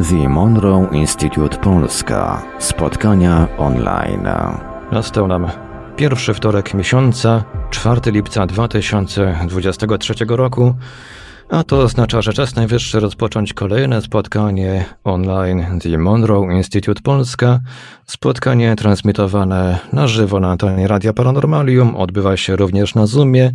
The Monroe Institute Polska. Spotkania online. Nastał nam pierwszy wtorek miesiąca, 4 lipca 2023 roku, a to oznacza, że czas najwyższy rozpocząć kolejne spotkanie online The Monroe Institute Polska. Spotkanie transmitowane na żywo na antenie Radia Paranormalium odbywa się również na Zoomie.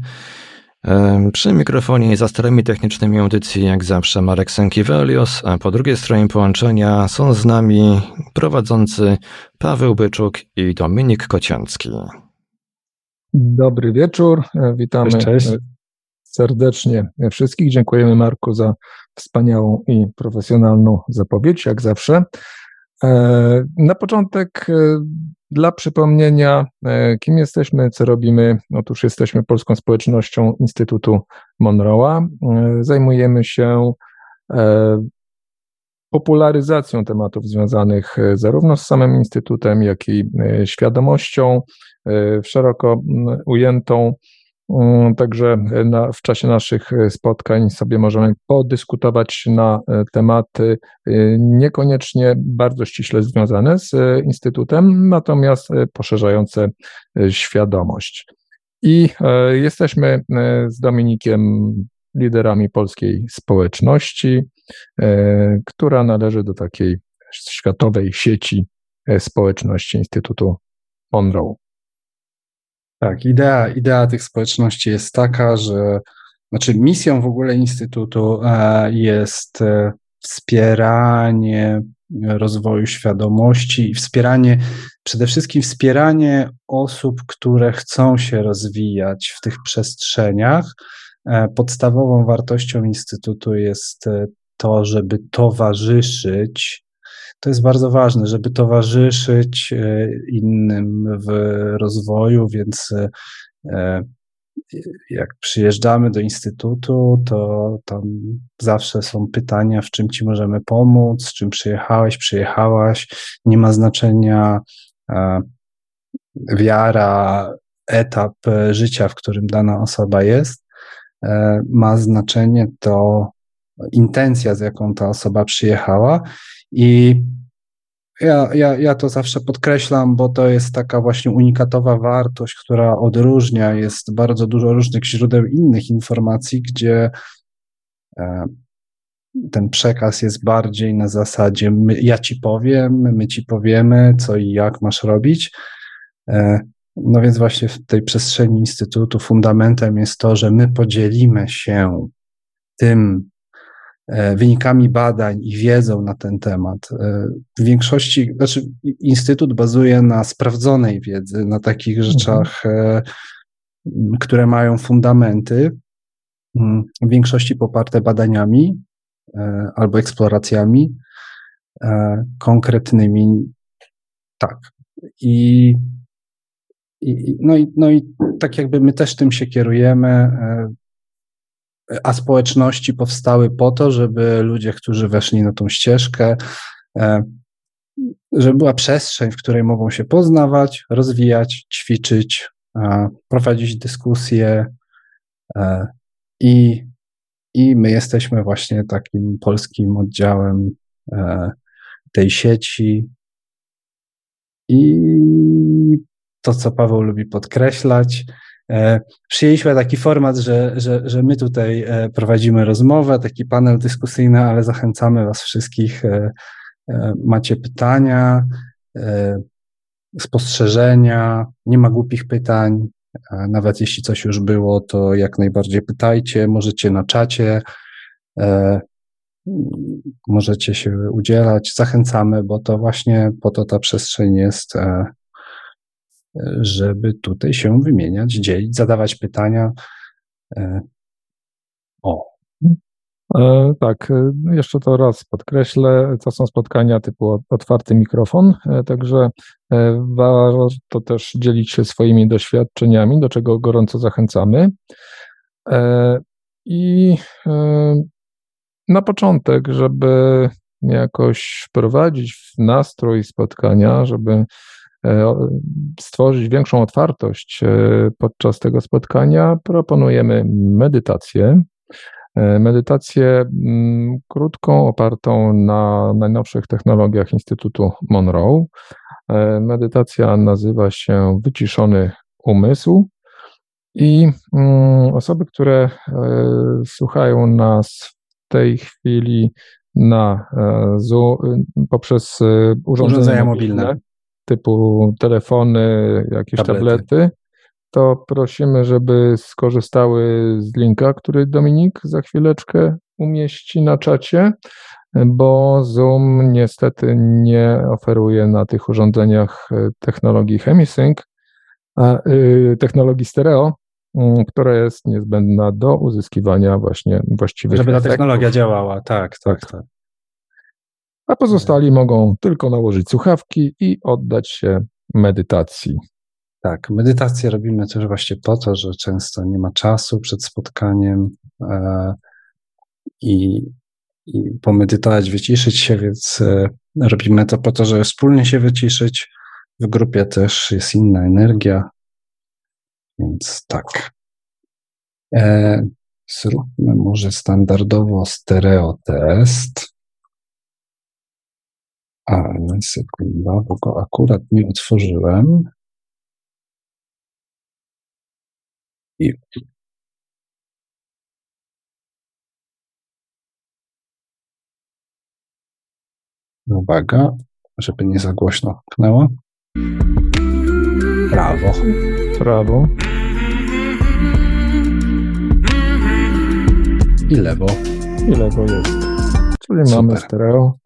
Przy mikrofonie i za starymi technicznymi audycji, jak zawsze, Marek Sękiewelios, a po drugiej stronie połączenia są z nami prowadzący Paweł Byczuk i Dominik Kociącki. Dobry wieczór, witamy cześć, cześć. serdecznie wszystkich. Dziękujemy Marku za wspaniałą i profesjonalną zapowiedź, jak zawsze. E, na początek e, dla przypomnienia, e, kim jesteśmy, co robimy. Otóż jesteśmy polską społecznością Instytutu Monroe'a. Zajmujemy się popularyzacją tematów związanych zarówno z samym Instytutem, jak i świadomością szeroko ujętą także na, w czasie naszych e, spotkań sobie możemy podyskutować na e, tematy e, niekoniecznie bardzo ściśle związane z Instytutem, natomiast poszerzające świadomość. I jesteśmy z Dominikiem liderami polskiej społeczności, która należy do takiej światowej sieci społeczności Instytutu Monroe. Tak, idea, idea tych społeczności jest taka, że znaczy misją w ogóle Instytutu e, jest e, wspieranie rozwoju świadomości i wspieranie, przede wszystkim wspieranie osób, które chcą się rozwijać w tych przestrzeniach. E, podstawową wartością Instytutu jest to, żeby towarzyszyć to jest bardzo ważne, żeby towarzyszyć e, innym w rozwoju, więc e, e, jak przyjeżdżamy do instytutu, to tam zawsze są pytania, w czym ci możemy pomóc, czym przyjechałeś, przyjechałaś. Nie ma znaczenia wiara, etap życia, w którym dana osoba jest. Ma znaczenie to intencja, z jaką ta osoba przyjechała i ja, ja, ja to zawsze podkreślam, bo to jest taka właśnie unikatowa wartość, która odróżnia. Jest bardzo dużo różnych źródeł innych informacji, gdzie e, ten przekaz jest bardziej na zasadzie my, ja ci powiem, my ci powiemy, co i jak masz robić. E, no więc właśnie w tej przestrzeni Instytutu fundamentem jest to, że my podzielimy się tym, wynikami badań i wiedzą na ten temat. E, w większości, znaczy Instytut bazuje na sprawdzonej wiedzy, na takich mhm. rzeczach, mhm. które mają fundamenty, w większości poparte badaniami albo eksploracjami konkretnymi. Tak. I, i, no, i, no i tak jakby my też tym się kierujemy a społeczności powstały po to, żeby ludzie, którzy weszli na tą ścieżkę, e, żeby była przestrzeń, w której mogą się poznawać, rozwijać, ćwiczyć, e, prowadzić dyskusje e, i, i my jesteśmy właśnie takim polskim oddziałem tej sieci. I to, co Paweł lubi podkreślać, przyjęliśmy taki format, że, że, że my tutaj e, prowadzimy rozmowę, taki panel dyskusyjny, ale zachęcamy Was wszystkich. E, macie pytania, spostrzeżenia, nie ma głupich pytań. Nawet jeśli coś już było, to jak najbardziej pytajcie, możecie na czacie, możecie się udzielać. Zachęcamy, bo to właśnie po to ta przestrzeń jest żeby tutaj się wymieniać, dzielić, zadawać pytania. E, o. E, tak, e, jeszcze to raz podkreślę, to są spotkania typu otwarty mikrofon, także warto też dzielić się swoimi doświadczeniami, do czego gorąco zachęcamy. I na początek, żeby jakoś wprowadzić w nastrój spotkania, żeby E, stworzyć większą otwartość e, podczas tego spotkania, proponujemy medytację. Medytację mm, krótką, opartą na najnowszych technologiach Instytutu Monroe. Medytacja nazywa się Wyciszony Umysł. I mm, osoby, które słuchają nas w tej chwili na poprzez urządzenia, urządzenia mobilne, mobilne, typu telefony, jakieś tablety. tablety, to prosimy, żeby skorzystały z linka, który Dominik za chwileczkę umieści na czacie, bo Zoom niestety nie oferuje na tych urządzeniach technologii HemiSync, a, y, technologii stereo, mm, która jest niezbędna do uzyskiwania właśnie właściwych Żeby ta technologia działała, tak, tak, tak. A pozostali mogą tylko nałożyć słuchawki i oddać się medytacji. Tak, medytację robimy też właśnie po to, że często nie ma czasu przed spotkaniem e, i, i pomedytować, wyciszyć się, więc e, robimy to po to, żeby wspólnie się wyciszyć. W grupie też jest inna energia, więc tak. E, zróbmy może standardowo stereo test. Ale sekunda, bo go akurat nie otworzyłem. I Uwaga, żeby nie za głośno pchnęło. Prawo. Prawo. I lewo. I lewo jest. Czyli Super. mamy stereo.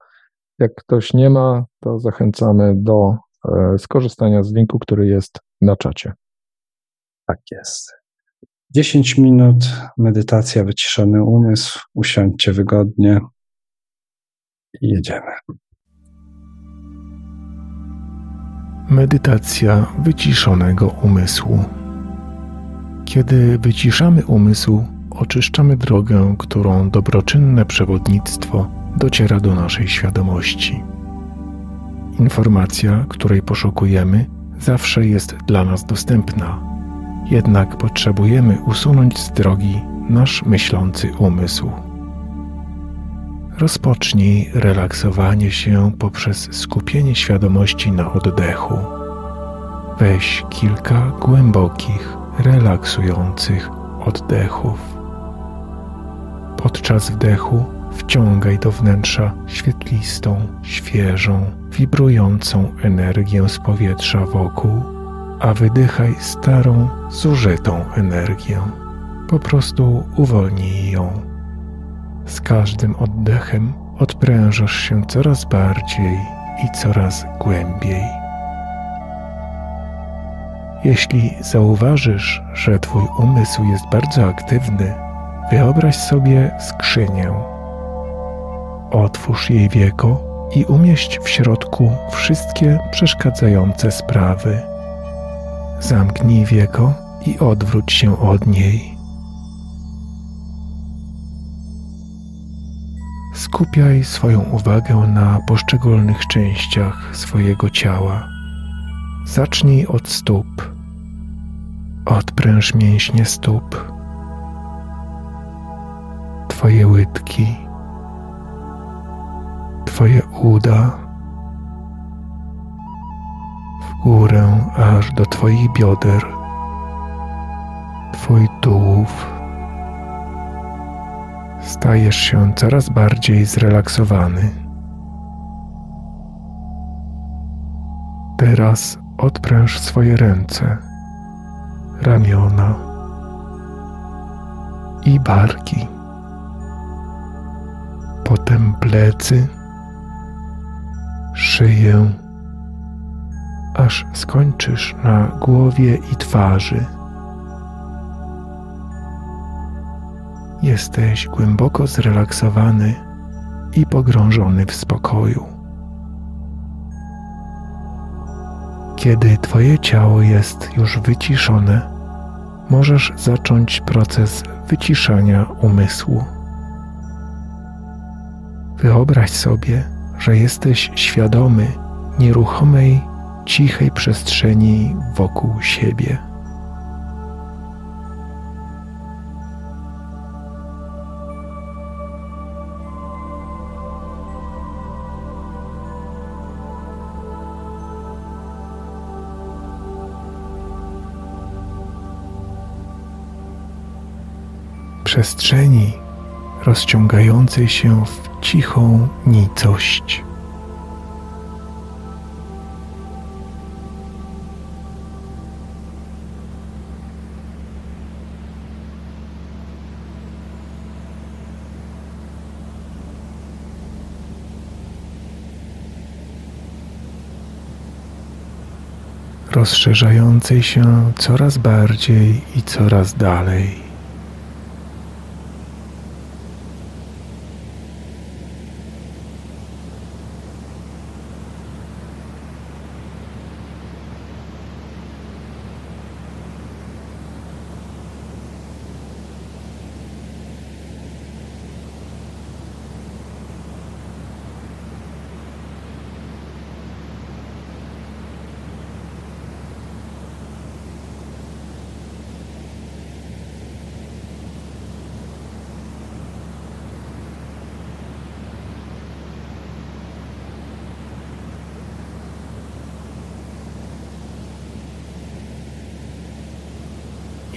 Jak ktoś nie ma, to zachęcamy do e, skorzystania z linku, który jest na czacie. Tak jest. 10 minut, medytacja, wyciszony umysł, usiądźcie wygodnie i jedziemy. Medytacja wyciszonego umysłu. Kiedy wyciszamy umysł, oczyszczamy drogę, którą dobroczynne przewodnictwo dociera do naszej świadomości. Informacja, której poszukujemy, zawsze jest dla nas dostępna jednak potrzebujemy usunąć z drogi nasz myślący umysł. Rozpocznij relaksowanie się poprzez skupienie świadomości na oddechu. Weź kilka głębokich, relaksujących oddechów. Podczas wdechu wciągaj do wnętrza świetlistą, świeżą, wibrującą energię z powietrza wokół a wydychaj starą, zużytą energię. Po prostu uwolnij ją. Z każdym oddechem odprężasz się coraz bardziej i coraz głębiej. Jeśli zauważysz, że Twój umysł jest bardzo aktywny, wyobraź sobie skrzynię. Otwórz jej wieko i umieść w środku wszystkie przeszkadzające sprawy Zamknij wieko i odwróć się od niej. Skupiaj swoją uwagę na poszczególnych częściach swojego ciała. Zacznij od stóp. Odpręż mięśnie stóp. Twoje łydki. Twoje uda górę aż do Twoich bioder, Twój tułów. Stajesz się coraz bardziej zrelaksowany. Teraz odpręż swoje ręce, ramiona i barki. Potem plecy, szyję aż skończysz na głowie i twarzy. Jesteś głęboko zrelaksowany i pogrążony w spokoju. Kiedy Twoje ciało jest już wyciszone, możesz zacząć proces wyciszania umysłu. Wyobraź sobie, że jesteś świadomy nieruchomej, cichej przestrzeni wokół siebie. Przestrzeni rozciągającej się w cichą nicość. rozszerzającej się coraz bardziej i coraz dalej.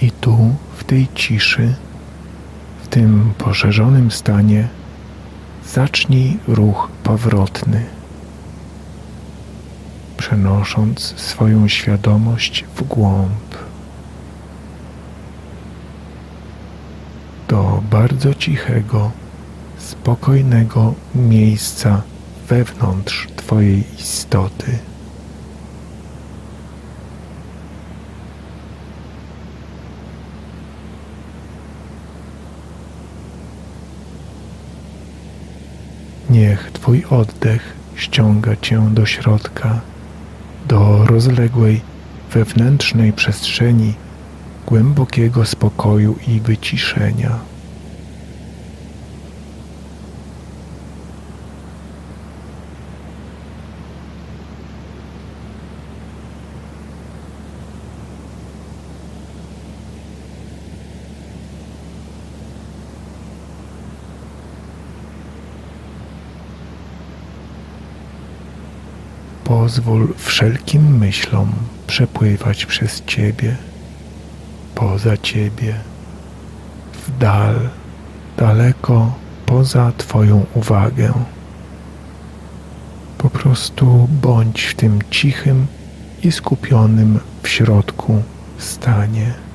I tu, w tej ciszy, w tym poszerzonym stanie, zacznij ruch powrotny, przenosząc swoją świadomość w głąb. Do bardzo cichego, spokojnego miejsca wewnątrz Twojej istoty. Niech Twój oddech ściąga Cię do środka, do rozległej wewnętrznej przestrzeni głębokiego spokoju i wyciszenia. Pozwól wszelkim myślom przepływać przez Ciebie, poza Ciebie, w dal, daleko poza Twoją uwagę. Po prostu bądź w tym cichym i skupionym w środku stanie.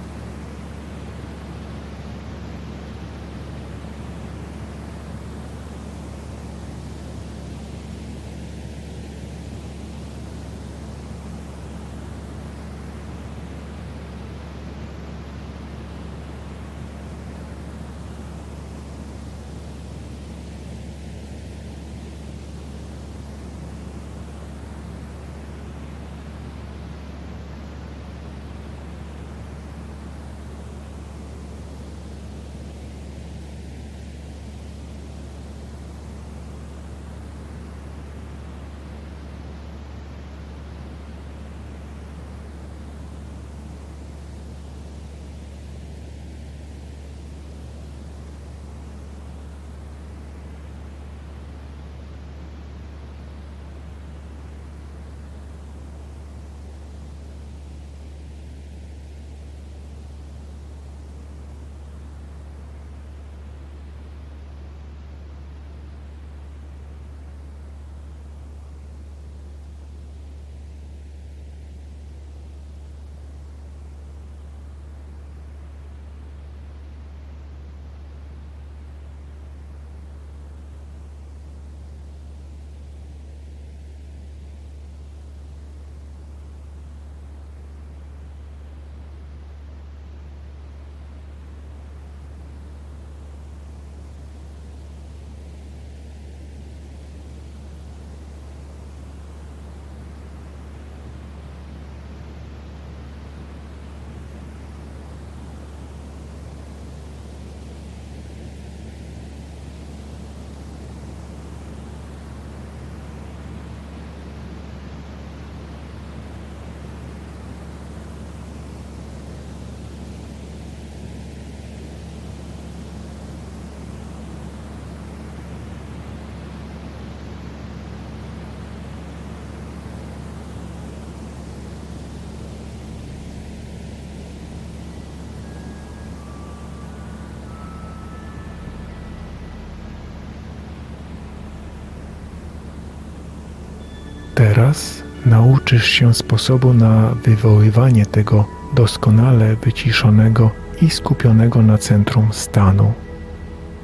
Wówczas nauczysz się sposobu na wywoływanie tego doskonale wyciszonego i skupionego na centrum stanu.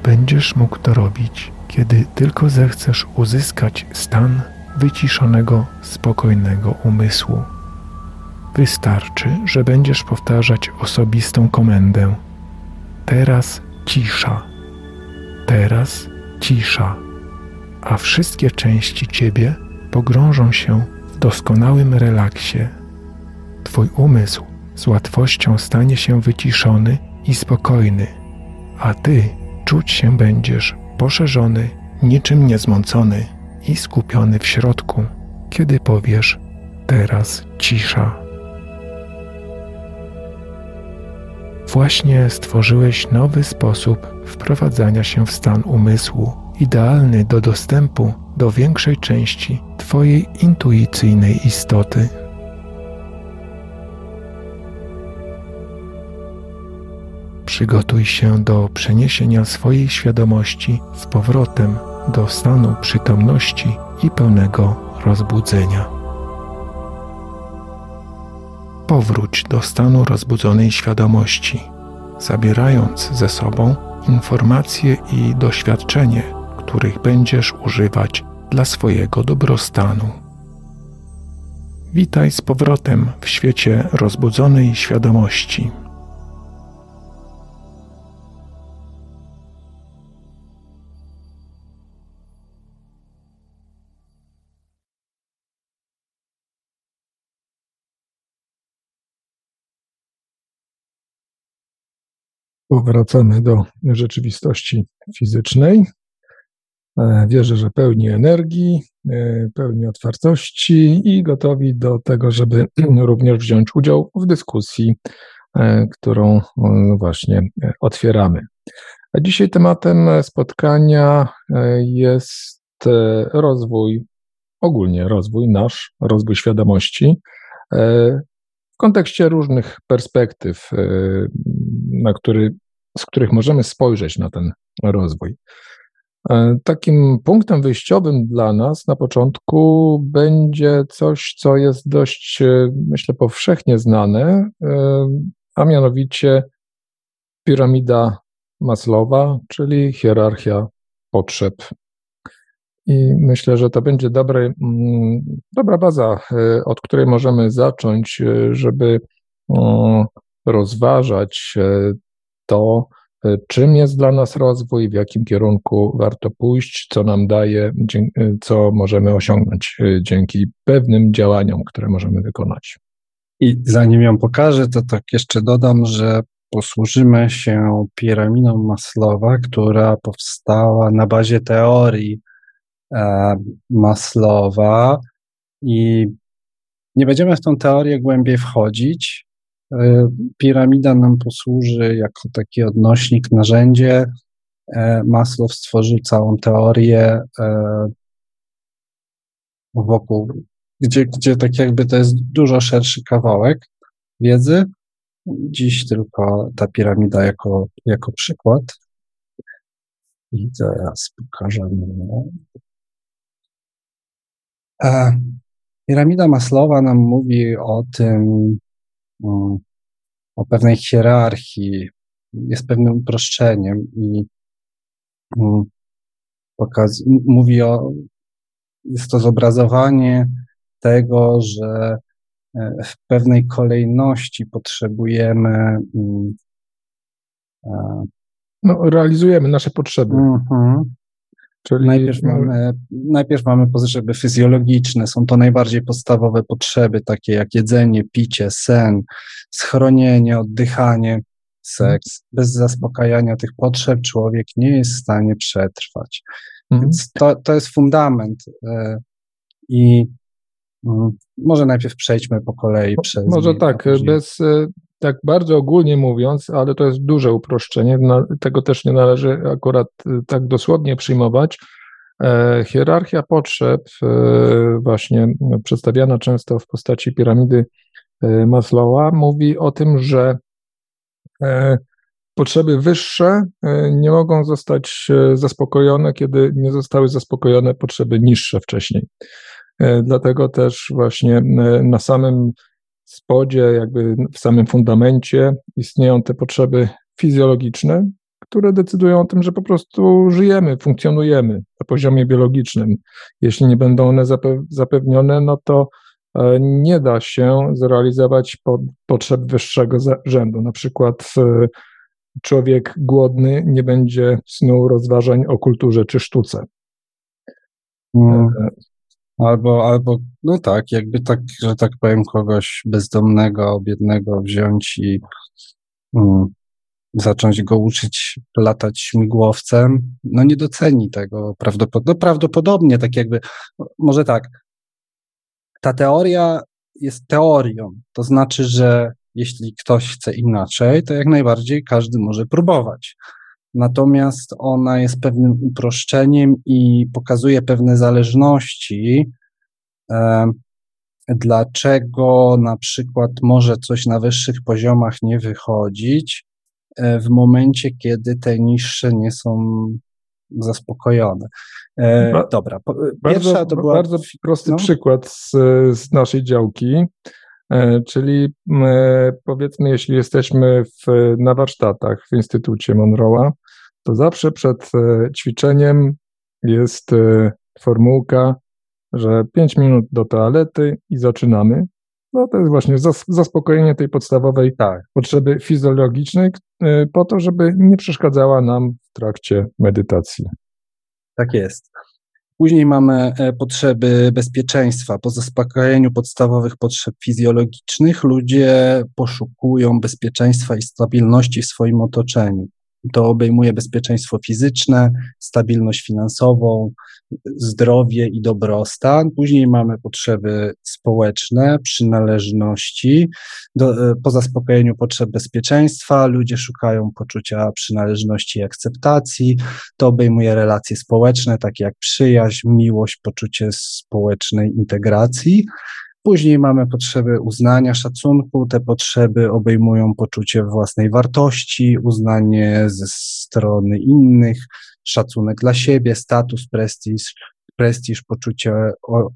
Będziesz mógł to robić, kiedy tylko zechcesz uzyskać stan wyciszonego, spokojnego umysłu. Wystarczy, że będziesz powtarzać osobistą komendę. Teraz cisza. Teraz cisza. A wszystkie części ciebie pogrążą się w doskonałym relaksie. Twój umysł z łatwością stanie się wyciszony i spokojny, a ty czuć się będziesz poszerzony, niczym niezmącony i skupiony w środku, kiedy powiesz teraz cisza. Właśnie stworzyłeś nowy sposób wprowadzania się w stan umysłu, idealny do dostępu do większej części Twojej intuicyjnej istoty. Przygotuj się do przeniesienia swojej świadomości z powrotem do stanu przytomności i pełnego rozbudzenia. Powróć do stanu rozbudzonej świadomości, zabierając ze sobą informacje i doświadczenie, których będziesz używać dla swojego dobrostanu. Witaj z powrotem w świecie rozbudzonej świadomości. Powracamy do rzeczywistości fizycznej. E, wierzę, że pełni energii, e, pełni otwartości i gotowi do tego, żeby również wziąć udział w dyskusji, e, którą właśnie otwieramy. A dzisiaj tematem spotkania jest rozwój, ogólnie rozwój nasz, rozwój świadomości w kontekście różnych perspektyw, na który, z których możemy spojrzeć na ten rozwój. E, takim punktem wyjściowym dla nas na początku będzie coś, co jest dość, e, myślę, powszechnie znane, e, a mianowicie piramida Maslowa, czyli hierarchia potrzeb. I myślę, że to będzie dobry, mm, dobra baza, od której możemy zacząć, żeby rozważać to, czym jest dla nas rozwój, w jakim kierunku warto pójść, co nam daje, e, co możemy osiągnąć e, dzięki pewnym działaniom, które możemy wykonać. I zanim ją pokażę, to tak jeszcze dodam, że posłużymy się piramidą Maslowa, która powstała na bazie teorii Maslowa i nie będziemy w tą teorię głębiej wchodzić, E, piramida nam posłuży jako taki odnośnik, narzędzie. E, Maslow stworzył całą teorię e, wokół, gdzie, gdzie tak jakby to jest dużo szerszy kawałek wiedzy. Dziś tylko ta piramida jako, jako przykład. I teraz pokażemy. Piramida Maslowa nam mówi o tym, o pewnej hierarchii, jest pewnym uproszczeniem i mm, pokaz, mówi o, jest to zobrazowanie tego, że e, w pewnej kolejności potrzebujemy mm, no, realizujemy nasze potrzeby. Mhm. Czyli najpierw mamy, najpierw mamy potrzeby fizjologiczne, są to najbardziej podstawowe potrzeby, takie jak jedzenie, picie, sen, schronienie, oddychanie, seks. Bez zaspokajania tych potrzeb człowiek nie jest w stanie przetrwać. Mhm. Więc to, to jest fundament. E, I mm, może najpierw przejdźmy po kolei przez. Może tak, bez e, tak bardzo ogólnie mówiąc, ale to jest duże uproszczenie, tego też nie należy akurat y, tak dosłownie przyjmować. E, hierarchia potrzeb, e, właśnie przedstawiana często w postaci piramidy e, Maslowa, mówi o tym, że potrzeby wyższe nie mogą zostać zaspokojone, kiedy nie zostały zaspokojone potrzeby niższe wcześniej. Dlatego też właśnie na samym spodzie, jakby w samym fundamencie istnieją te potrzeby fizjologiczne, które decydują o tym, że po prostu żyjemy, funkcjonujemy na poziomie biologicznym. Jeśli nie będą one zapewnione, no to e, nie da się zrealizować potrzeb wyższego rzędu. Na przykład e, człowiek głodny nie będzie snuł rozważań o kulturze czy sztuce. Hmm. Albo, albo, no tak, jakby tak, że tak powiem, kogoś bezdomnego, biednego wziąć i mm, zacząć go uczyć latać śmigłowcem, no nie doceni tego prawdopodobnie, no prawdopodobnie tak jakby, może tak, ta teoria jest teorią, to znaczy, że jeśli ktoś chce inaczej, to jak najbardziej każdy może próbować. Natomiast ona jest pewnym uproszczeniem i pokazuje pewne zależności, dlaczego na przykład może coś na wyższych poziomach nie wychodzić, E, w momencie, kiedy te niższe nie są zaspokojone. E, dobra, pierwsza bardzo, to była... Bardzo prosty no? przykład z, z naszej działki, czyli powiedzmy, jeśli jesteśmy w, na warsztatach w Instytucie Monroe'a, to zawsze przed ćwiczeniem jest formułka, że 5 minut do toalety i zaczynamy. No to jest właśnie zaspokojenie tej podstawowej tak. potrzeby fizjologicznej po to, żeby nie przeszkadzała nam w trakcie medytacji. Tak jest. Później mamy e, potrzeby bezpieczeństwa. Po zaspokojeniu podstawowych potrzeb fizjologicznych ludzie poszukują bezpieczeństwa i stabilności w swoim otoczeniu. To obejmuje bezpieczeństwo fizyczne, stabilność finansową, zdrowie i dobrostan. Później mamy potrzeby społeczne, przynależności. Do, e, po zaspokojeniu potrzeb bezpieczeństwa ludzie szukają poczucia przynależności i akceptacji. To obejmuje relacje społeczne, takie jak przyjaźń, miłość, poczucie społecznej integracji. Później mamy potrzeby uznania, szacunku. Te potrzeby obejmują poczucie własnej wartości, uznanie ze strony innych, szacunek dla siebie, status, prestiż, prestiż poczucie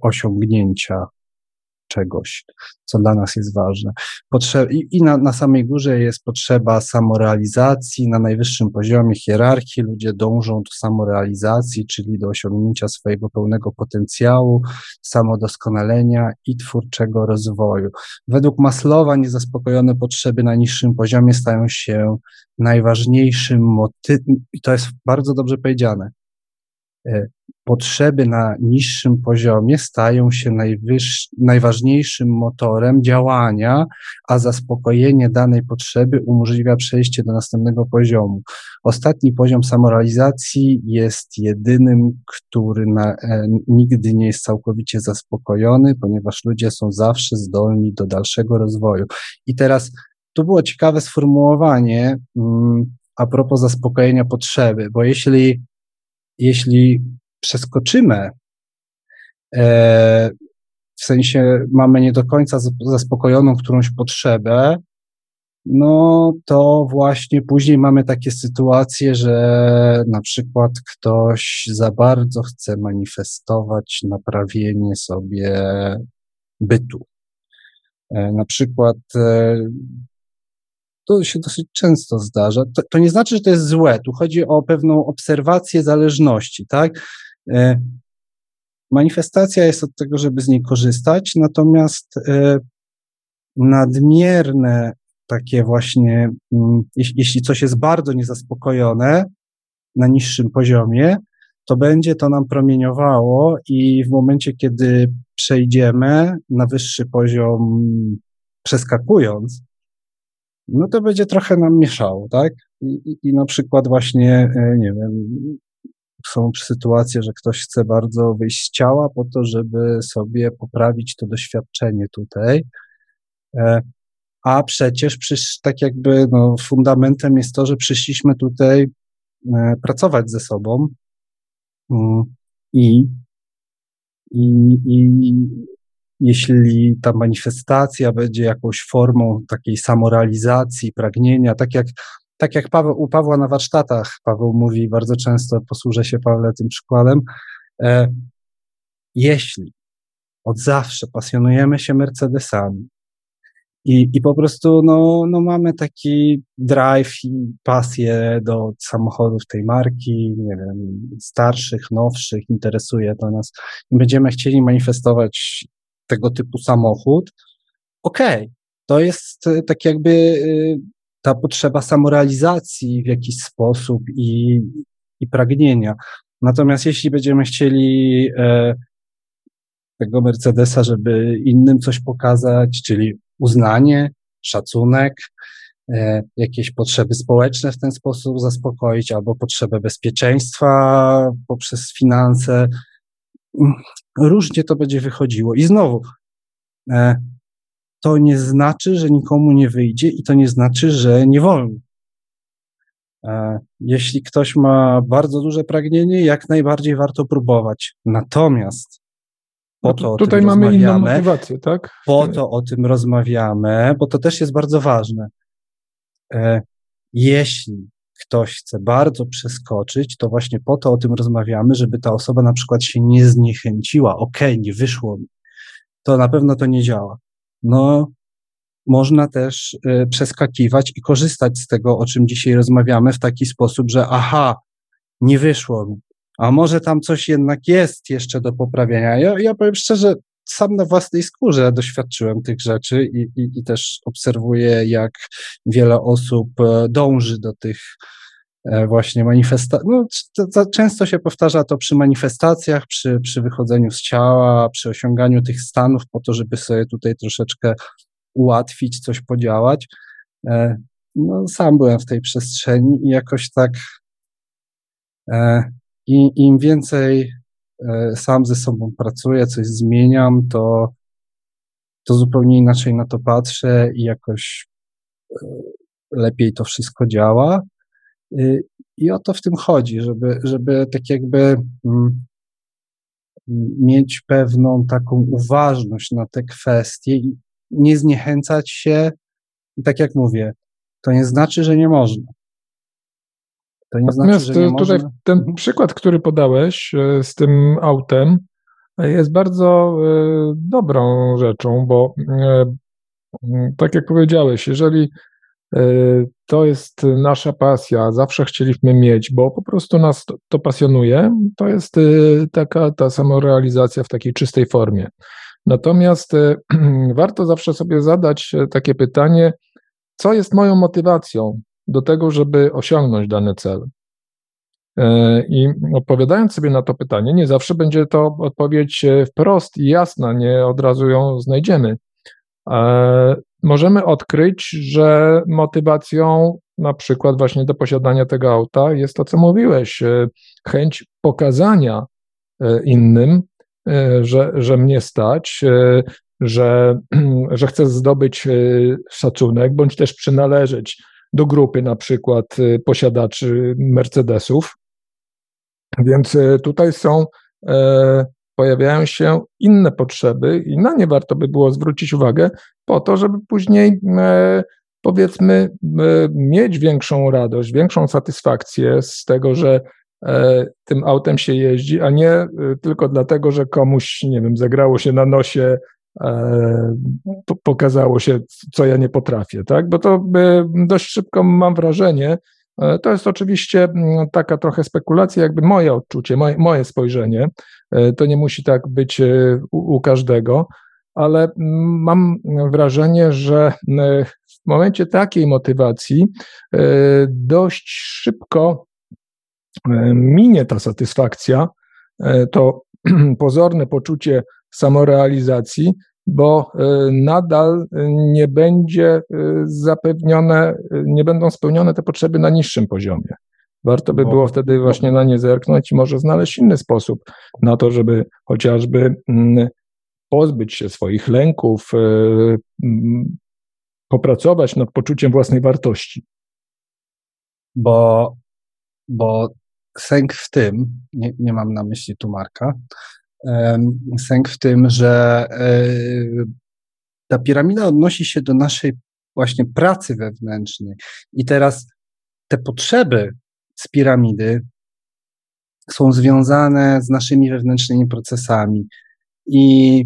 osiągnięcia czegoś, co dla nas jest ważne. Potrze I, i na, na samej górze jest potrzeba samorealizacji, na najwyższym poziomie hierarchii ludzie dążą do samorealizacji, czyli do osiągnięcia swojego pełnego potencjału, samodoskonalenia i twórczego rozwoju. Według Maslowa niezaspokojone potrzeby na niższym poziomie stają się najważniejszym motywem, i to jest bardzo dobrze powiedziane, E, potrzeby na niższym poziomie stają się najważniejszym motorem działania, a zaspokojenie danej potrzeby umożliwia przejście do następnego poziomu. Ostatni poziom samorealizacji jest jedynym, który na, e, nigdy nie jest całkowicie zaspokojony, ponieważ ludzie są zawsze zdolni do dalszego rozwoju. I teraz tu było ciekawe sformułowanie mm, a propos zaspokojenia potrzeby, bo jeśli jeśli przeskoczymy, e, w sensie mamy nie do końca zaspokojoną którąś potrzebę, no to właśnie później mamy takie sytuacje, że na przykład ktoś za bardzo chce manifestować naprawienie sobie bytu. E, na przykład e, to się dosyć często zdarza. To, to, nie znaczy, że to jest złe. Tu chodzi o pewną obserwację zależności, tak? E, manifestacja jest od tego, żeby z niej korzystać, natomiast e, nadmierne takie właśnie, mm, jeśli, coś jest bardzo niezaspokojone na niższym poziomie, to będzie to nam promieniowało i w momencie, kiedy przejdziemy na wyższy poziom, przeskakując, no to będzie trochę nam mieszało, tak? I, i, i na przykład właśnie, e, nie wiem, są sytuacje, że ktoś chce bardzo wyjść z ciała po to, żeby sobie poprawić to doświadczenie tutaj. E, a przecież przysz, tak jakby no, fundamentem jest to, że przyszliśmy tutaj e, pracować ze sobą mm, i, i, i jeśli ta manifestacja będzie jakąś formą takiej samorealizacji, pragnienia, tak jak, tak jak Paweł, u Pawła na warsztatach, Paweł mówi bardzo często, posłużę się Pawle tym przykładem, e, jeśli od zawsze pasjonujemy się Mercedesami. I, I po prostu no, no mamy taki drive i pasję do samochodów tej marki, nie wiem, starszych, nowszych, interesuje to nas. I będziemy chcieli manifestować tego typu samochód. Okej, okay, to jest tak jakby e, ta potrzeba samorealizacji w jakiś sposób i, i pragnienia. Natomiast jeśli będziemy chcieli e, tego Mercedesa, żeby innym coś pokazać, czyli uznanie, szacunek, e, jakieś potrzeby społeczne w ten sposób zaspokoić, albo potrzebę bezpieczeństwa poprzez finanse. Mm, różnie to będzie wychodziło. I znowu, e, to nie znaczy, że nikomu nie wyjdzie i to nie znaczy, że nie wolno. E, jeśli ktoś ma bardzo duże pragnienie, jak najbardziej warto próbować. Natomiast po no to tutaj mamy inną motywację, tak? Po to o tym rozmawiamy, bo to też jest bardzo ważne. E, jeśli ktoś chce bardzo przeskoczyć, to właśnie po to o tym rozmawiamy, żeby ta osoba na przykład się nie zniechęciła. Okej, okay, nie wyszło mi. To na pewno to nie działa. No, można też y, przeskakiwać i korzystać z tego, o czym dzisiaj rozmawiamy, w taki sposób, że aha, nie wyszło mi, a może tam coś jednak jest jeszcze do poprawienia. Ja, ja powiem szczerze, sam na własnej skórze doświadczyłem tych rzeczy i, i, i też obserwuję, jak wiele osób e, dąży do tych właśnie manifestacji. No, często się powtarza to przy manifestacjach, przy, przy wychodzeniu z ciała, przy osiąganiu tych stanów, po to, żeby sobie tutaj troszeczkę ułatwić, coś podziałać. E, no, sam byłem w tej przestrzeni i jakoś tak i im więcej e, sam ze sobą pracuję, coś zmieniam, to, to zupełnie inaczej na to patrzę i jakoś e, lepiej to wszystko działa. I o to w tym chodzi, żeby, żeby tak jakby mm, mieć pewną taką uważność na te kwestie i nie zniechęcać się. I tak jak mówię, to nie znaczy, że nie można. To nie Natomiast znaczy, że nie tutaj można... ten mhm. przykład, który podałeś e, z tym autem, jest bardzo dobrą rzeczą, bo tak jak powiedziałeś, jeżeli to jest nasza pasja, zawsze chcieliśmy mieć, bo po prostu nas to, to pasjonuje, to jest taka ta samorealizacja w takiej czystej formie. Natomiast warto zawsze sobie zadać takie pytanie, co jest moją motywacją? do tego, żeby osiągnąć dany cel. E, I odpowiadając sobie na to pytanie, nie zawsze będzie to odpowiedź e, wprost i jasna, nie od razu ją znajdziemy. E, możemy odkryć, że motywacją na przykład właśnie do posiadania tego auta jest to, co mówiłeś, chęć pokazania innym, że, że mnie stać, że, że chcę zdobyć szacunek, bądź też przynależeć do grupy na przykład posiadaczy Mercedesów. Więc tutaj są, e, pojawiają się inne potrzeby i na nie warto by było zwrócić uwagę po to, żeby później e, powiedzmy e, mieć większą radość, większą satysfakcję z tego, że tym autem się jeździ, a nie tylko dlatego, że komuś, nie wiem, zagrało się na nosie E, pokazało się, co ja nie potrafię, tak? Bo to dość szybko mam wrażenie, e, to jest oczywiście mm, taka trochę spekulacja, jakby moje odczucie, moje, moje spojrzenie. E, to nie musi tak być u, u każdego, ale mm, mam wrażenie, że w momencie takiej motywacji dość szybko minie ta satysfakcja, to pozorne poczucie samorealizacji, bo y, nadal nie będzie y, zapewnione, y, nie będą spełnione te potrzeby na niższym poziomie. Warto by było wtedy właśnie na nie zerknąć i może znaleźć inny sposób na to, żeby chociażby mm, pozbyć się swoich lęków, mm, popracować nad poczuciem własnej wartości. Bo, bo sęk w tym, nie, nie mam na myśli tu Marka, sęk w tym, że e, ta piramida odnosi się do naszej właśnie pracy wewnętrznej. I teraz te potrzeby z piramidy są związane z naszymi wewnętrznymi procesami. I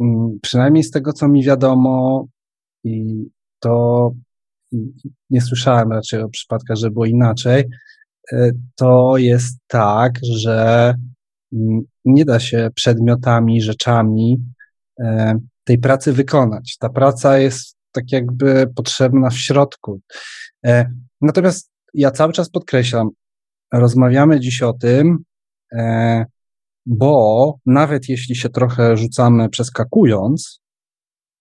mm, przynajmniej z tego, co mi wiadomo, i to nie słyszałem raczej o przypadkach, że było inaczej, e, to jest tak, że mm, nie da się przedmiotami, rzeczami e, tej pracy wykonać. Ta praca jest tak jakby potrzebna w środku. E, natomiast ja cały czas podkreślam, rozmawiamy dziś o tym, bo nawet jeśli się trochę rzucamy przeskakując,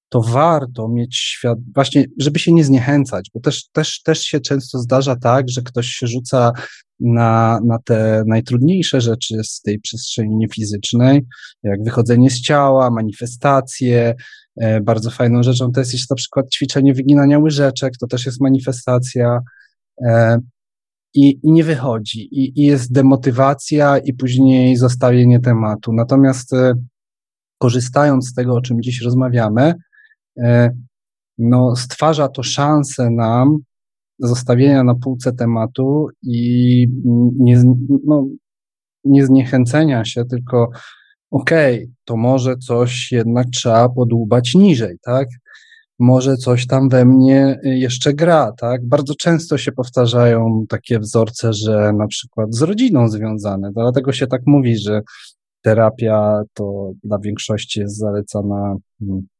to warto mieć świat, właśnie, żeby się nie zniechęcać, bo też, też, też się często zdarza tak, że ktoś się rzuca na, na te najtrudniejsze rzeczy z tej przestrzeni fizycznej, jak wychodzenie z ciała, manifestacje. E, bardzo fajną rzeczą to jest na przykład ćwiczenie wyginania łyżeczek, to też jest manifestacja. E, i, i nie wychodzi, i, i jest demotywacja, i później zostawienie tematu. Natomiast e, korzystając z tego, o czym dziś rozmawiamy, no, stwarza to szansę nam zostawienia na półce tematu i nie, no, nie zniechęcenia się, tylko okej, okay, to może coś jednak trzeba podłubać niżej, tak? Może coś tam we mnie jeszcze gra, tak? Bardzo często się powtarzają takie wzorce, że na przykład z rodziną związane, dlatego się tak mówi, że terapia to dla większości jest zalecana mm, E,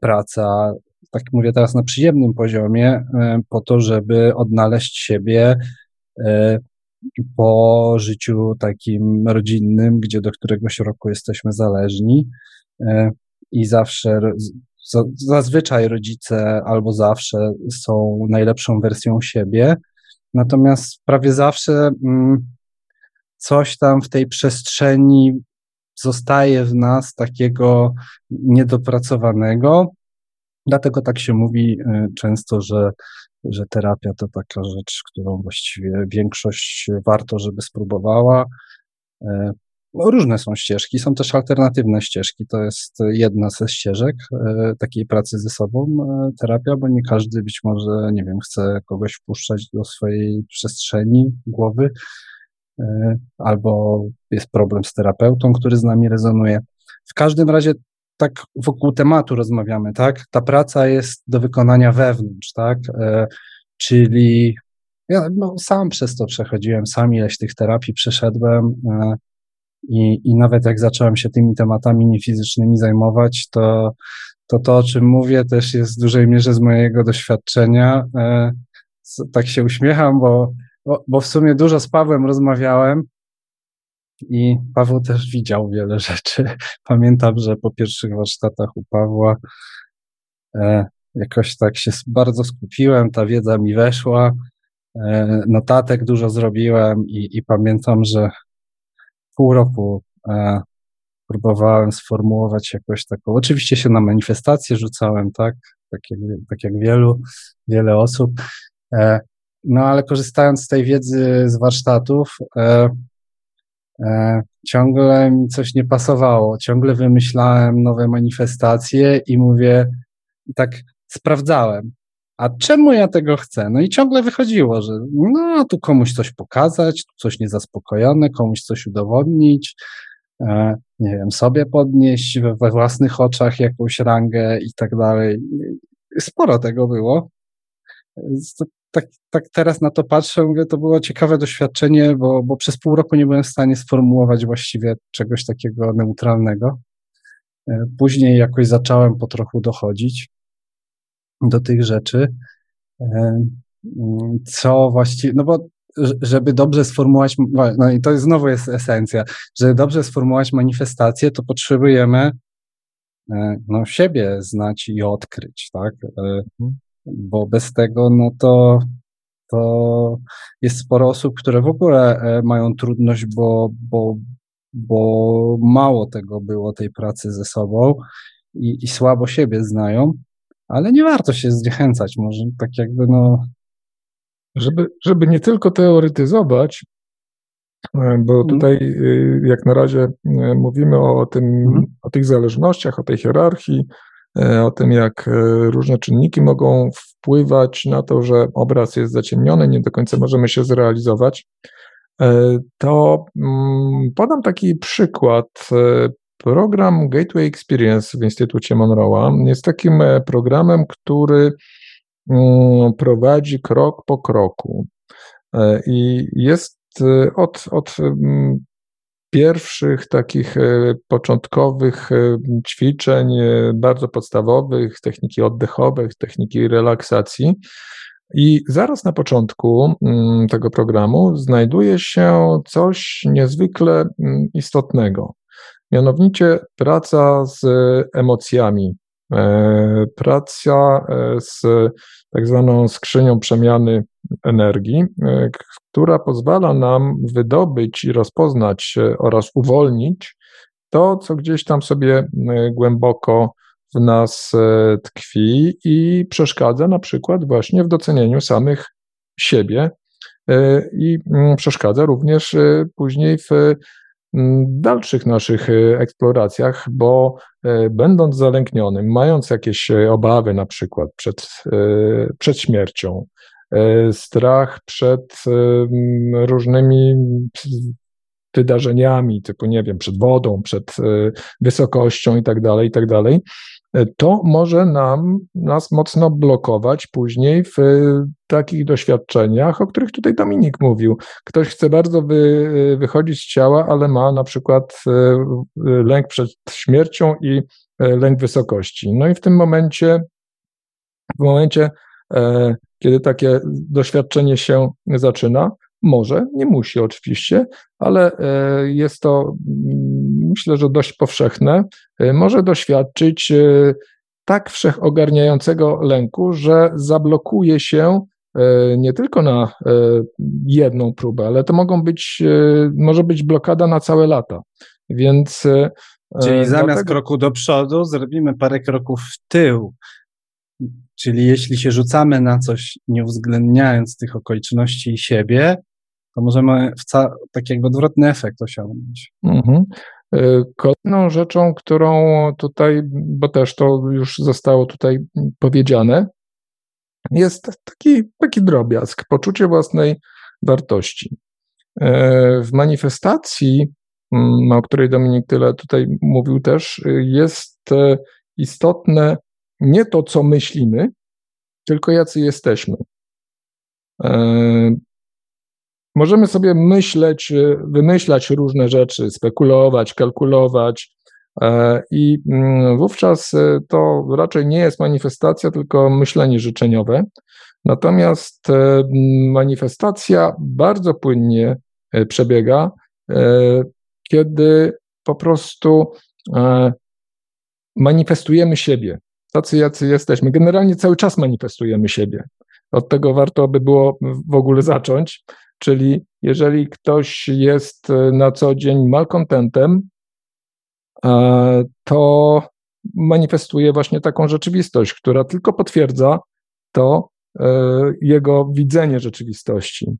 praca, tak mówię teraz na przyjemnym poziomie, e, po to, żeby odnaleźć siebie e, po życiu takim rodzinnym, gdzie do któregoś roku jesteśmy zależni i zawsze, zazwyczaj rodzice albo zawsze są najlepszą wersją siebie, natomiast prawie zawsze mm, coś tam w tej przestrzeni zostaje w nas takiego niedopracowanego. Dlatego tak się mówi y, często, że, że terapia to taka rzecz, którą właściwie większość warto, żeby spróbowała. E, no, różne są ścieżki, są też alternatywne ścieżki. To jest jedna ze ścieżek e, takiej pracy ze sobą, terapia, bo nie każdy być może, nie wiem, chce kogoś wpuszczać do swojej przestrzeni głowy, albo jest problem z terapeutą, który z nami rezonuje. W każdym razie tak wokół tematu rozmawiamy, tak? Ta praca jest do wykonania wewnątrz, tak? E, czyli ja no, sam przez to przechodziłem, sam ileś tych terapii przeszedłem e, i, i nawet jak zacząłem się tymi tematami niefizycznymi zajmować, to, to to, o czym mówię, też jest w dużej mierze z mojego doświadczenia. Tak się uśmiecham, bo bo, w sumie dużo z Pawłem rozmawiałem i Paweł też widział wiele rzeczy. Pamiętam, że po pierwszych warsztatach u Pawła e, jakoś tak się bardzo skupiłem, ta wiedza mi weszła, e, notatek dużo zrobiłem i, i pamiętam, że pół roku e, próbowałem sformułować jakoś taką, oczywiście się na manifestację rzucałem, tak, tak jak, tak jak wielu, wiele osób, e, no ale korzystając z tej wiedzy z warsztatów, e, e, ciągle mi coś nie pasowało. Ciągle wymyślałem nowe manifestacje i mówię, tak sprawdzałem. A czemu ja tego chcę? No i ciągle wychodziło, że no tu komuś coś pokazać, tu coś niezaspokojone, komuś coś udowodnić, e, nie wiem, sobie podnieść we, we własnych oczach jakąś rangę i tak dalej. Sporo tego było tak, tak teraz na to patrzę, mówię, to było ciekawe doświadczenie, bo, bo przez pół roku nie byłem w stanie sformułować właściwie czegoś takiego neutralnego. E, później jakoś zacząłem po trochu dochodzić do tych rzeczy, e, co właściwie, no bo żeby dobrze sformułować, no i to znowu jest esencja, żeby dobrze sformułować manifestację, to potrzebujemy e, no, siebie znać i odkryć, tak? Bo bez tego, no to, to jest sporo osób, które w ogóle e, mają trudność, bo, bo, bo mało tego było, tej pracy ze sobą i, i słabo siebie znają, ale nie warto się zniechęcać, może tak jakby no. Żeby, żeby nie tylko teoretyzować, e, bo mhm. tutaj y, jak na razie e, mówimy o tym, mhm. o tych zależnościach, o tej hierarchii, E, o tym, jak e, różne czynniki mogą wpływać na to, że obraz jest zaciemniony, nie do końca możemy się zrealizować, e, to mm, podam taki przykład. program Gateway Experience w Instytucie Monroe'a jest takim programem, który mm, prowadzi krok po kroku. I jest od, od mm, pierwszych takich e, początkowych e, ćwiczeń, e, bardzo podstawowych, techniki oddechowych, techniki relaksacji. I zaraz na początku mm, tego programu znajduje się coś niezwykle mm, istotnego. Mianowicie praca z emocjami, praca z tak zwaną skrzynią przemiany energii, e, która pozwala nam wydobyć i rozpoznać oraz uwolnić to, co gdzieś tam sobie e, głęboko w nas e, tkwi i przeszkadza na przykład właśnie w docenieniu samych siebie i mm, przeszkadza również później w dalszych naszych eksploracjach, bo będąc zalęknionym, mając jakieś obawy na przykład przed, przed śmiercią, E, strach przed różnymi wydarzeniami, typu, nie wiem, przed wodą, przed e, wysokością i tak dalej, i tak dalej, e, to może nam, nas mocno blokować później w takich doświadczeniach, o których tutaj Dominik mówił. Ktoś chce bardzo wy, wychodzić z ciała, ale ma na przykład lęk przed śmiercią i lęk wysokości. No i w tym momencie, w momencie kiedy takie doświadczenie się zaczyna. Może, nie musi oczywiście, ale e, jest to mm, myślę, że dość powszechne. E, może doświadczyć e, tak wszechogarniającego lęku, że zablokuje się nie tylko na jedną próbę, ale to mogą być, może być blokada na całe lata. Więc Czyli zamiast kroku do przodu, zrobimy parę kroków w tył. Czyli jeśli się rzucamy na coś, nie uwzględniając tych okoliczności i siebie, to możemy w taki jakby odwrotny efekt osiągnąć. Mhm. E, kolejną rzeczą, którą tutaj, bo też to już zostało tutaj powiedziane, jest taki, taki drobiazg, poczucie własnej wartości. E, w manifestacji, mm, o której Dominik tyle tutaj mówił też, jest e, istotne nie to, co myślimy, tylko jacy jesteśmy. E, możemy sobie myśleć, wymyślać różne rzeczy, spekulować, kalkulować, e, i mm, wówczas e, to raczej nie jest manifestacja, tylko myślenie życzeniowe. Natomiast manifestacja bardzo płynnie przebiega, kiedy po prostu manifestujemy siebie tacy, jacy jesteśmy. Generalnie cały czas manifestujemy siebie. Od tego warto by było w ogóle zacząć. Czyli jeżeli ktoś jest na co dzień malkontentem, e, to manifestuje właśnie taką rzeczywistość, która tylko potwierdza to e, jego widzenie rzeczywistości.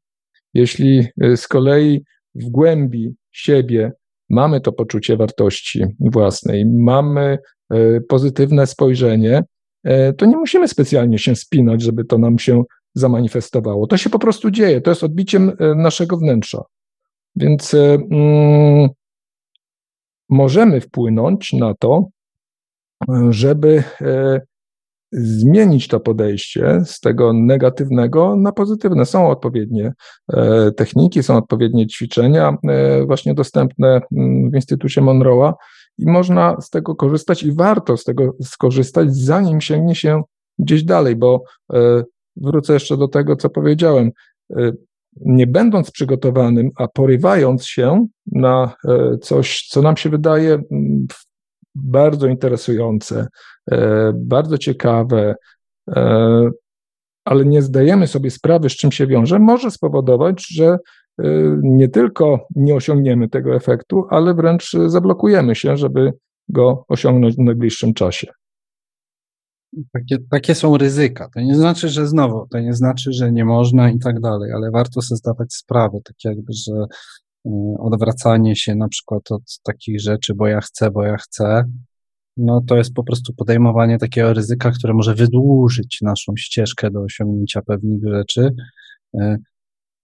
Jeśli e, z kolei w głębi siebie mamy to poczucie wartości własnej, mamy E, pozytywne spojrzenie, e, to nie musimy specjalnie się spinać, żeby to nam się zamanifestowało. To się po prostu dzieje, to jest odbiciem e, naszego wnętrza. Więc mm, możemy wpłynąć na to, żeby zmienić to podejście z tego negatywnego na pozytywne. Są odpowiednie techniki, są odpowiednie ćwiczenia, właśnie dostępne mm, w Instytucie Monroe'a, i można z tego korzystać i warto z tego skorzystać, zanim sięgnie się gdzieś dalej, bo e, wrócę jeszcze do tego, co powiedziałem. E, nie będąc przygotowanym, a porywając się na e, coś, co nam się wydaje bardzo interesujące, bardzo ciekawe, ale nie zdajemy sobie sprawy, z czym się wiąże, może spowodować, że Y, nie tylko nie osiągniemy tego efektu, ale wręcz zablokujemy się, żeby go osiągnąć w najbliższym czasie. Takie, takie są ryzyka. To nie znaczy, że znowu, to nie znaczy, że nie można i tak dalej, ale warto sobie zdawać sprawę, tak jakby, że y, odwracanie się na przykład od takich rzeczy, bo ja chcę, bo ja chcę, no to jest po prostu podejmowanie takiego ryzyka, które może wydłużyć naszą ścieżkę do osiągnięcia pewnych rzeczy, y,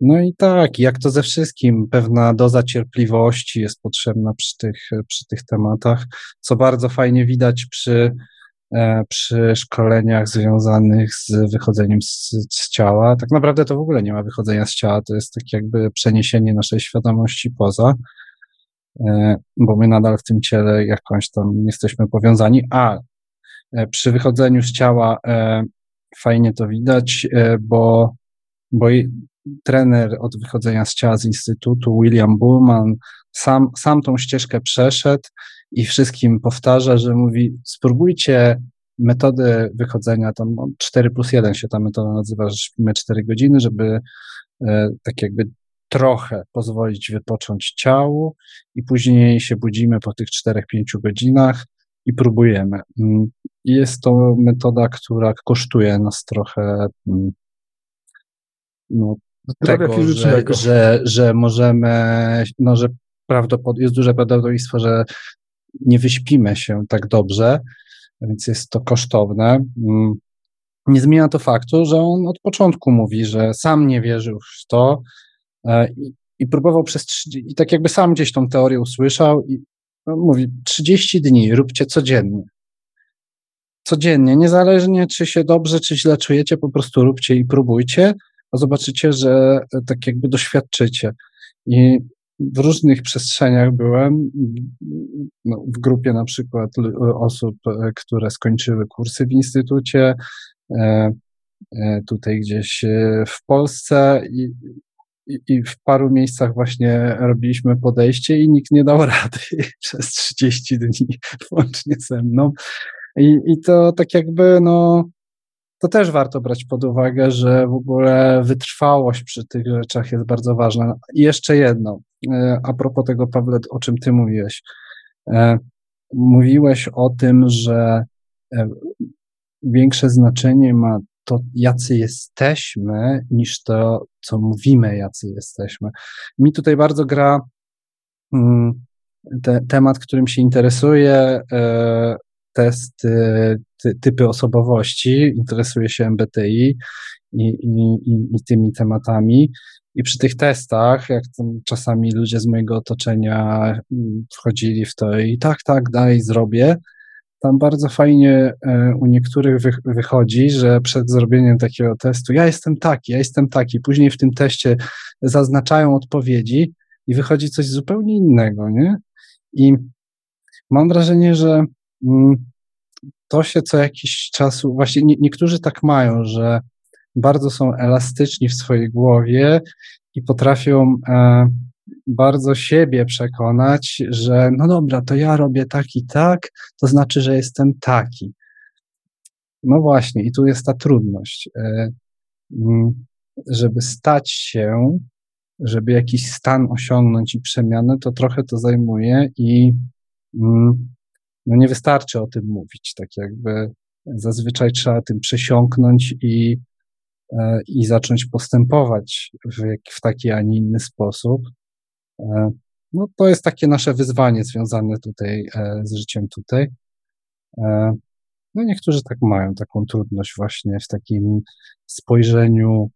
No i tak, jak to ze wszystkim, pewna doza cierpliwości jest potrzebna przy tych, przy tych tematach, co bardzo fajnie widać przy, przy szkoleniach związanych z wychodzeniem z, z, ciała. Tak naprawdę to w ogóle nie ma wychodzenia z ciała, to jest tak jakby przeniesienie naszej świadomości poza, e, bo my nadal w tym ciele jakąś tam jesteśmy powiązani, a e, przy wychodzeniu z ciała fajnie to widać, bo, bo trener od wychodzenia z ciała z Instytutu, William Bullman, sam, sam tą ścieżkę przeszedł i wszystkim powtarza, że mówi, spróbujcie metodę wychodzenia, tam 4 plus 1 się ta metoda nazywa, że śpimy 4 godziny, żeby e, tak jakby trochę pozwolić wypocząć ciału i później się budzimy po tych 4-5 godzinach i próbujemy. Mm, jest to metoda, która kosztuje nas trochę mm, no, tego, że, że, że możemy, no, że prawdopod- jest duże prawdopodobieństwo, że nie wyśpimy się tak dobrze, więc jest to kosztowne. Mm. Nie zmienia to faktu, że on od początku mówi, że sam nie wierzył w to e, i, i próbował przez, i tak jakby sam gdzieś tą teorię usłyszał i no, mówi 30 dni, róbcie codziennie. Codziennie, niezależnie czy się dobrze, czy źle czujecie, po prostu róbcie i próbujcie, a zobaczycie, że e, tak jakby doświadczycie. I w różnych przestrzeniach byłem, no, w grupie na przykład osób, e, które skończyły kursy w instytucie, e, tutaj gdzieś w Polsce i, i, w paru miejscach właśnie robiliśmy podejście i nikt nie dał rady przez 30 dni, włącznie ze mną. I, i to tak jakby, no, to też warto brać pod uwagę, że w ogóle wytrwałość przy tych rzeczach jest bardzo ważna. I jeszcze jedno, e, a propos tego, Pawle, o czym ty mówiłeś. E, mówiłeś o tym, że e, większe znaczenie ma to, jacy jesteśmy, niż to, co mówimy, jacy jesteśmy. Mi tutaj bardzo gra mm, te, temat, którym się interesuję, testy, ty, typy osobowości, interesuje się MBTI i, i, i, tymi tematami. I przy tych testach, jak czasami ludzie z mojego otoczenia mm, wchodzili w to i tak, tak, daj, zrobię, tam bardzo fajnie e, u niektórych wychodzi, że przed zrobieniem takiego testu ja jestem taki, ja jestem taki, później w tym teście zaznaczają odpowiedzi i wychodzi coś zupełnie innego, nie? I mam wrażenie, że mm, to się co jakiś czas, właśnie nie, niektórzy tak mają, że bardzo są elastyczni w swojej głowie i potrafią e, bardzo siebie przekonać, że no dobra, to ja robię tak i tak, to znaczy, że jestem taki. No właśnie, i tu jest ta trudność. E, żeby stać się, żeby jakiś stan osiągnąć i przemianę, to trochę to zajmuje i mm, no nie wystarczy o tym mówić, tak jakby zazwyczaj trzeba tym przesiąknąć i, i zacząć postępować w, w taki, a nie inny sposób. E, no to jest takie nasze wyzwanie związane tutaj e, z życiem tutaj. No niektórzy tak mają taką trudność właśnie w takim spojrzeniu.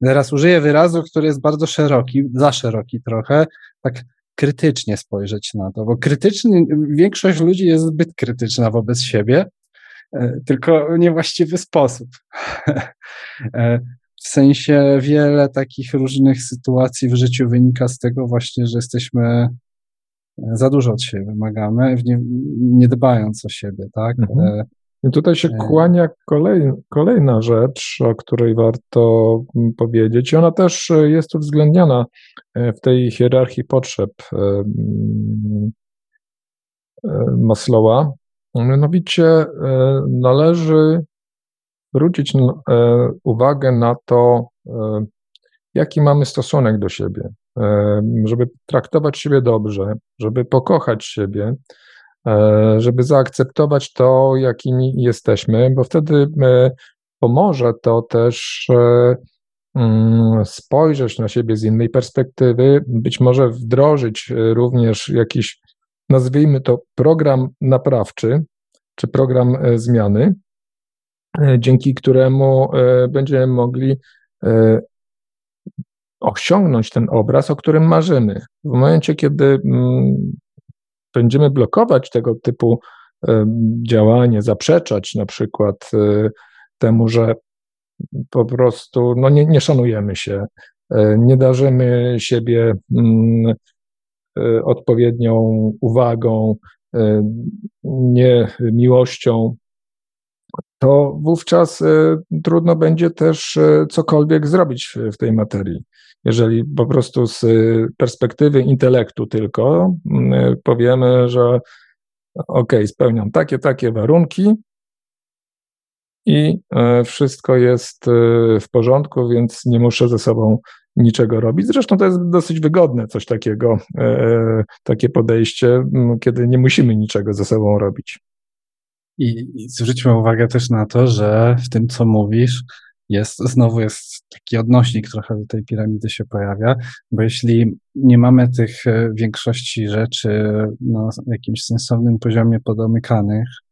Teraz użyję wyrazu, który jest bardzo szeroki, za szeroki trochę, tak krytycznie spojrzeć na to, bo krytyczny, większość ludzi jest zbyt krytyczna wobec siebie, e, tylko w niewłaściwy sposób. E, w sensie wiele takich różnych sytuacji w życiu wynika z tego właśnie, że jesteśmy e, za dużo od siebie wymagamy, nie, nie dbając o siebie, tak? Mhm. I tutaj się kłania kolej, kolejna rzecz, o której warto mm, powiedzieć. I ona też e, jest uwzględniana e, w tej hierarchii potrzeb e, mm, Maslowa. Mianowicie należy zwrócić uwagę na to, jaki mamy stosunek do siebie, żeby traktować siebie dobrze, żeby pokochać siebie, E, żeby zaakceptować to, jakimi jesteśmy, bo wtedy e, pomoże to też e, mm, spojrzeć na siebie z innej perspektywy, być może wdrożyć również jakiś, nazwijmy to, program naprawczy czy program zmiany, dzięki któremu będziemy mogli osiągnąć ten obraz, o którym marzymy. W momencie, kiedy będziemy blokować tego typu działanie, zaprzeczać na przykład temu, że po prostu no nie, nie szanujemy się, e, nie darzymy siebie mm, e, odpowiednią uwagą, e, nie miłością, to wówczas trudno będzie też cokolwiek zrobić w tej materii. Jeżeli po prostu z perspektywy intelektu tylko mm, powiemy, że ok, spełniam takie, takie warunki, i e, wszystko jest e, w porządku, więc nie muszę ze sobą niczego robić. Zresztą to jest dosyć wygodne, coś takiego, e, takie podejście, kiedy nie musimy niczego ze sobą robić. I, I zwróćmy uwagę też na to, że w tym, co mówisz, jest, znowu jest taki odnośnik trochę do tej piramidy się pojawia, bo jeśli nie mamy tych większości rzeczy na jakimś sensownym poziomie podomykanych, E,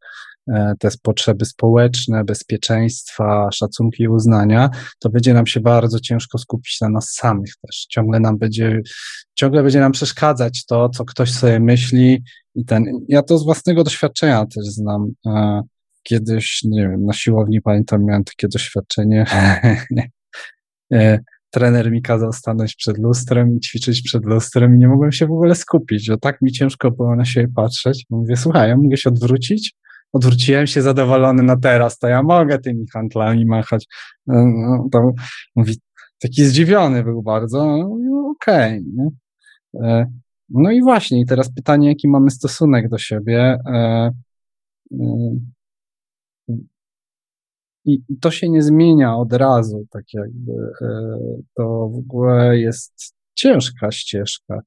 te potrzeby społeczne, bezpieczeństwa, szacunki i uznania, to będzie nam się bardzo ciężko skupić na nas samych też. Ciągle nam będzie, ciągle będzie nam przeszkadzać to, co ktoś sobie myśli i ten, ja to z własnego doświadczenia też znam. E, kiedyś, nie wiem, na siłowni pamiętam, miałem takie doświadczenie, e, trener mi kazał stanąć przed lustrem i ćwiczyć przed lustrem i nie mogłem się w ogóle skupić, bo tak mi ciężko było na siebie patrzeć. Mówię, słuchaj, ja mogę się odwrócić odwróciłem się zadowolony na teraz, to ja mogę tymi handlami machać. No, no to mówi, taki zdziwiony był bardzo, no, okej. Okay, no i właśnie, i teraz pytanie, jaki mamy stosunek do siebie. E, e, I to się nie zmienia od razu, tak jakby. E, to w ogóle jest ciężka ścieżka.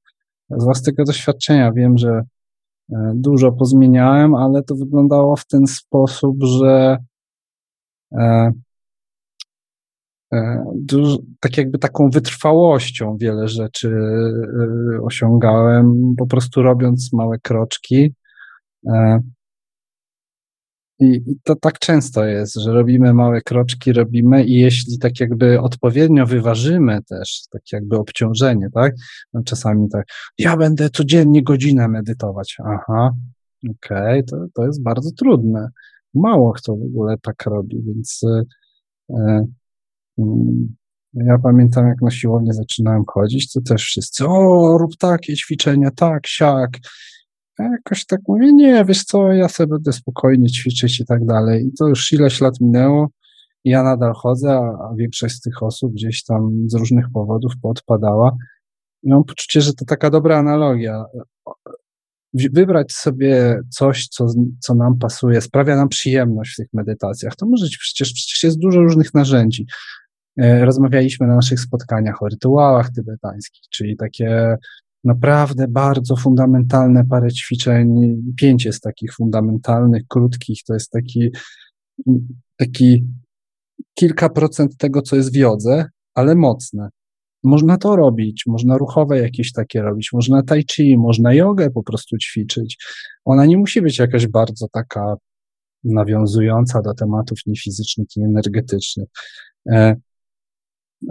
Z własnego doświadczenia wiem, że E, dużo pozmieniałem, ale to wyglądało w ten sposób, że e, e, tak jakby taką wytrwałością wiele rzeczy osiągałem, po prostu robiąc małe kroczki. I, to tak często jest, że robimy małe kroczki, robimy i jeśli tak jakby odpowiednio wyważymy też, tak jakby obciążenie, tak? No czasami tak, ja będę codziennie godzinę medytować. Aha, okej, okay, to, to jest bardzo trudne. Mało kto w ogóle tak robi, więc e, mm, ja pamiętam, jak na siłownię zaczynałem chodzić, to też wszyscy, o, rób takie ćwiczenia, tak, siak. Jakoś tak mówię, nie, wiesz co, ja sobie będę spokojnie ćwiczyć i tak dalej. I to już ileś lat minęło ja nadal chodzę, a, większość z tych osób gdzieś tam z różnych powodów podpadała. I mam poczucie, że to taka dobra analogia. Wybrać sobie coś, co, co nam pasuje, sprawia nam przyjemność w tych medytacjach. To może przecież, przecież jest dużo różnych narzędzi. E, rozmawialiśmy na naszych spotkaniach o rytuałach tybetańskich, czyli takie naprawdę bardzo fundamentalne parę ćwiczeń. Pięć jest takich fundamentalnych, krótkich. To jest taki, taki kilka procent tego, co jest w jodze, ale mocne. Można to robić, można ruchowe jakieś takie robić, można tai chi, można jogę po prostu ćwiczyć. Ona nie musi być jakaś bardzo taka nawiązująca do tematów niefizycznych i energetycznych.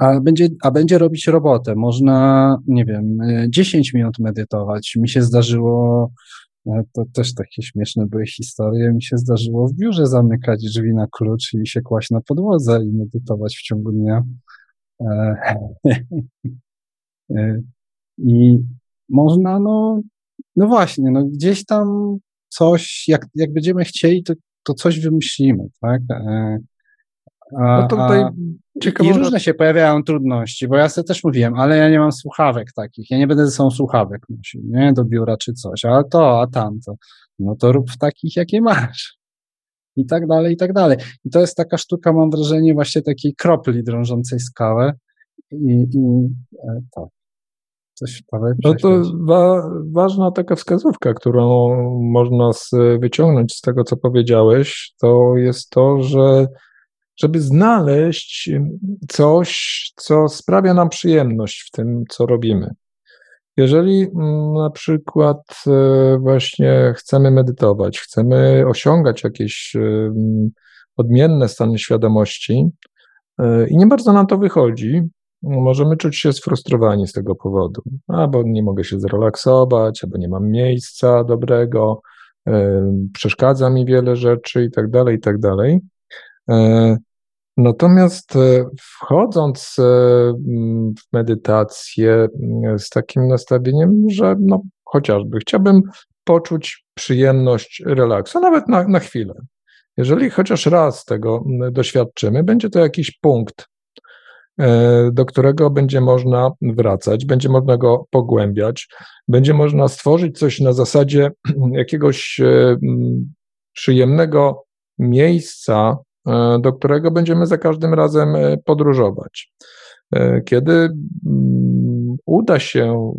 A będzie, a będzie robić robotę. Można, nie wiem, 10 minut medytować. Mi się zdarzyło, e, to też takie śmieszne były historie, mi się zdarzyło w biurze zamykać drzwi na klucz i się kłaść na podłodze i medytować w ciągu dnia. E, e, I można, no, no właśnie, no gdzieś tam coś, jak, jak będziemy chcieli, to, to coś wymyślimy, tak? A, no to tutaj ciekawe. I różne się pojawiają trudności, bo ja sobie też mówiłem, ale ja nie mam słuchawek takich, ja nie będę ze sobą słuchawek nosił, nie, do biura czy coś, a to, a tamto. No to rób w takich, jakie masz. I tak dalej, i tak dalej. I to jest taka sztuka, mam wrażenie, właśnie takiej kropli drążącej skałę. I, i e, tak. Coś No to wa ważna taka wskazówka, którą można z, wyciągnąć z tego, co powiedziałeś, to jest to, że żeby znaleźć coś, co sprawia nam przyjemność w tym, co robimy. Jeżeli mm, na przykład e, właśnie chcemy medytować, chcemy osiągać jakieś odmienne stany świadomości e, i nie bardzo nam to wychodzi, możemy czuć się sfrustrowani z tego powodu, albo nie mogę się zrelaksować, albo nie mam miejsca dobrego, przeszkadza mi wiele rzeczy i tak dalej, i tak dalej. E, natomiast e, wchodząc e, w medytację z takim nastawieniem, że no, chociażby chciałbym poczuć przyjemność relaksu, nawet na, na chwilę. Jeżeli chociaż raz tego doświadczymy, będzie to jakiś punkt, do którego będzie można wracać, będzie można go pogłębiać, będzie można stworzyć coś na zasadzie jakiegoś przyjemnego miejsca, do którego będziemy za każdym razem e, podróżować. E, kiedy mm, uda się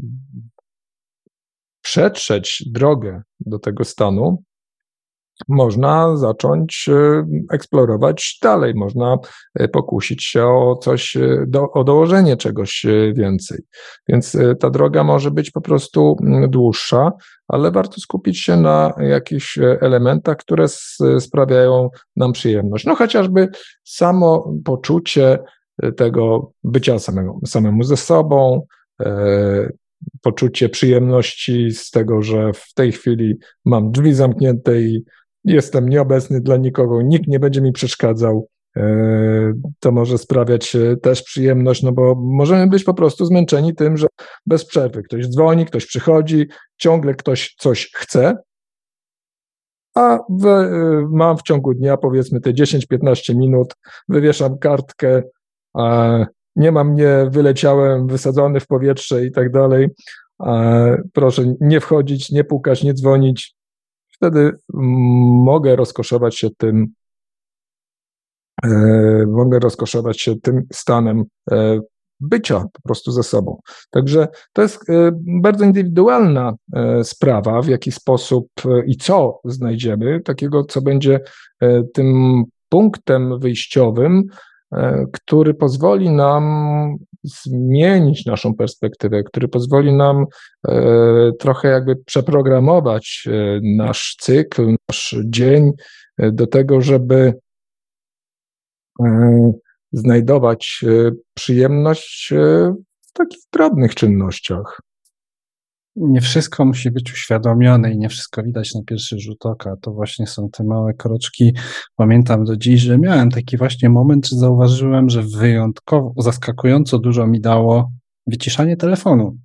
przetrzeć drogę do tego stanu, można zacząć eksplorować dalej, można pokusić się o coś, do, o dołożenie czegoś więcej. Więc ta droga może być po prostu mm, dłuższa, ale warto skupić się na jakichś elementach, które sprawiają nam przyjemność. No chociażby samo poczucie tego bycia samemu, samemu ze sobą, e, poczucie przyjemności z tego, że w tej chwili mam drzwi zamknięte i jestem nieobecny dla nikogo, nikt nie będzie mi przeszkadzał. E, to może sprawiać e, też przyjemność, no bo możemy być po prostu zmęczeni tym, że bez przerwy ktoś dzwoni, ktoś przychodzi, ciągle ktoś coś chce, a w, e, mam w ciągu dnia powiedzmy te 10-15 minut, wywieszam kartkę, nie ma mnie, wyleciałem, wysadzony w powietrze i tak dalej. Proszę nie wchodzić, nie pukać, nie dzwonić. Wtedy mogę rozkoszować się tym, E, mogę rozkoszować się tym stanem e, bycia po prostu ze sobą. Także to jest e, bardzo indywidualna sprawa, w jaki sposób i co znajdziemy, takiego, co będzie tym punktem wyjściowym, który pozwoli nam zmienić naszą perspektywę, który pozwoli nam trochę jakby przeprogramować nasz cykl, nasz dzień do tego, żeby E, znajdować e, przyjemność e, w takich drobnych czynnościach. Nie wszystko musi być uświadomione i nie wszystko widać na pierwszy rzut oka. To właśnie są te małe kroczki. Pamiętam do dziś, że miałem taki właśnie moment, że zauważyłem, że wyjątkowo, zaskakująco dużo mi dało wyciszanie telefonu.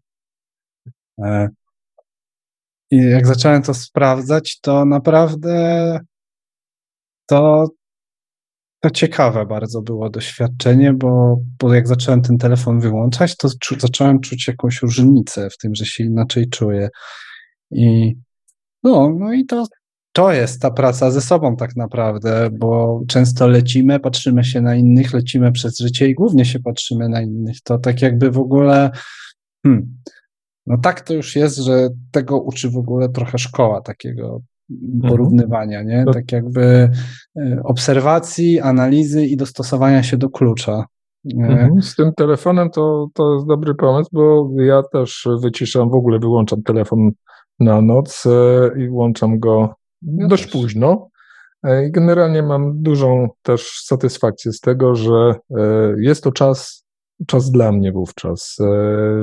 I jak zacząłem to sprawdzać, to naprawdę to to ciekawe bardzo było doświadczenie, bo, bo jak zacząłem ten telefon wyłączać, to czu, zacząłem czuć jakąś różnicę w tym, że się inaczej czuję. I no, no i to, to jest ta praca ze sobą tak naprawdę, bo często lecimy, patrzymy się na innych, lecimy przez życie i głównie się patrzymy na innych. To tak jakby w ogóle. Hmm, no tak to już jest, że tego uczy w ogóle trochę szkoła takiego. Porównywania, nie? Tak jakby e, obserwacji, analizy i dostosowania się do klucza. Mhm. Z tym telefonem to, to jest dobry pomysł, bo ja też wyciszam, w ogóle wyłączam telefon na noc e, i włączam go ja dość też. późno. E, I generalnie mam dużą też satysfakcję z tego, że jest to czas, czas dla mnie wówczas,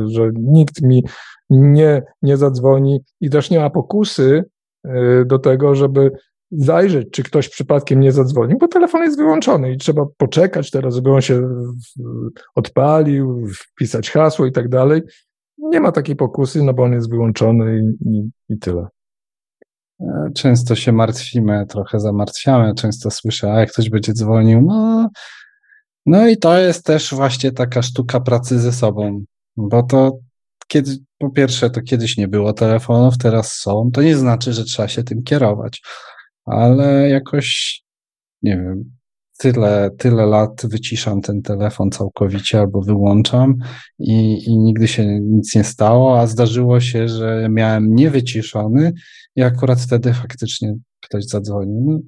że nikt mi nie, nie zadzwoni i też nie ma pokusy do tego, żeby zajrzeć, czy ktoś przypadkiem nie zadzwonił, bo telefon jest wyłączony i trzeba poczekać teraz, żeby on się odpalił, wpisać hasło i tak dalej. Nie ma takiej pokusy, no bo on jest wyłączony i, i, i tyle. E, często się martwimy, trochę zamartwiamy, często słyszę, a jak ktoś będzie dzwonił, no, no i to jest też właśnie taka sztuka pracy ze sobą, bo to kiedy, po pierwsze, to kiedyś nie było telefonów, teraz są. To nie znaczy, że trzeba się tym kierować, ale jakoś, nie wiem, tyle, tyle lat wyciszam ten telefon całkowicie albo wyłączam i, i nigdy się nic nie stało, a zdarzyło się, że miałem niewyciszony i akurat wtedy faktycznie ktoś zadzwonił. No,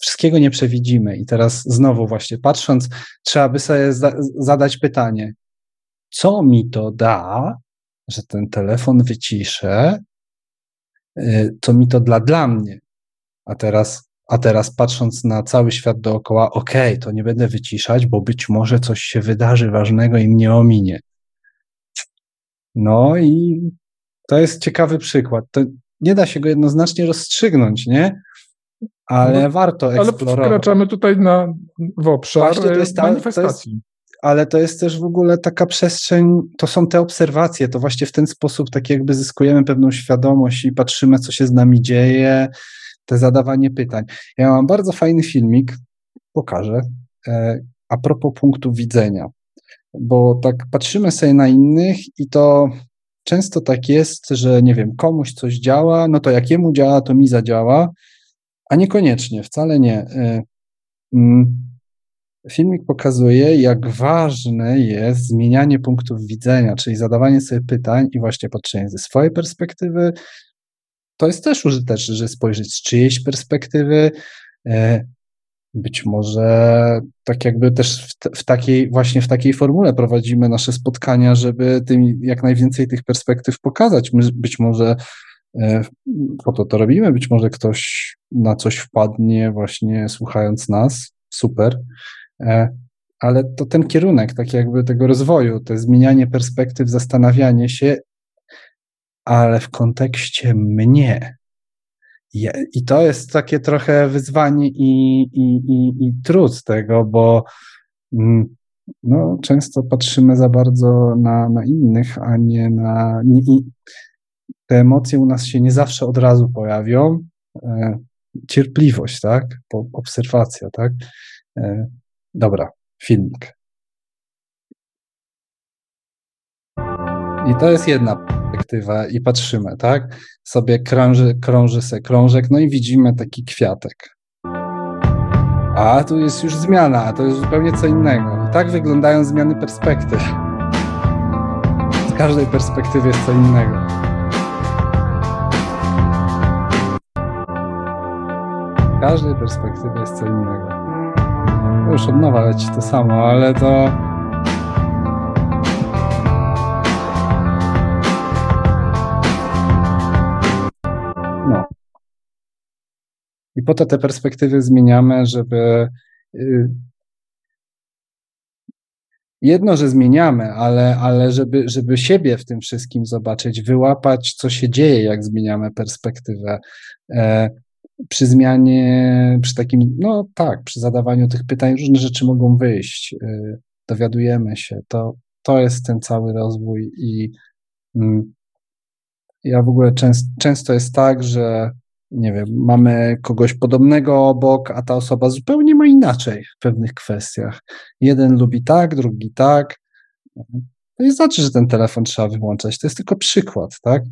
wszystkiego nie przewidzimy. I teraz znowu właśnie patrząc, trzeba by sobie zadać pytanie, co mi to da, że ten telefon wyciszę, y, co mi to dla, dla mnie. A teraz A teraz patrząc na cały świat dookoła, okej, okay, to nie będę wyciszać, bo być może coś się wydarzy ważnego i mnie ominie. No i to jest ciekawy przykład. To nie da się go jednoznacznie rozstrzygnąć, nie? Ale no, warto eksplorować. Ale wkraczamy tutaj na, w obszar Właśnie to jest ta, manifestacji. To jest, ale to jest też w ogóle taka przestrzeń, to są te obserwacje, to właśnie w ten sposób tak jakby zyskujemy pewną świadomość i patrzymy, co się z nami dzieje, te zadawanie pytań. Ja mam bardzo fajny filmik, pokażę, e, a propos punktu widzenia, bo tak patrzymy sobie na innych i to często tak jest, że nie wiem, komuś coś działa, no to jak jemu działa, to mi zadziała, a niekoniecznie, wcale nie. Filmik pokazuje, jak ważne jest zmienianie punktów widzenia, czyli zadawanie sobie pytań i właśnie patrzenie ze swojej perspektywy. To jest też użyteczne, że spojrzeć z czyjejś perspektywy. E, być może tak jakby też w, w, takiej, właśnie w takiej formule prowadzimy nasze spotkania, żeby tym jak najwięcej tych perspektyw pokazać. My być może e, po to to robimy, być może ktoś na coś wpadnie właśnie słuchając nas, super. E, ale to ten kierunek, tak jakby tego rozwoju, to zmienianie perspektyw, zastanawianie się, ale w kontekście mnie. I to jest takie trochę wyzwanie i, i, i, i trud tego, bo mm, no, często patrzymy za bardzo na, na innych, a nie na. Nie, te emocje u nas się nie zawsze od razu pojawią. E, cierpliwość, tak? Obserwacja, tak? Dobra, filmik. I to jest jedna perspektywa i patrzymy, tak? Sobie krąży, krąży se krążek, no i widzimy taki kwiatek. A tu jest już zmiana, to jest zupełnie co innego. I tak wyglądają zmiany perspektyw. Z każdej perspektywy jest co innego. Z każdej perspektywy jest co innego. Już od nowa leci to samo, ale to... No. I po to te perspektywy zmieniamy, żeby y, jedno, że zmieniamy, ale, ale żeby, żeby siebie w tym wszystkim zobaczyć, wyłapać, co się dzieje, jak zmieniamy perspektywę. Przy zmianie, przy takim, no tak, przy zadawaniu tych pytań różne rzeczy mogą wyjść, y, dowiadujemy się. To, to jest ten cały rozwój i mm, ja w ogóle częst, często jest tak, że nie wiem, mamy kogoś podobnego obok, a ta osoba zupełnie ma inaczej w pewnych kwestiach. Jeden lubi tak, drugi tak. To nie znaczy, że ten telefon trzeba wyłączać. To jest tylko przykład, tak?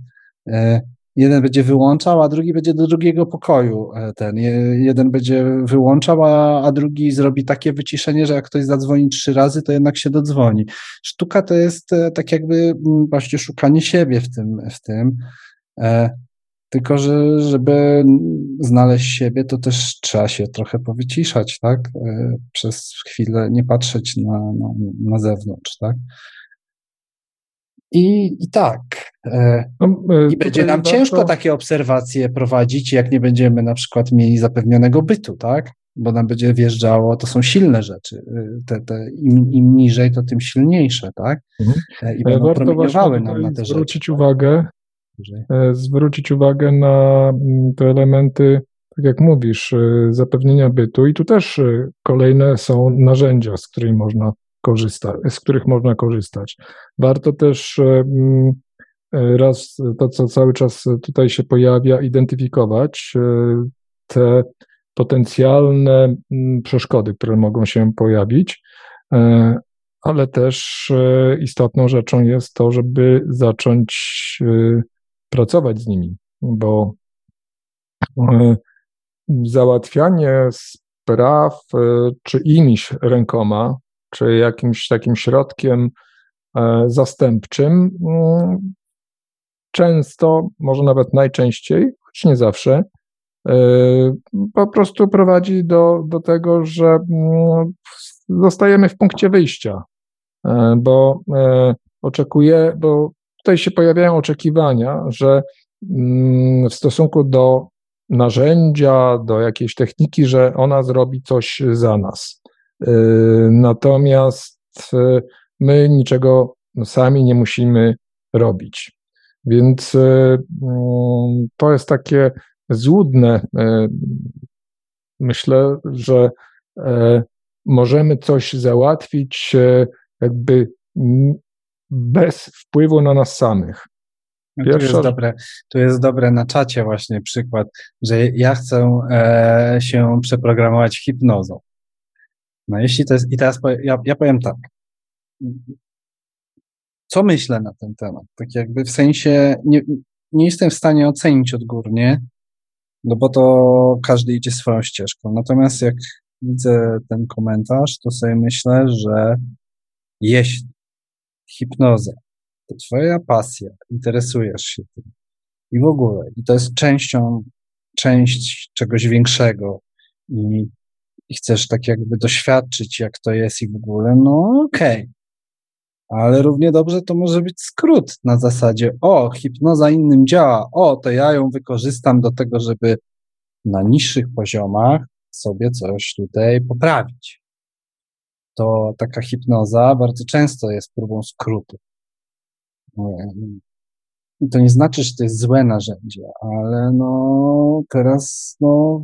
E, jeden będzie wyłączał, a drugi będzie do drugiego pokoju. E, ten jeden będzie wyłączał, a, a drugi zrobi takie wyciszenie, że jak ktoś zadzwoni trzy razy, to jednak się dodzwoni. Sztuka to jest e, tak jakby mm, właśnie szukanie siebie w tym, w tym. E, tylko, że żeby znaleźć siebie, to też trzeba się trochę powyciszać, tak? Przez chwilę nie patrzeć na, na, na zewnątrz, tak? I, i tak. E, no, e, I będzie nam ciężko takie obserwacje prowadzić, jak nie będziemy na przykład mieli zapewnionego bytu, tak? Bo nam będzie wjeżdżało, to są silne rzeczy. E, te, te, im, im niżej, to tym silniejsze, tak? Mhm. I będą Warto promieniowały nam na te zwrócić rzeczy. Uwagę, zwrócić uwagę na mm, te elementy, tak jak mówisz, zapewnienia bytu i tu też kolejne są narzędzia, z którymi można korzysta, z których można korzystać. Warto też e, mm, e, raz to, co cały czas tutaj się pojawia, identyfikować e, te potencjalne mm, przeszkody, które mogą się pojawić, ale też istotną rzeczą jest to, żeby zacząć pracować z nimi, bo załatwianie spraw czyimiś rękoma czy jakimś takim środkiem e, zastępczym, mm, często, może nawet najczęściej, choć nie zawsze, e, po prostu prowadzi do, do tego, że mm, zostajemy w punkcie wyjścia, e, bo oczekuje, bo tutaj się pojawiają oczekiwania, że mm, w stosunku do narzędzia, do jakiejś techniki, że ona zrobi coś za nas. Natomiast my niczego sami nie musimy robić. Więc mm, to jest takie złudne. Myślę, że możemy coś załatwić jakby bez wpływu na nas samych. Pierwsza... Tu, jest dobre, tu jest dobre na czacie właśnie przykład, że ja chcę e, się przeprogramować hipnozą. No jeśli to jest, i teraz powiem, ja, ja powiem tak. Co myślę na ten temat? Tak jakby w sensie nie, nie jestem w stanie ocenić odgórnie, no bo to każdy idzie swoją ścieżką. Natomiast jak widzę ten komentarz, to sobie myślę, że jeśli hipnoza to twoja pasja, interesujesz się tym i w ogóle, i to jest częścią, część czegoś większego i, i chcesz tak jakby doświadczyć, jak to jest i w ogóle, no okej. Okay. Ale równie dobrze to może być skrót na zasadzie, o, hipnoza innym działa, o, to ja ją wykorzystam do tego, żeby na niższych poziomach sobie coś tutaj poprawić. To taka hipnoza bardzo często jest próbą skrótu. To nie znaczy, że to jest złe narzędzie, ale no teraz no,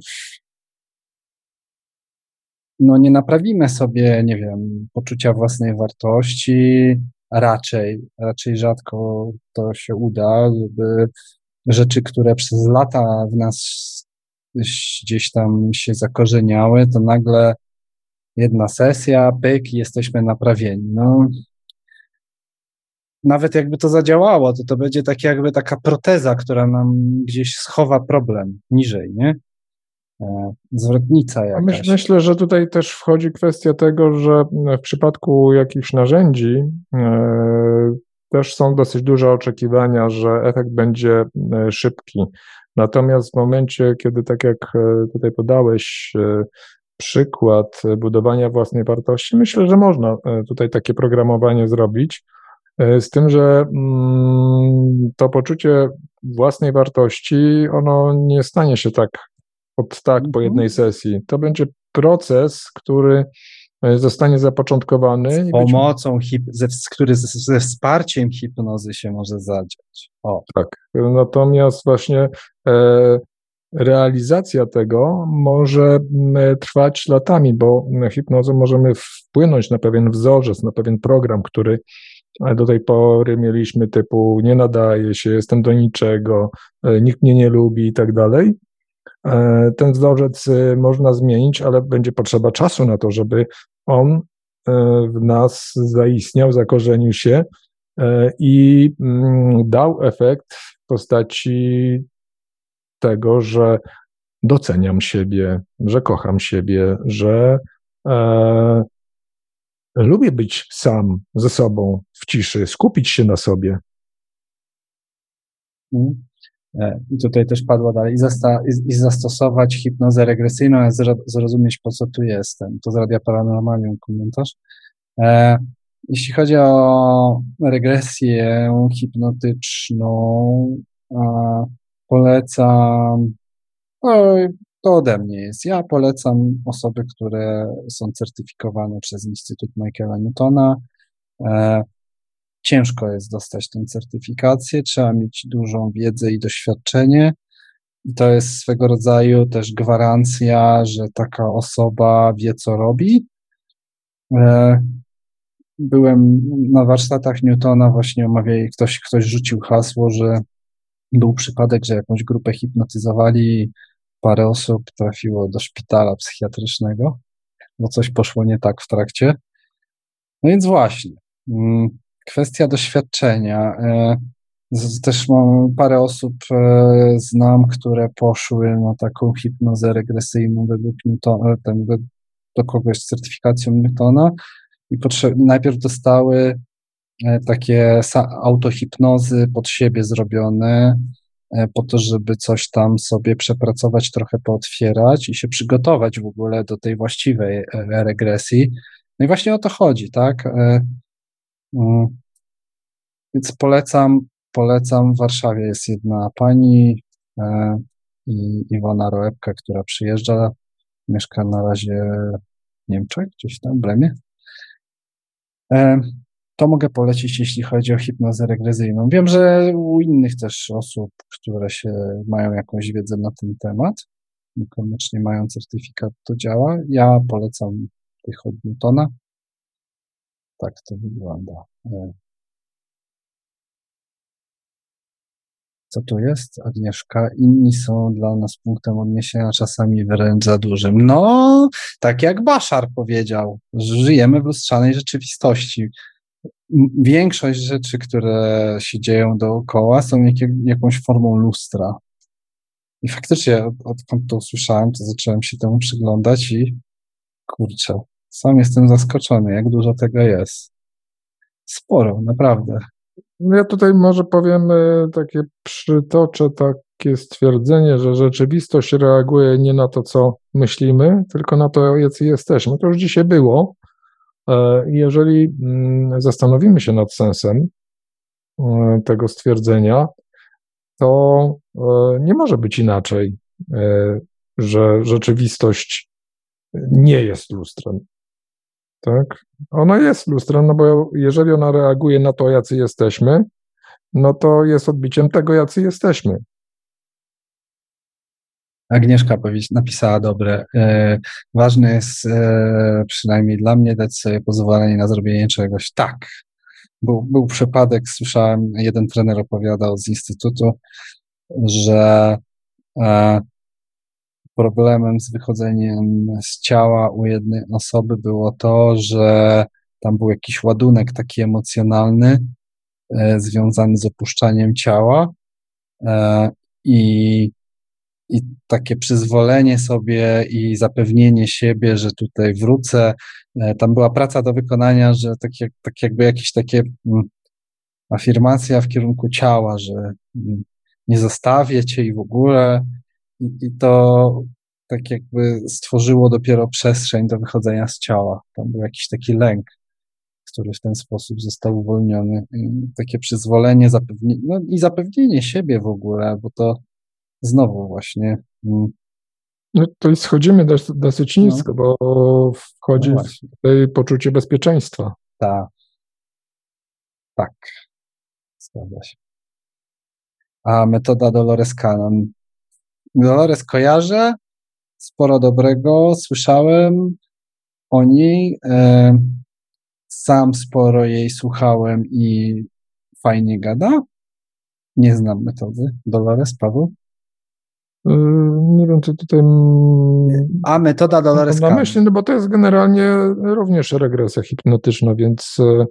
no nie naprawimy sobie, nie wiem, poczucia własnej wartości, raczej, raczej rzadko to się uda, żeby rzeczy, które przez lata w nas gdzieś tam się zakorzeniały, to nagle jedna sesja, pyk jesteśmy naprawieni. No, nawet jakby to zadziałało, to to będzie tak jakby taka proteza, która nam gdzieś schowa problem niżej, nie? E, zwrotnica jakaś. Myślę, że tutaj też wchodzi kwestia tego, że w przypadku jakichś narzędzi e, też są dosyć duże oczekiwania, że efekt będzie e, szybki. Natomiast w momencie, kiedy tak jak tutaj podałeś przykład budowania własnej wartości, myślę, że można tutaj takie programowanie zrobić z tym, że mm, to poczucie własnej wartości, ono nie stanie się tak od tak po mhm. jednej sesji. To będzie proces, który e, zostanie zapoczątkowany. Z pomocą, hip, który ze, ze, wsparciem hipnozy się może zadziać. O. Tak. Natomiast właśnie e, realizacja tego może trwać latami, bo hipnozą możemy wpłynąć na pewien wzorzec, na pewien program, który do tej pory mieliśmy typu nie nadaje się, jestem do niczego, e, nikt mnie nie lubi i tak dalej. E, ten wzorzec e, można zmienić, ale będzie potrzeba czasu na to, żeby on w nas zaistniał, zakorzenił się i mm, dał efekt w postaci tego, że doceniam siebie, że kocham siebie, że Lubię być sam ze sobą w ciszy, skupić się na sobie. E, I tutaj też padło dalej, i, zasta, i, i zastosować hipnozę regresyjną, a zrozumieć, po co tu jestem. To z Radia Paranormalium komentarz. E, jeśli chodzi o regresję hipnotyczną, polecam, to ode mnie jest. Ja polecam osoby, które są certyfikowane przez Instytut Michaela Newtona. E, ciężko jest dostać tę certyfikację, trzeba mieć dużą wiedzę i doświadczenie. I to jest swego rodzaju też gwarancja, że taka osoba wie, co robi. E, byłem na warsztatach Newtona, właśnie omawiali, ktoś, ktoś rzucił hasło, że był przypadek, że jakąś grupę hipnotyzowali parę osób trafiło do szpitala psychiatrycznego, bo coś poszło nie tak w trakcie. No więc właśnie, mm, kwestia doświadczenia. E, też mam parę osób, e, znam, które poszły na taką hipnozę regresyjną według Newtona, ten, do kogoś z certyfikacją Newtona i najpierw dostały e, takie autohipnozy pod siebie zrobione, E, po to, żeby coś tam sobie przepracować, trochę pootwierać i się przygotować w ogóle do tej właściwej e, regresji. No i właśnie o to chodzi, tak? E, mm, więc polecam, polecam. W Warszawie jest jedna pani, i Iwona Roepka, która przyjeżdża, mieszka na razie w Niemczech, gdzieś tam w Bremie. E, to mogę polecić, jeśli chodzi o hipnozę regresyjną. Wiem, że u innych też osób, które się mają jakąś wiedzę na ten temat, niekoniecznie mają certyfikat, to działa. Ja polecam tych od Newtona. Tak to wygląda. E, co tu jest, Agnieszka? Inni są dla nas punktem odniesienia czasami wręcz za dużym. No, tak jak Baszar powiedział, żyjemy w lustrzanej rzeczywistości. Większość rzeczy, które się dzieją dookoła, są jak, jakąś formą lustra. I faktycznie, od, odkąd to usłyszałem, to zacząłem się temu przyglądać i kurczę, sam jestem zaskoczony, jak dużo tego jest. Sporo, naprawdę. No ja tutaj może powiem e, takie, przytoczę takie stwierdzenie, że rzeczywistość reaguje nie na to, co myślimy, tylko na to, jacy jesteśmy. To już dzisiaj było. E, jeżeli mm, zastanowimy się nad sensem e, tego stwierdzenia, to nie może być inaczej, że rzeczywistość nie jest lustrem. Tak? Ona jest lustrem, no bo jeżeli ona reaguje na to, jacy jesteśmy, no to jest odbiciem tego, jacy jesteśmy. Agnieszka napisała dobre. E, ważne jest, e, przynajmniej dla mnie, dać sobie pozwolenie na zrobienie czegoś. Tak. Był, był przypadek, słyszałem, jeden trener opowiadał z instytutu, że e, problemem z wychodzeniem z ciała u jednej osoby było to, że tam był jakiś ładunek taki emocjonalny e, związany z opuszczaniem ciała e, i, i takie przyzwolenie sobie i zapewnienie siebie, że tutaj wrócę. E, tam była praca do wykonania, że tak, jak, tak jakby jakieś takie mm, afirmacja w kierunku ciała, że mm, nie zostawię cię i w ogóle i, I to tak jakby stworzyło dopiero przestrzeń do wychodzenia z ciała. Tam był jakiś taki lęk, który w ten sposób został uwolniony. I takie przyzwolenie, zapewnienie, no i zapewnienie siebie w ogóle, bo to znowu właśnie. Mm, no to schodzimy dosyć, dosyć no. nisko, bo wchodzi no w poczucie bezpieczeństwa. Tak. Tak. Zgadza się. A metoda Dolores Cannon Dolores kojarzę, sporo dobrego słyszałem o niej. E, sam sporo jej słuchałem i fajnie gada. Nie znam metody. Dolores, Paweł? E, nie wiem, czy tutaj. A metoda Dolores Na myśli, no bo to jest generalnie również regresja hipnotyczna, więc e,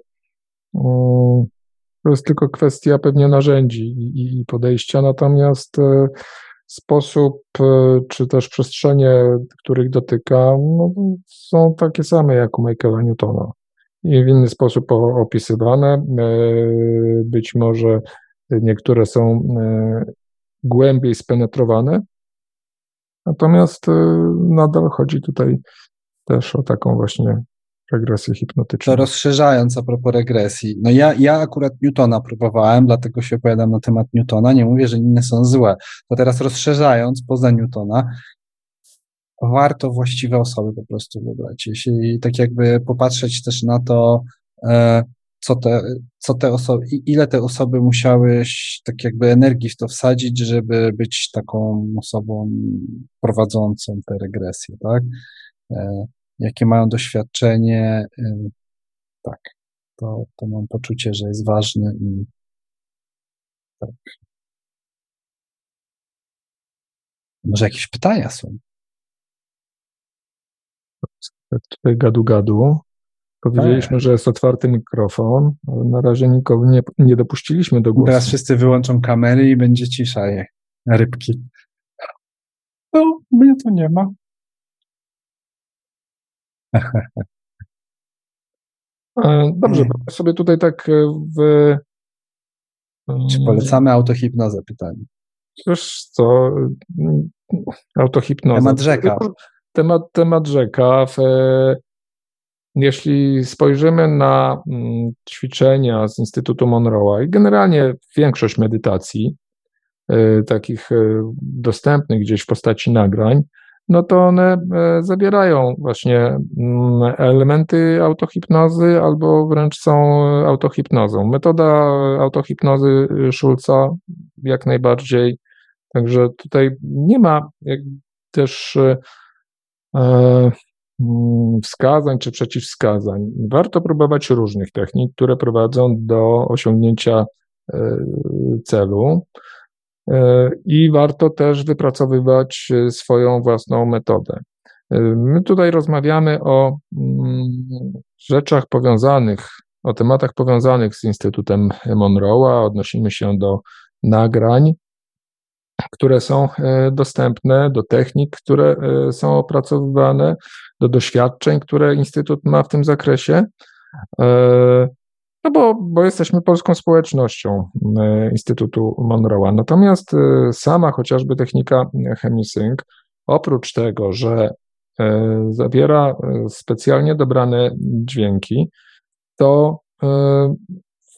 to jest tylko kwestia pewnie narzędzi i podejścia. Natomiast sposób, e, czy też przestrzenie, których dotyka, no, są takie same jak u Michaela Newtona. I w inny sposób opisywane. E, być może niektóre są e, głębiej spenetrowane, natomiast nadal chodzi tutaj też o taką właśnie regresję hipnotyczną. To rozszerzając a propos regresji, no ja, ja akurat Newtona próbowałem, dlatego się opowiadam na temat Newtona, nie mówię, że inne są złe. To teraz rozszerzając poza Newtona, warto właściwe osoby po prostu wybrać. Jeśli tak jakby popatrzeć też na to, e, co te, co te osoby, ile te osoby musiały tak jakby energii w to wsadzić, żeby być taką osobą prowadzącą te regresje, tak? Jakie mają doświadczenie, tak, to, to mam poczucie, że jest ważne i tak. Może jakieś pytania są? Tutaj gadu-gadu. Powiedzieliśmy, tak. że jest otwarty mikrofon, ale na razie nikogo nie, nie dopuściliśmy do głosu. Teraz wszyscy wyłączą kamery i będzie cisza, je, rybki. No, mnie to nie ma. E, dobrze, hmm. sobie tutaj tak e, w. Czy polecamy autohipnozę? Pytanie. Wiesz co, autohipnoza. Temat rzeka. Temat, temat rzeka. W, jeśli spojrzymy na mm, ćwiczenia z Instytutu Monroe'a i generalnie większość medytacji, takich dostępnych gdzieś w postaci nagrań, no to one zawierają właśnie mm, elementy autohipnozy albo wręcz są autohipnozą. Metoda autohipnozy Schulza jak najbardziej. Także tutaj nie ma też Mm, wskazań czy przeciwwskazań. Warto próbować różnych technik, które prowadzą do osiągnięcia e, celu. E, I warto też wypracowywać e, swoją własną metodę. My tutaj rozmawiamy o mm, rzeczach powiązanych, o tematach powiązanych z Instytutem Monroe'a, odnosimy się do nagrań, które są dostępne, do technik, które są opracowywane, do doświadczeń, które Instytut ma w tym zakresie. E, no bo, bo jesteśmy polską społecznością e, Instytutu Monroe'a. Natomiast e, sama chociażby technika Chemisync, oprócz tego, że zawiera specjalnie dobrane dźwięki, to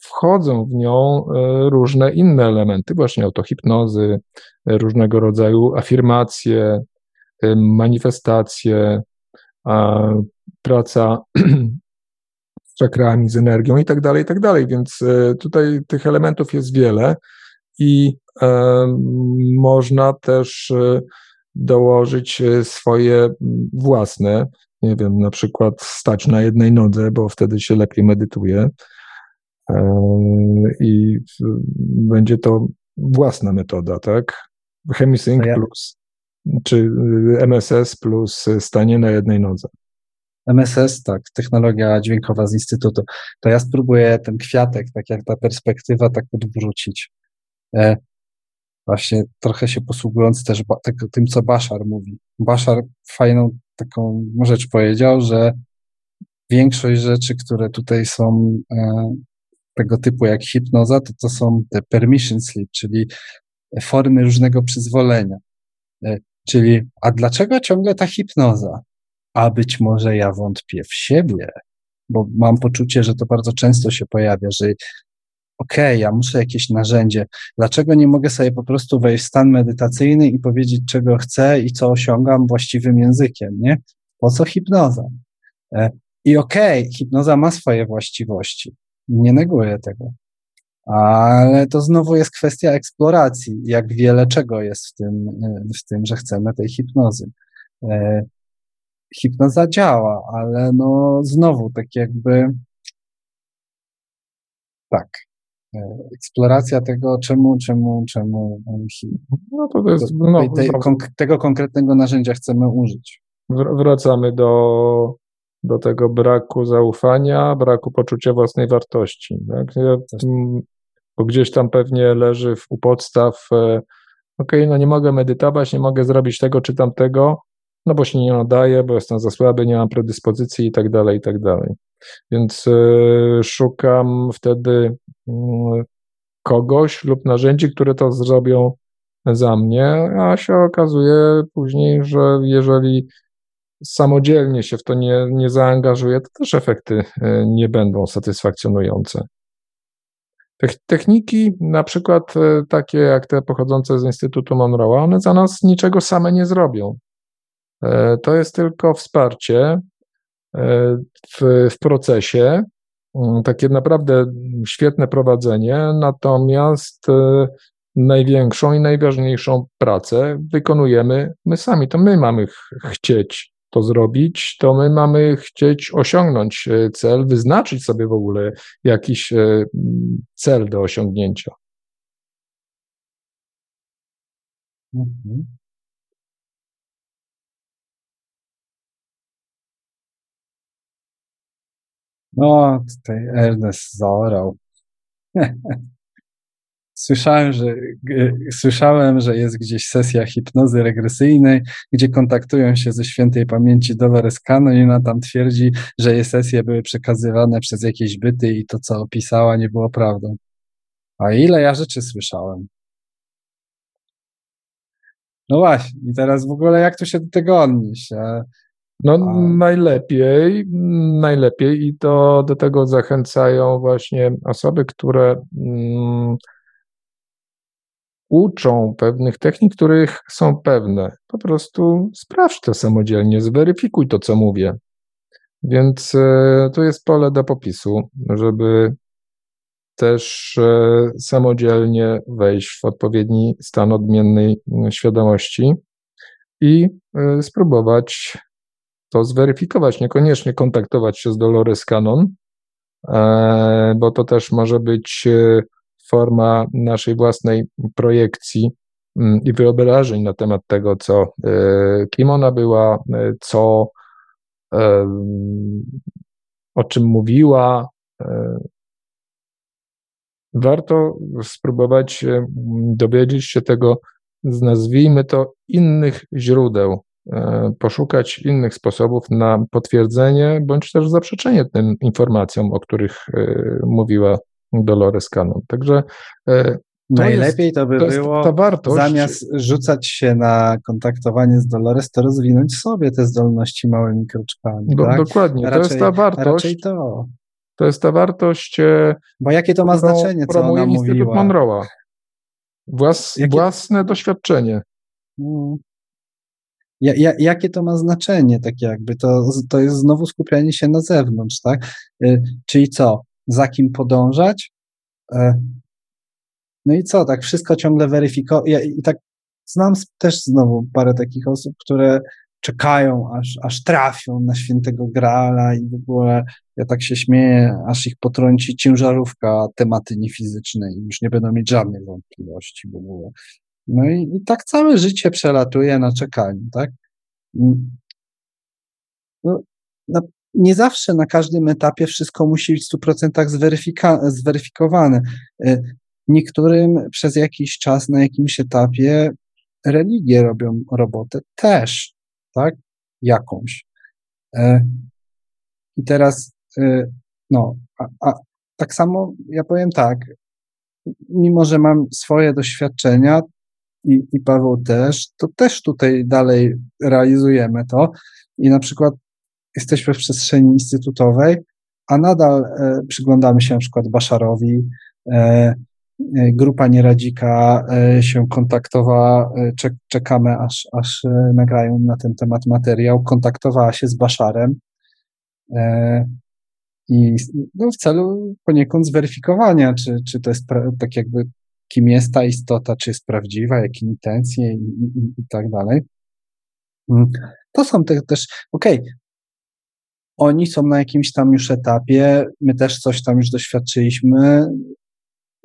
wchodzą w nią różne inne elementy, właśnie autohipnozy, różnego rodzaju afirmacje, manifestacje, praca czakrami, z energią i tak dalej, i tak dalej. Więc e, tutaj tych elementów jest wiele i e, można też e, dołożyć swoje własne, nie wiem, na przykład stać na jednej nodze, bo wtedy się lepiej medytuje i będzie to własna metoda, tak? Chemisync no ja, plus czy MSS plus stanie na jednej nodze. MSS, tak, technologia dźwiękowa z Instytutu. To ja spróbuję ten kwiatek, tak jak ta perspektywa, tak odwrócić. E, właśnie trochę się posługując też ba, tak, tym, co Bashar mówi. Bashar fajną taką rzecz powiedział, że większość rzeczy, które tutaj są e, tego typu jak hipnoza, to to są te permission slip, czyli formy różnego przyzwolenia. E, Czyli, a dlaczego ciągle ta hipnoza? A być może ja wątpię w siebie, bo mam poczucie, że to bardzo często się pojawia, że okej, okay, ja muszę jakieś narzędzie. Dlaczego nie mogę sobie po prostu wejść w stan medytacyjny i powiedzieć, czego chcę i co osiągam właściwym językiem, nie? Po co hipnoza? E, I okej, okay, hipnoza ma swoje właściwości. Nie neguję tego. Ale to znowu jest kwestia eksploracji, jak wiele czego jest w tym, w tym że chcemy tej hipnozy. Hipnoza działa, ale no znowu tak jakby tak. E, eksploracja tego, czemu, czemu, czemu no to jest, no, tej, tego konkretnego narzędzia chcemy użyć. Wracamy do do tego braku zaufania, braku poczucia własnej wartości. Tak? Ja, bo gdzieś tam pewnie leży u podstaw, e, ok, no nie mogę medytować, nie mogę zrobić tego czy tamtego, no bo się nie nadaje, bo jestem za słaby, nie mam predyspozycji i tak dalej, i tak dalej. Więc y, szukam wtedy y, kogoś lub narzędzi, które to zrobią za mnie, a się okazuje później, że jeżeli samodzielnie się w to nie, nie zaangażuję, to też efekty y, nie będą satysfakcjonujące. Techniki, na przykład e, takie jak te pochodzące z Instytutu Monroe'a, one za nas niczego same nie zrobią. E, to jest tylko wsparcie e, w, w procesie, mm, takie naprawdę świetne prowadzenie, natomiast największą i najważniejszą pracę wykonujemy my sami. To my mamy chcieć to zrobić, to my mamy chcieć osiągnąć e, cel, wyznaczyć sobie w ogóle jakiś e, cel do osiągnięcia. Mhm. No, tutaj Ernest zaorał. Słyszałem, że, słyszałem, że jest gdzieś sesja hipnozy regresyjnej, gdzie kontaktują się ze świętej pamięci Dolores Cannon i ona tam twierdzi, że jej sesje były przekazywane przez jakieś byty i to, co opisała, nie było prawdą. A ile ja rzeczy słyszałem. No właśnie, i teraz w ogóle jak tu się do tego odnieść? A, no a... najlepiej, najlepiej i to do tego zachęcają właśnie osoby, które mm, uczą pewnych technik, których są pewne. Po prostu sprawdź to samodzielnie, zweryfikuj to, co mówię. Więc e, to jest pole do popisu, żeby też e, samodzielnie wejść w odpowiedni stan odmiennej świadomości i e, spróbować to zweryfikować. Niekoniecznie kontaktować się z Dolores Cannon, bo to też może być forma naszej własnej projekcji mm, i wyobrażeń na temat tego, co, kim ona była, co o czym mówiła. E, warto spróbować dowiedzieć się tego z nazwijmy to innych źródeł, e, poszukać innych sposobów na potwierdzenie bądź też zaprzeczenie tym informacjom, o których e, mówiła Dolores Cannon. Także to Najlepiej jest, to by to było, ta wartość. zamiast rzucać się na kontaktowanie z Dolores, to rozwinąć sobie te zdolności małymi kroczkami. Do, tak? Dokładnie, raczej, to jest ta wartość. Raczej to. To jest ta wartość. E, Bo jakie to ma znaczenie, co ona Instytut mówiła? Monroe'a. Włas, jakie... Własne doświadczenie. Hmm. Ja, ja, jakie to ma znaczenie, tak jakby? To, to jest znowu skupianie się na zewnątrz, tak? Y, czyli co? Za kim podążać? E, no i co, tak wszystko ciągle weryfikować. Ja, I tak znam też znowu parę takich osób, które czekają, aż, aż trafią na świętego Graala i w ogóle ja tak się śmieję, aż ich potrąci ciężarówka tematy niefizycznej i już nie będą mieć żadnych wątpliwości w ogóle. No i, i tak całe życie przelatuje na czekaniu, tak? Mm. No, na, nie zawsze na każdym etapie wszystko musi być w 100% zweryfika- zweryfikowane. Y, Niektórym przez jakiś czas na jakimś etapie religie robią robotę też, tak? Jakąś. E, I teraz, e, no, a, a tak samo ja powiem tak, mimo że mam swoje doświadczenia i, i Paweł też, to też tutaj dalej realizujemy to. I na przykład jesteśmy w przestrzeni instytutowej, a nadal e, przyglądamy się na przykład Baszarowi, e, E, grupa Nieradzika e, się kontaktowała, e, czekamy aż, aż nagrają na ten temat materiał, kontaktowała się z Baszarem. I no, w celu poniekąd zweryfikowania, czy, czy to jest tak jakby kim jest ta istota, czy jest prawdziwa, jakie intencje i, i, i tak dalej. Mm. To są te, też, okej, okay, oni są na jakimś tam już etapie, my też coś tam już doświadczyliśmy,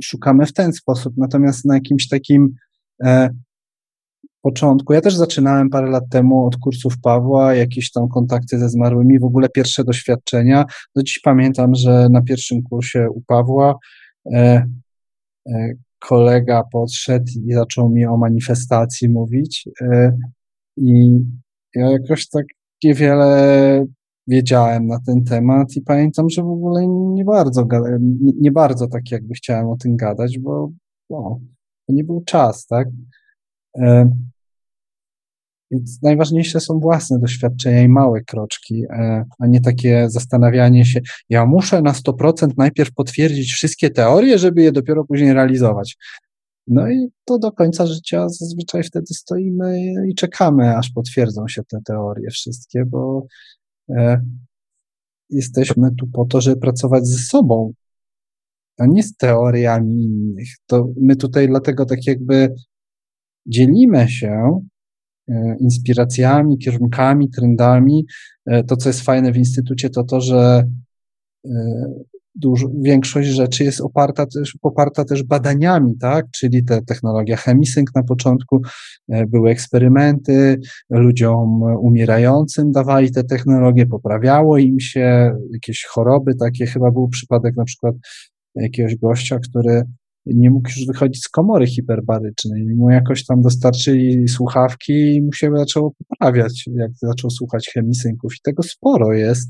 szukamy w ten sposób. Natomiast na jakimś takim e, początku, ja też zaczynałem parę lat temu od kursów Pawła, jakieś tam kontakty ze zmarłymi, w ogóle pierwsze doświadczenia. Do dziś pamiętam, że na pierwszym kursie u Pawła e, e, kolega podszedł i zaczął mi o manifestacji mówić e, i ja jakoś tak niewiele wiedziałem na ten temat i pamiętam, że w ogóle nie bardzo, nie, nie bardzo tak jakby chciałem o tym gadać, bo no, to nie był czas, tak? Więc najważniejsze są własne doświadczenia i małe kroczki, e, a nie takie zastanawianie się, ja muszę na 100% najpierw potwierdzić wszystkie teorie, żeby je dopiero później realizować. No i to do końca życia zazwyczaj wtedy stoimy i czekamy, aż potwierdzą się te teorie wszystkie, bo E, jesteśmy tu po to, żeby pracować ze sobą, a nie z teoriami innych. To my tutaj dlatego tak jakby dzielimy się inspiracjami, kierunkami, trendami. E, to, co jest fajne w instytucie, to to, że dużo, większość rzeczy jest oparta też, poparta też badaniami, tak? Czyli te technologia chemisync na początku, e, były eksperymenty, ludziom umierającym dawali te technologie, poprawiało im się jakieś choroby, takie chyba był przypadek na przykład jakiegoś gościa, który nie mógł już wychodzić z komory hiperbarycznej. Mu jakoś tam dostarczyli słuchawki i mu się zaczęło poprawiać, jak zaczął słuchać chemisynków i tego sporo jest.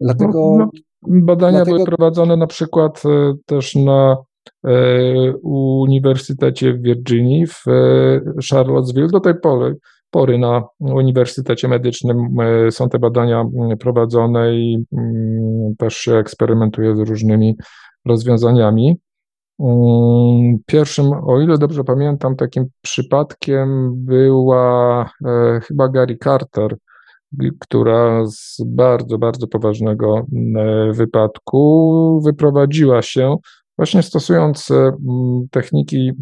Dlatego no, no, Badania Dlatego... były prowadzone na przykład e, też na e, Uniwersytecie w Virginii, w e, Charlottesville. Do tej pory, pory na Uniwersytecie Medycznym są te badania prowadzone i też się eksperymentuje z różnymi rozwiązaniami. Mm, pierwszym, o ile dobrze pamiętam, takim przypadkiem była e, chyba Gary Carter, która z bardzo, bardzo poważnego e, wypadku wyprowadziła się, właśnie stosując e, techniki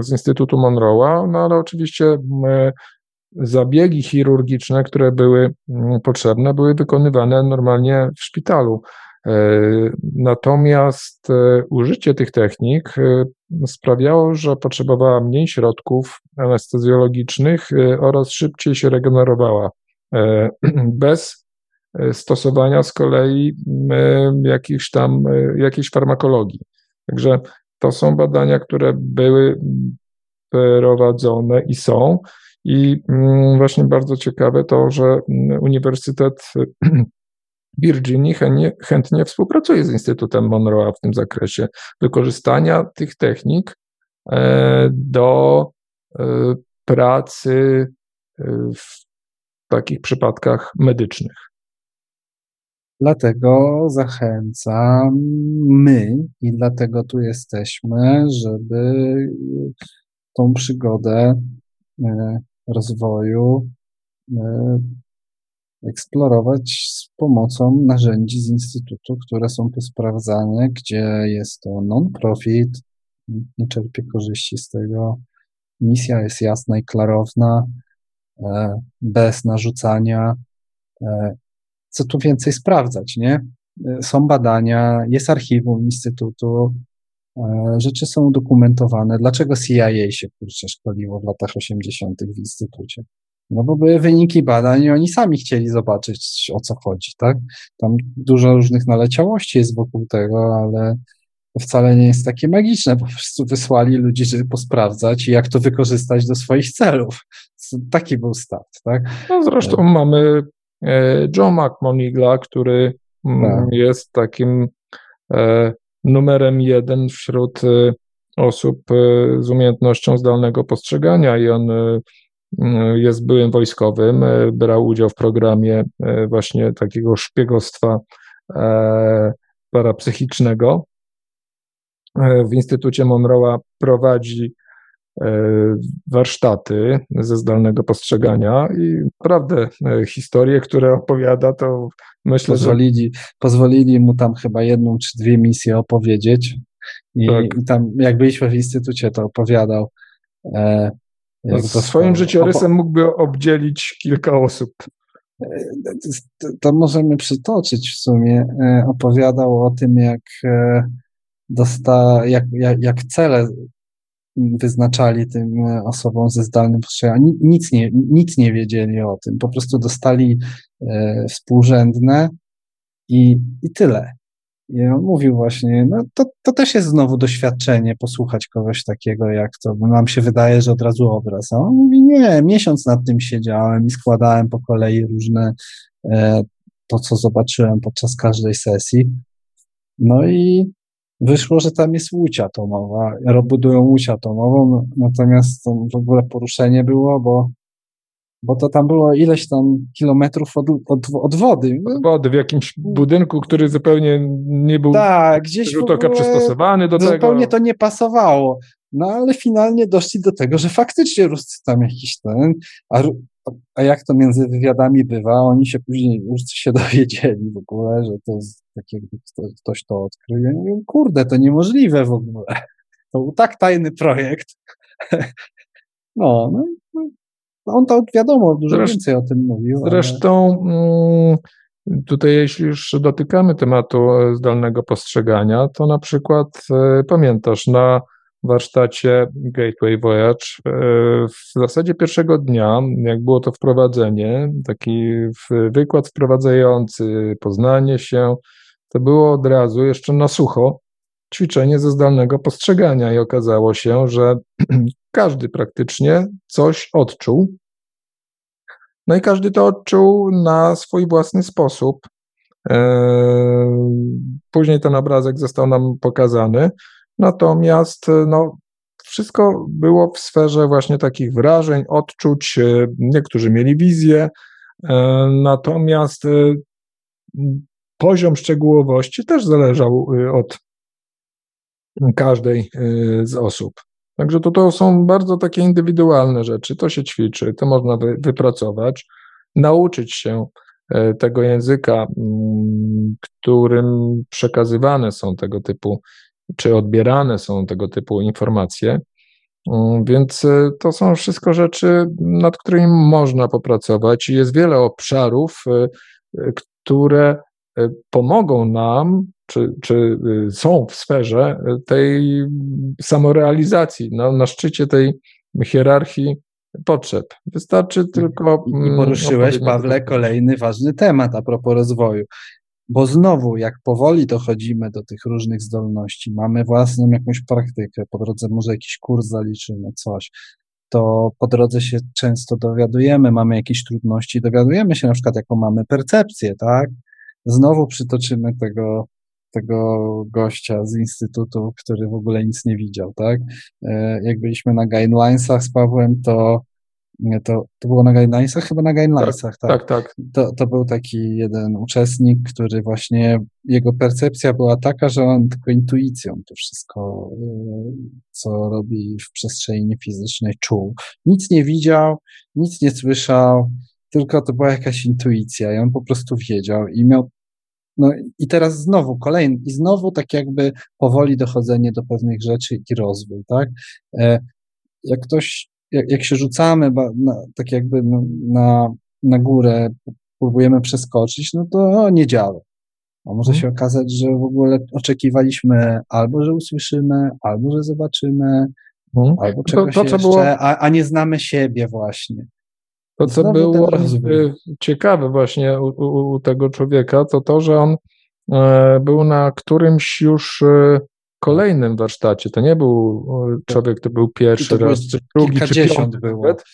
z Instytutu Monroe'a, no ale oczywiście zabiegi chirurgiczne, które były potrzebne, były wykonywane normalnie w szpitalu. E, natomiast e, użycie tych technik e, sprawiało, że potrzebowała mniej środków anestezjologicznych oraz szybciej się regenerowała. Bez stosowania z kolei jakichś tam, jakiejś farmakologii. Także to są badania, które były prowadzone i są. I właśnie bardzo ciekawe to, że Uniwersytet Virginii chętnie, współpracuje z Instytutem Monroe'a w tym zakresie wykorzystania tych technik e, do e, pracy e, w takich przypadkach medycznych. Dlatego zachęcam my i dlatego tu jesteśmy, żeby tą przygodę rozwoju eksplorować z pomocą narzędzi z Instytutu, które są posprawdzane, gdzie jest to non-profit, nie czerpie korzyści z tego. Misja jest jasna i klarowna, e, bez narzucania. E, co tu więcej sprawdzać, nie? E, są badania, jest archiwum Instytutu, rzeczy są udokumentowane. Dlaczego CIA się kurczę szkoliło w latach 80. w Instytucie? No bo były wyniki badań i oni sami chcieli zobaczyć, o co chodzi, tak? Tam dużo różnych naleciałości jest wokół tego, ale to wcale nie jest takie magiczne. Po prostu wysłali ludzi, żeby posprawdzać i jak to wykorzystać do swoich celów. Taki był start, tak? No zresztą tak. mamy e, John McMonigla, który mm, tak. jest takim e, numerem jeden wśród e, osób z umiejętnością zdalnego postrzegania i on jest byłym wojskowym, e, brał udział w programie e, właśnie takiego szpiegostwa e, parapsychicznego. W Instytucie Monroe'a prowadzi warsztaty ze zdalnego postrzegania i naprawdę historie, które opowiada, to myślę, pozwolili, że... Pozwolili mu tam chyba jedną czy dwie misje opowiedzieć i, tak. i tam jak byliśmy w instytucie, to opowiadał no, swoim życiorysem mógłby obdzielić kilka osób. To, to możemy przytoczyć w sumie. E, opowiadał o tym, jak, e, dosta, jak, jak, jak cele wyznaczali tym osobom ze zdalnym postrzeganiem. Nic nie, nic nie wiedzieli o tym. Po prostu dostali e, współrzędne i, i tyle. I on mówił właśnie, no to, to też jest znowu doświadczenie, posłuchać kogoś takiego, jak to, nam się wydaje, że od razu obraz. A on mówi, nie, miesiąc nad tym siedziałem i składałem po kolei różne, e, to co zobaczyłem podczas każdej sesji. No i wyszło, że tam jest łódź atomowa, budują łódź atomową, natomiast to w ogóle poruszenie było, bo bo to tam było ileś tam kilometrów od, od, od wody. Od wody, w jakimś budynku, który zupełnie nie był tak, gdzieś ogóle, przystosowany do zupełnie tego. Zupełnie to nie pasowało. No ale finalnie doszli do tego, że faktycznie Ruscy tam jakiś ten, a, a jak to między wywiadami bywa, oni się później już się dowiedzieli w ogóle, że to jest tak jakby ktoś to odkrył. Ja mówię, kurde, to niemożliwe w ogóle. To był tak tajny projekt. No, no, no on to wiadomo, dużo więcej o tym mówił. Zresztą ale... tutaj, jeśli już dotykamy tematu e, zdalnego postrzegania, to na przykład e, pamiętasz na warsztacie Gateway Voyage e, w zasadzie pierwszego dnia, jak było to wprowadzenie, taki wykład wprowadzający, poznanie się, to było od razu jeszcze na sucho ćwiczenie ze zdalnego postrzegania i okazało się, że każdy praktycznie coś odczuł. No i każdy to odczuł na swój własny sposób. E, później ten obrazek został nam pokazany. Natomiast no, wszystko było w sferze właśnie takich wrażeń, odczuć. E, niektórzy mieli wizję, e, natomiast poziom szczegółowości też zależał od każdej z osób. Także to, to są bardzo takie indywidualne rzeczy. To się ćwiczy, to można wy, wypracować, nauczyć się tego języka, mm, którym przekazywane są tego typu, czy odbierane są tego typu informacje. Mm, więc e, to są wszystko rzeczy, nad którymi można popracować. Jest wiele obszarów, e, e, które pomogą nam, czy, czy są w sferze tej samorealizacji, na, na szczycie tej hierarchii potrzeb. Wystarczy tylko. I mm, poruszyłeś, Pawle, kolejny ważny temat a propos rozwoju. Bo znowu, jak powoli dochodzimy do tych różnych zdolności, mamy własną jakąś praktykę, po drodze może jakiś kurs zaliczymy, coś, to po drodze się często dowiadujemy, mamy jakieś trudności, dowiadujemy się na przykład, jaką mamy percepcję, tak? Znowu przytoczymy tego, tego gościa z instytutu, który w ogóle nic nie widział, tak? E, jak byliśmy na guidelinesach z Pawłem, to to, to było na guidelinesach? Chyba na guidelinesach, tak. Tak, tak. tak. To, to był taki jeden uczestnik, który właśnie, jego percepcja była taka, że on tylko intuicją to wszystko, y, co robi w przestrzeni fizycznej, czuł. Nic nie widział, nic nie słyszał, tylko to była jakaś intuicja i on po prostu wiedział i miał no i teraz znowu kolejny, i znowu tak jakby powoli dochodzenie do pewnych rzeczy i rozwój, tak? E, jak ktoś jak, jak się rzucamy na, tak jakby na, na górę, próbujemy przeskoczyć, no to nie działa. A może mhm. się okazać, że w ogóle oczekiwaliśmy albo, że usłyszymy, albo, że zobaczymy, mhm. albo czegoś to, to, jeszcze, było... a, a nie znamy siebie właśnie. To, co Znowu było ciekawe właśnie u, u, tego człowieka, to to, że on e, był na którymś już e, kolejnym warsztacie. To nie był człowiek, to był pierwszy to raz, czy drugi, czy piąty było. Nawet.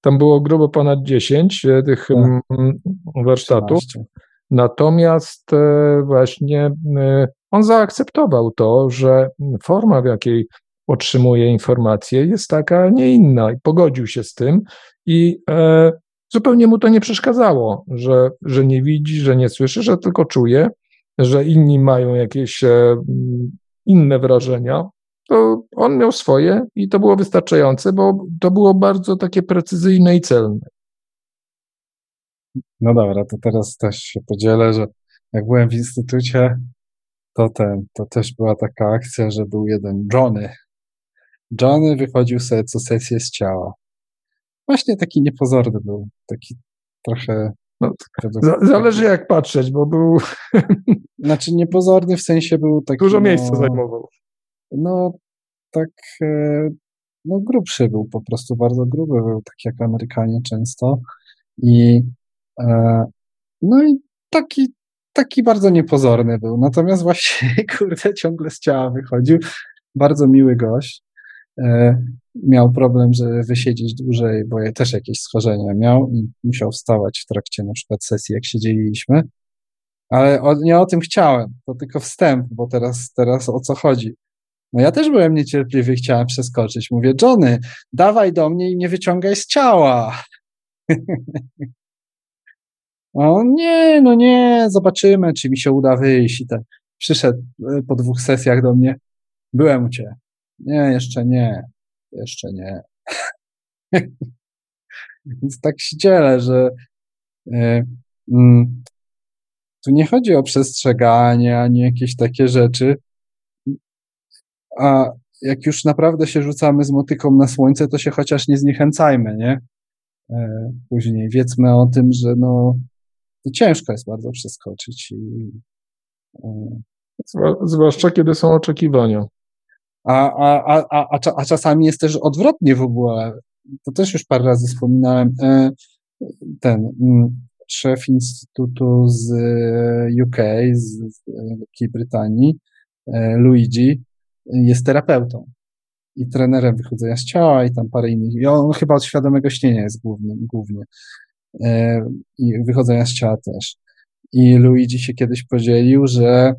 Tam było grubo ponad 10 e, tych tak. warsztatów. 13. Natomiast e, właśnie e, on zaakceptował to, że forma, w jakiej otrzymuje informacje, jest taka, a nie inna i pogodził się z tym i zupełnie mu to nie przeszkadzało, że, że nie widzi, że nie słyszy, że tylko czuje, że inni mają jakieś inne wrażenia, to on miał swoje i to było wystarczające, bo to było bardzo takie precyzyjne i celne. No dobra, to teraz też się podzielę, że jak byłem w instytucie, to ten, to też była taka akcja, że był jeden Johnny. Johnny wychodził sobie co sesję z ciała. Właśnie taki niepozorny był, taki trochę no, zależy jak patrzeć, bo był. Znaczy niepozorny w sensie był taki. Dużo no, miejsca zajmował. No, tak. E, no, grubszy był po prostu, bardzo gruby był, tak jak Amerykanie często. I. E, no i taki, taki bardzo niepozorny był. Natomiast właśnie, kurde, ciągle z ciała wychodził. Bardzo miły gość. E, miał problem, żeby wysiedzieć dłużej, bo też jakieś schorzenia miał i musiał wstawać w trakcie na przykład sesji, jak się dzieliliśmy. Ale o, nie o tym chciałem, to tylko wstęp, bo teraz, teraz o co chodzi. No ja też byłem niecierpliwy, chciałem przeskoczyć. Mówię, Johnny, dawaj do mnie i nie wyciągaj z ciała. o nie, no nie, zobaczymy, czy mi się uda wyjść. I ten przyszedł e, po dwóch sesjach do mnie. Byłem u ciebie. Nie, jeszcze nie. Jeszcze nie. Więc tak się dzielę, że y, mm, tu nie chodzi o przestrzeganie ani jakieś takie rzeczy. A jak już naprawdę się rzucamy z motyką na słońce, to się chociaż nie zniechęcajmy, nie? E, później wiedzmy o tym, że no, to ciężko jest bardzo przeskoczyć. I, e, Zwłaszcza kiedy są oczekiwania. A, a, a, a, a czasami jest też odwrotnie w ogóle. To też już parę razy wspominałem. E, ten mm, szef Instytutu z UK, z Wielkiej Brytanii, e, Luigi, jest terapeutą i trenerem wychodzenia z ciała i tam parę innych. I on chyba od świadomego śnienia jest główny, głównie. E, I wychodzenia z ciała też. I Luigi się kiedyś podzielił, że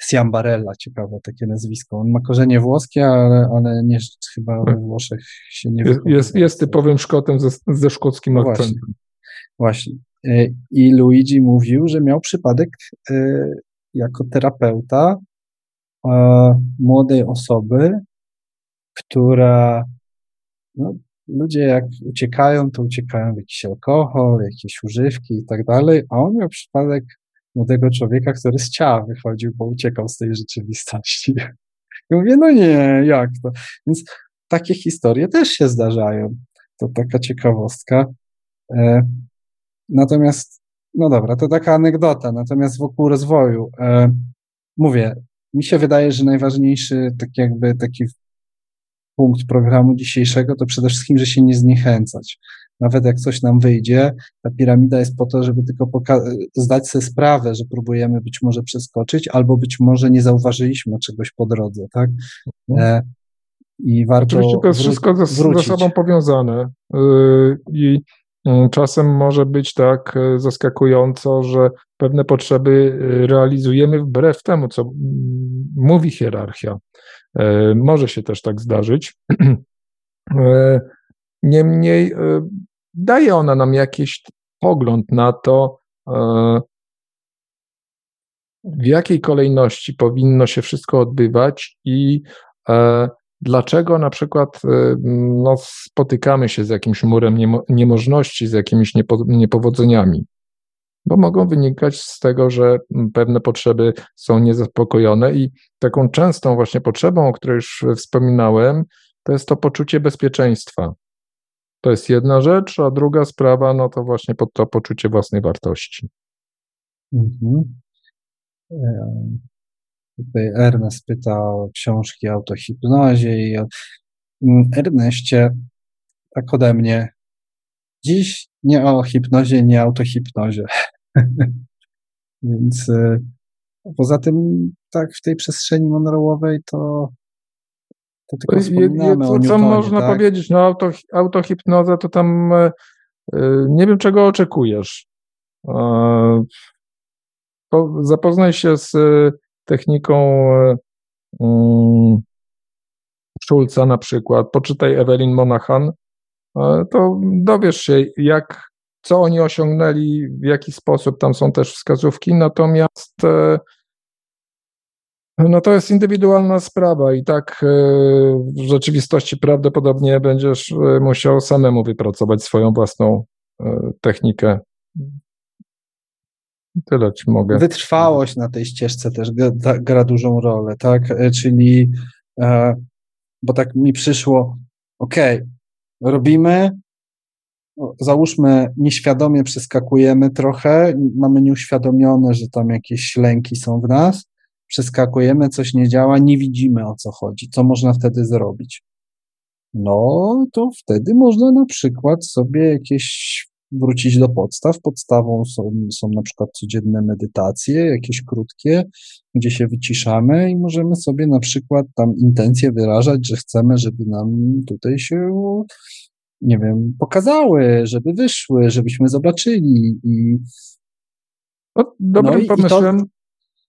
Siambarella, ciekawe takie nazwisko. On ma korzenie włoskie, ale, ale nie, chyba we Włoszech się nie Jest, jest, jest typowym Szkotem ze, ze szkockim no akcentem. Właśnie. właśnie. E, I Luigi mówił, że miał przypadek e, jako terapeuta młodej osoby, która no, ludzie jak uciekają, to uciekają w jakiś alkohol, jakieś używki i tak dalej, a on miał przypadek młodego człowieka, który z ciała wychodził, bo uciekał z tej rzeczywistości. I mówię, no nie, jak to? Więc takie historie też się zdarzają. To taka ciekawostka. E, natomiast, no dobra, to taka anegdota. Natomiast wokół rozwoju, e, mówię, mi się wydaje, że najważniejszy, tak jakby taki punkt programu dzisiejszego to przede wszystkim, że się nie zniechęcać. Nawet jak coś nam wyjdzie, ta piramida jest po to, żeby tylko zdać sobie sprawę, że próbujemy być może przeskoczyć, albo być może nie zauważyliśmy czegoś po drodze, tak? Mhm. E, I warto. Oczywiście to jest wszystko ze, ze sobą powiązane. Yy, I yy, czasem może być tak yy, zaskakująco, że pewne potrzeby yy, realizujemy wbrew temu, co mówi hierarchia. E, może się też tak zdarzyć. E, niemniej daje ona nam jakiś pogląd na to, w jakiej kolejności powinno się wszystko odbywać i dlaczego na przykład no, spotykamy się z jakimś murem niemożności, z jakimiś niepowodzeniami bo mogą wynikać z tego, że pewne potrzeby są niezaspokojone i taką częstą właśnie potrzebą, o której już wspominałem, to jest to poczucie bezpieczeństwa. To jest jedna rzecz, a druga sprawa, no to właśnie pod to poczucie własnej wartości. Mhm. Tutaj Ernest pytał o książki o autohipnozie i o mm, Erneście, tak ode mnie, dziś nie o hipnozie, nie autohipnozie. Więc e, poza tym, tak, w tej przestrzeni monorołowej to, to tylko wspominamy Co, co można tak? powiedzieć? No auto, autohipnoza to tam e, nie wiem, czego oczekujesz. Zapoznaj się z techniką um, Schulza na przykład, poczytaj Evelyn Monaghan, to dowiesz się, jak co oni osiągnęli, w jaki sposób, tam są też wskazówki, natomiast no to jest indywidualna sprawa i tak e, w rzeczywistości prawdopodobnie będziesz e, musiał samemu wypracować swoją własną technikę. Tyle ci mogę. Wytrwałość na tej ścieżce też gra, gra dużą rolę, tak? Czyli, bo tak mi przyszło, ok, robimy, załóżmy, nieświadomie przeskakujemy trochę, mamy nieuświadomione, że tam jakieś lęki są w nas, przeskakujemy, coś nie działa, nie widzimy o co chodzi. Co można wtedy zrobić? No, to wtedy można na przykład sobie jakieś wrócić do podstaw. Podstawą są, są na przykład codzienne medytacje, jakieś krótkie, gdzie się wyciszamy i możemy sobie na przykład tam intencje wyrażać, że chcemy, żeby nam tutaj się nie wiem, pokazały, żeby wyszły, żebyśmy zobaczyli i no, dobrym no pomysłem to,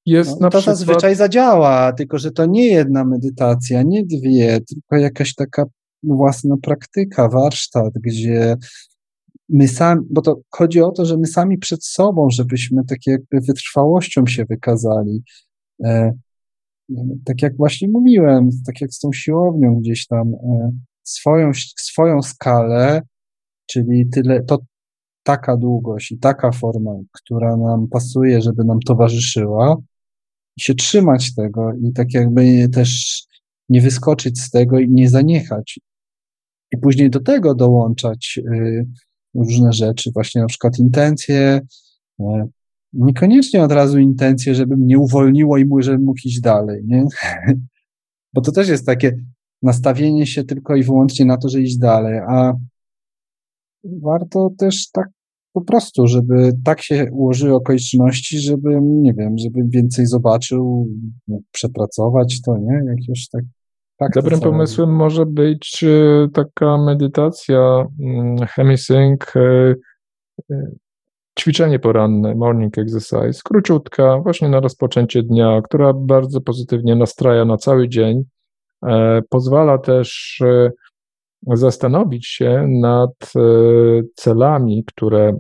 jest no, na to przykład... zazwyczaj zadziała, tylko że to nie jedna medytacja, nie dwie, tylko jakaś taka własna praktyka, warsztat, gdzie my sami, bo to chodzi o to, że my sami przed sobą, żebyśmy tak jakby wytrwałością się wykazali. E, tak jak właśnie mówiłem, tak jak z tą siłownią gdzieś tam, e, swoją, swoją skalę, czyli tyle, to taka długość i taka forma, która nam pasuje, żeby nam towarzyszyła, się trzymać tego i tak jakby też nie wyskoczyć z tego i nie zaniechać. I później do tego dołączać y, różne rzeczy, właśnie na przykład intencje, y, niekoniecznie od razu intencje, żeby mnie uwolniło i żebym mógł iść dalej, nie? Bo to też jest takie, nastawienie się tylko i wyłącznie na to, że iść dalej, a warto też tak po prostu, żeby tak się ułożyły okoliczności, żeby, nie wiem, żeby więcej zobaczył, przepracować to, nie? Jakieś tak. tak Dobrym pomysłem może być e, taka medytacja, mm, hemisync, e, e, ćwiczenie poranne, morning exercise, króciutka, właśnie na rozpoczęcie dnia, która bardzo pozytywnie nastraja na cały dzień pozwala też zastanowić się nad e, celami, które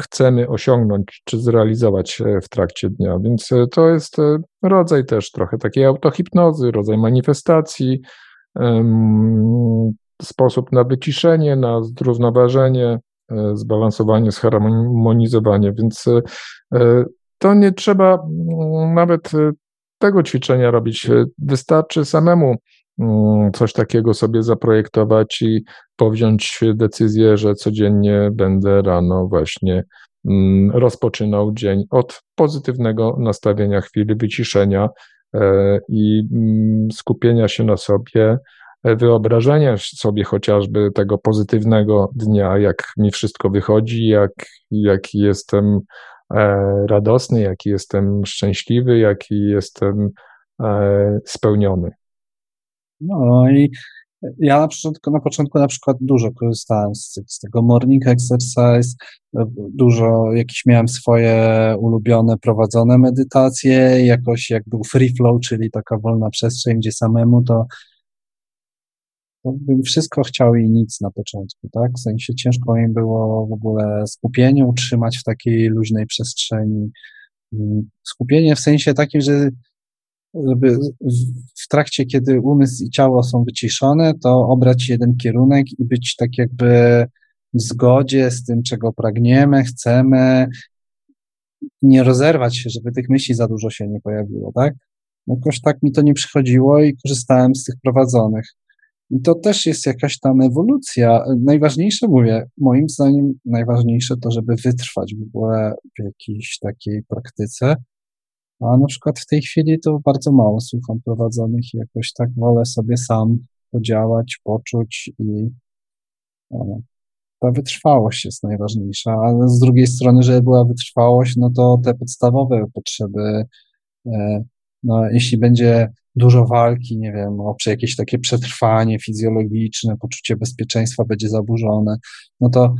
chcemy osiągnąć czy zrealizować w trakcie dnia. Więc to jest rodzaj też trochę takiej autohipnozy, rodzaj manifestacji, sposób na wyciszenie, na zrównoważenie, zbalansowanie, zharmonizowanie. Więc to nie trzeba nawet tego ćwiczenia robić. Wystarczy samemu coś takiego sobie zaprojektować i powziąć decyzję, że codziennie będę rano właśnie mm, rozpoczynał dzień od pozytywnego nastawienia, chwili wyciszenia e, i mm, skupienia się na sobie, e, wyobrażenia sobie chociażby tego pozytywnego dnia, jak mi wszystko wychodzi, jak, jak jestem E, radosny, jaki jestem szczęśliwy, jaki jestem spełniony. No i ja na początku, na początku na przykład dużo korzystałem z, z, tego morning exercise, dużo jakieś miałem swoje ulubione prowadzone medytacje, jakoś jak był free flow, czyli taka wolna przestrzeń, gdzie samemu to bym wszystko chciał i nic na początku, tak? W sensie ciężko im było w ogóle skupienie utrzymać w takiej luźnej przestrzeni. Mm, skupienie w sensie takim, że żeby w trakcie, kiedy umysł i ciało są wyciszone, to obrać jeden kierunek i być tak jakby w zgodzie z tym, czego pragniemy, chcemy, nie rozerwać się, żeby tych myśli za dużo się nie pojawiło, tak? Jakoś tak mi to nie przychodziło i korzystałem z tych prowadzonych. I to też jest jakaś tam ewolucja. Najważniejsze, mówię, moim zdaniem najważniejsze to, żeby wytrwać w ogóle w jakiejś takiej praktyce. A na przykład w tej chwili to bardzo mało słucham prowadzonych i jakoś tak wolę sobie sam podziałać, poczuć i no, ta wytrwałość jest najważniejsza, ale z drugiej strony, żeby była wytrwałość, no to te podstawowe potrzeby, e, no jeśli będzie dużo walki, nie wiem, o jakieś takie przetrwanie fizjologiczne, poczucie bezpieczeństwa będzie zaburzone, no to,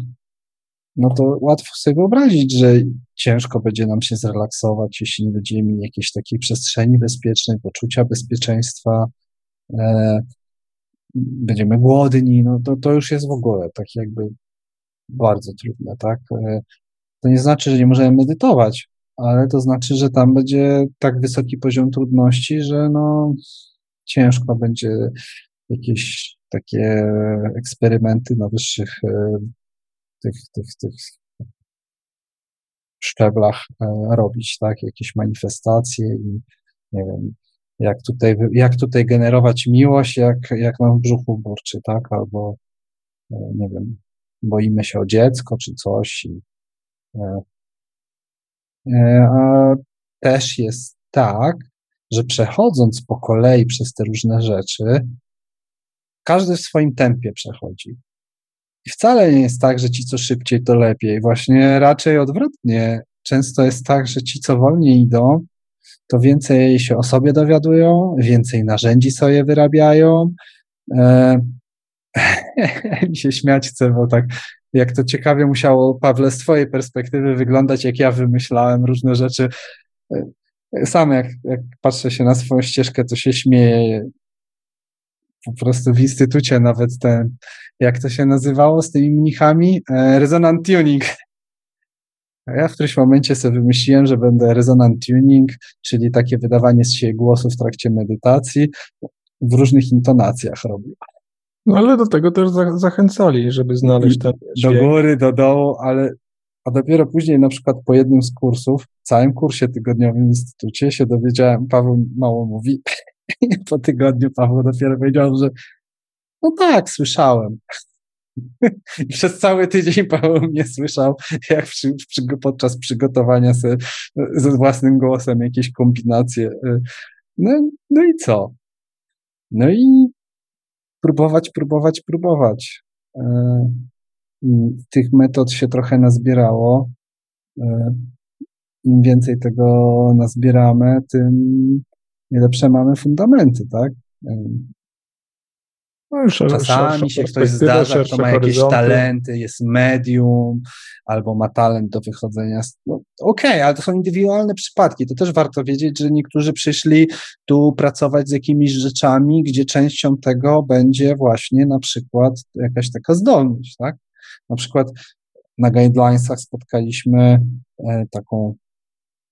no to łatwo sobie wyobrazić, że ciężko będzie nam się zrelaksować, jeśli nie będziemy mieli jakiejś takiej przestrzeni bezpiecznej, poczucia bezpieczeństwa, e, będziemy głodni, no to, to już jest w ogóle tak jakby bardzo trudne, tak? E, to nie znaczy, że nie możemy medytować, ale to znaczy, że tam będzie tak wysoki poziom trudności, że no ciężko będzie jakieś takie eksperymenty na wyższych e, tych, tych, tych szczeblach e, robić, tak? Jakieś manifestacje i nie wiem, jak tutaj, jak tutaj generować miłość, jak, jak nam w brzuchu burczy, tak? Albo e, nie wiem, boimy się o dziecko czy coś i E, a też jest tak, że przechodząc po kolei przez te różne rzeczy, każdy w swoim tempie przechodzi. I wcale nie jest tak, że ci, co szybciej, to lepiej. Właśnie raczej odwrotnie. Często jest tak, że ci, co wolniej idą, to więcej się o sobie dowiadują, więcej narzędzi sobie wyrabiają. E, mi się śmiać chce, bo tak jak to ciekawie musiało, Pawle, z twojej perspektywy wyglądać, jak ja wymyślałem różne rzeczy. Sam jak, jak patrzę się na swoją ścieżkę, to się śmieję. Po prostu w instytucie nawet ten, jak to się nazywało z tymi mnichami? E, resonant tuning. Ja w którymś momencie sobie wymyśliłem, że będę resonant tuning, czyli takie wydawanie z siebie głosu w trakcie medytacji w różnych intonacjach robił. No ale do tego też za zachęcali, żeby znaleźć ten Do góry, do dołu, ale a dopiero później na przykład po jednym z kursów, w całym kursie tygodniowym w instytucie się dowiedziałem, Paweł mało mówi, po tygodniu Paweł dopiero powiedział, że no tak, słyszałem. I przez cały tydzień Paweł mnie słyszał, jak przy, przy, podczas przygotowania sobie ze własnym głosem jakieś kombinacje. No, no i co? No i próbować, próbować, próbować. E, I tych metod się trochę nazbierało. E, Im więcej tego nazbieramy, tym lepsze mamy fundamenty, tak? No już Czasami się ktoś zdarza, kto ma jakieś horyzonty. talenty, jest medium, albo ma talent do wychodzenia. Z... No, Okej, okay, ale to są indywidualne przypadki. To też warto wiedzieć, że niektórzy przyszli tu pracować z jakimiś rzeczami, gdzie częścią tego będzie właśnie na przykład jakaś taka zdolność, tak? Na przykład na guidelinesach spotkaliśmy e, taką,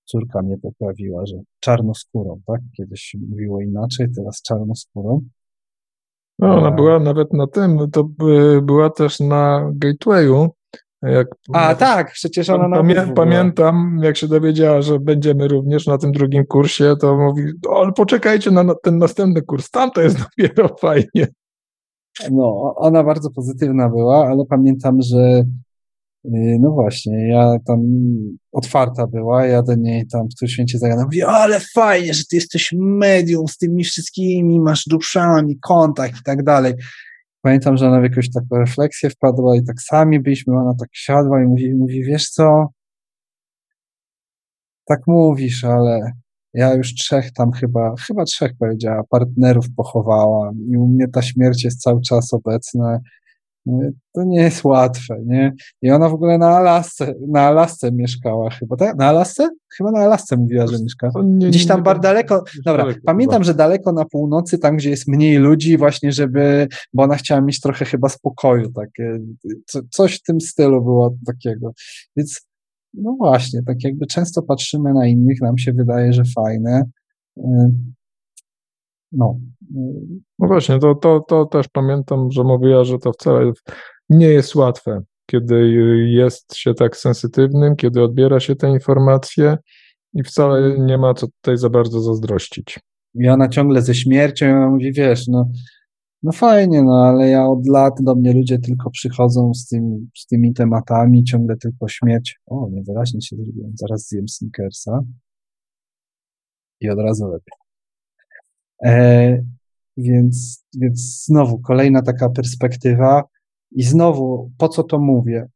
córka mnie poprawiła, że czarnoskórą, tak? Kiedyś się mówiło inaczej, teraz czarnoskórą. No, ona była nawet na tym, to była też na Gatewayu. Jak, A tak, przecież ona na pamię, Pamiętam, jak się dowiedziała, że będziemy również na tym drugim kursie, to mówi, ale poczekajcie na ten następny kurs, tam to jest dopiero fajnie. No, ona bardzo pozytywna była, ale pamiętam, że no właśnie, ja tam otwarta była, ja do niej tam w święcie zagadam, mówię, ale fajnie, że ty jesteś medium z tymi wszystkimi, masz duszami, kontakt i tak dalej. Pamiętam, że ona w jakąś taką refleksję wpadła i tak sami byliśmy, ona tak siadła i mówi, mówi wiesz co, tak mówisz, ale ja już trzech tam chyba, chyba trzech powiedziała, partnerów pochowałam i u mnie ta śmierć jest cały czas obecna. Mówię, to nie jest łatwe, nie? I ona w ogóle na Alasce, na Alasce mieszkała chyba, tak? Na Alasce? Chyba na Alasce mówiła, że mieszka. Gdzieś tam bardzo daleko, dobra, daleko, pamiętam, chyba. że daleko na północy, tam gdzie jest mniej ludzi właśnie, żeby, bo ona chciała mieć trochę chyba spokoju, takie, coś w tym stylu było takiego. Więc no właśnie, tak jakby często patrzymy na innych, nam się wydaje, że fajne. No. No właśnie, to, to, to też pamiętam, że mówiła, że to wcale nie jest łatwe, kiedy jest się tak sensytywnym, kiedy odbiera się te informacje i wcale nie ma co tutaj za bardzo zazdrościć. I ona ciągle ze śmiercią, ona mówi, wiesz, no no fajnie, no ale ja od lat do mnie ludzie tylko przychodzą z, tym, z tymi tematami, ciągle tylko śmierć. O, niewyraźnie się zrobiłem, zaraz zjem sneakersa i od razu lepiej. E, więc, więc znowu kolejna taka perspektywa i znowu po co to mówię?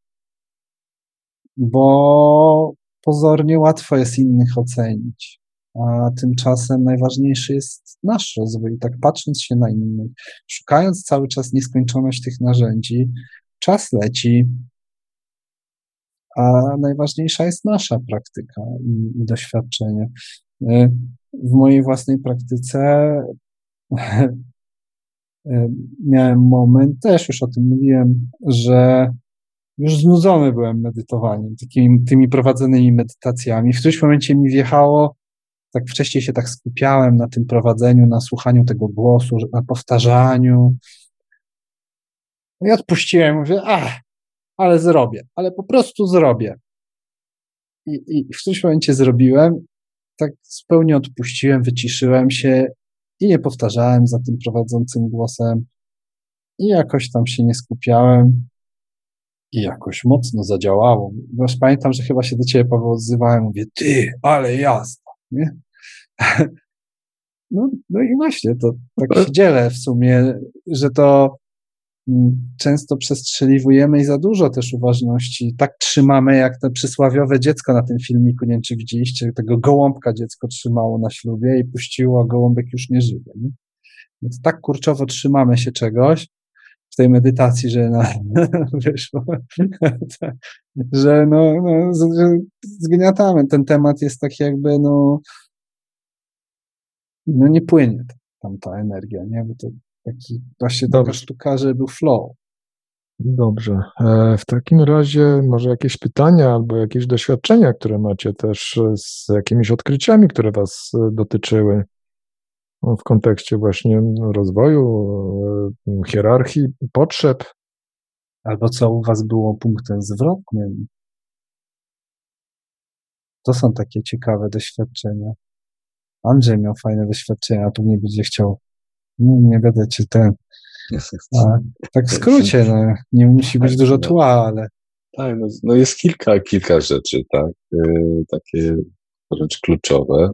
Bo pozornie łatwo jest innych ocenić a tymczasem najważniejszy jest nasz rozwój. tak patrząc się na innych, szukając cały czas nieskończoność tych narzędzi, czas leci, a najważniejsza jest nasza praktyka i, i doświadczenie. W mojej własnej praktyce miałem moment, też już o tym mówiłem, że już znudzony byłem medytowaniem, takimi, tymi prowadzonymi medytacjami. W którymś momencie mi wjechało, tak wcześniej się tak skupiałem na tym prowadzeniu, na słuchaniu tego głosu, na powtarzaniu. I odpuściłem, mówię, a, ale zrobię, ale po prostu zrobię. I, I w którymś momencie zrobiłem, tak zupełnie odpuściłem, wyciszyłem się i nie powtarzałem za tym prowadzącym głosem. I jakoś tam się nie skupiałem. I jakoś mocno zadziałało. Bo pamiętam, że chyba się do ciebie, Paweł, odzywałem. Mówię, ty, ale jasno. Nie? No, no i właśnie, to tak się dzielę w sumie, że to często przestrzeliwujemy i za dużo też uważności. Tak trzymamy, jak to przysławiowe dziecko na tym filmiku, nie wiem czy widzieliście, tego gołąbka dziecko trzymało na ślubie i puściło, a gołąbek już nie żyje. Nie? Więc tak kurczowo trzymamy się czegoś w tej medytacji, że no, wyszło, że no, no zgniatamy. Ten temat jest tak jakby, no, no nie płynie tam ta energia, nie? Bo to taki właśnie taka sztuka, że był flow. Dobrze. E, w takim razie może jakieś pytania albo jakieś doświadczenia, które macie też z jakimiś odkryciami, które Was e, dotyczyły no, w kontekście właśnie rozwoju, e, hierarchii, potrzeb. Albo co u Was było punktem zwrotnym. To są takie ciekawe doświadczenia. Andrzej miał fajne doświadczenia, a tu nie będzie chciał, nie, nie będę ci ten. A, tak w skrócie, no, nie musi być dużo tła, ale. Tak, no, no jest kilka, kilka rzeczy, tak, yy, takie rzeczy kluczowe.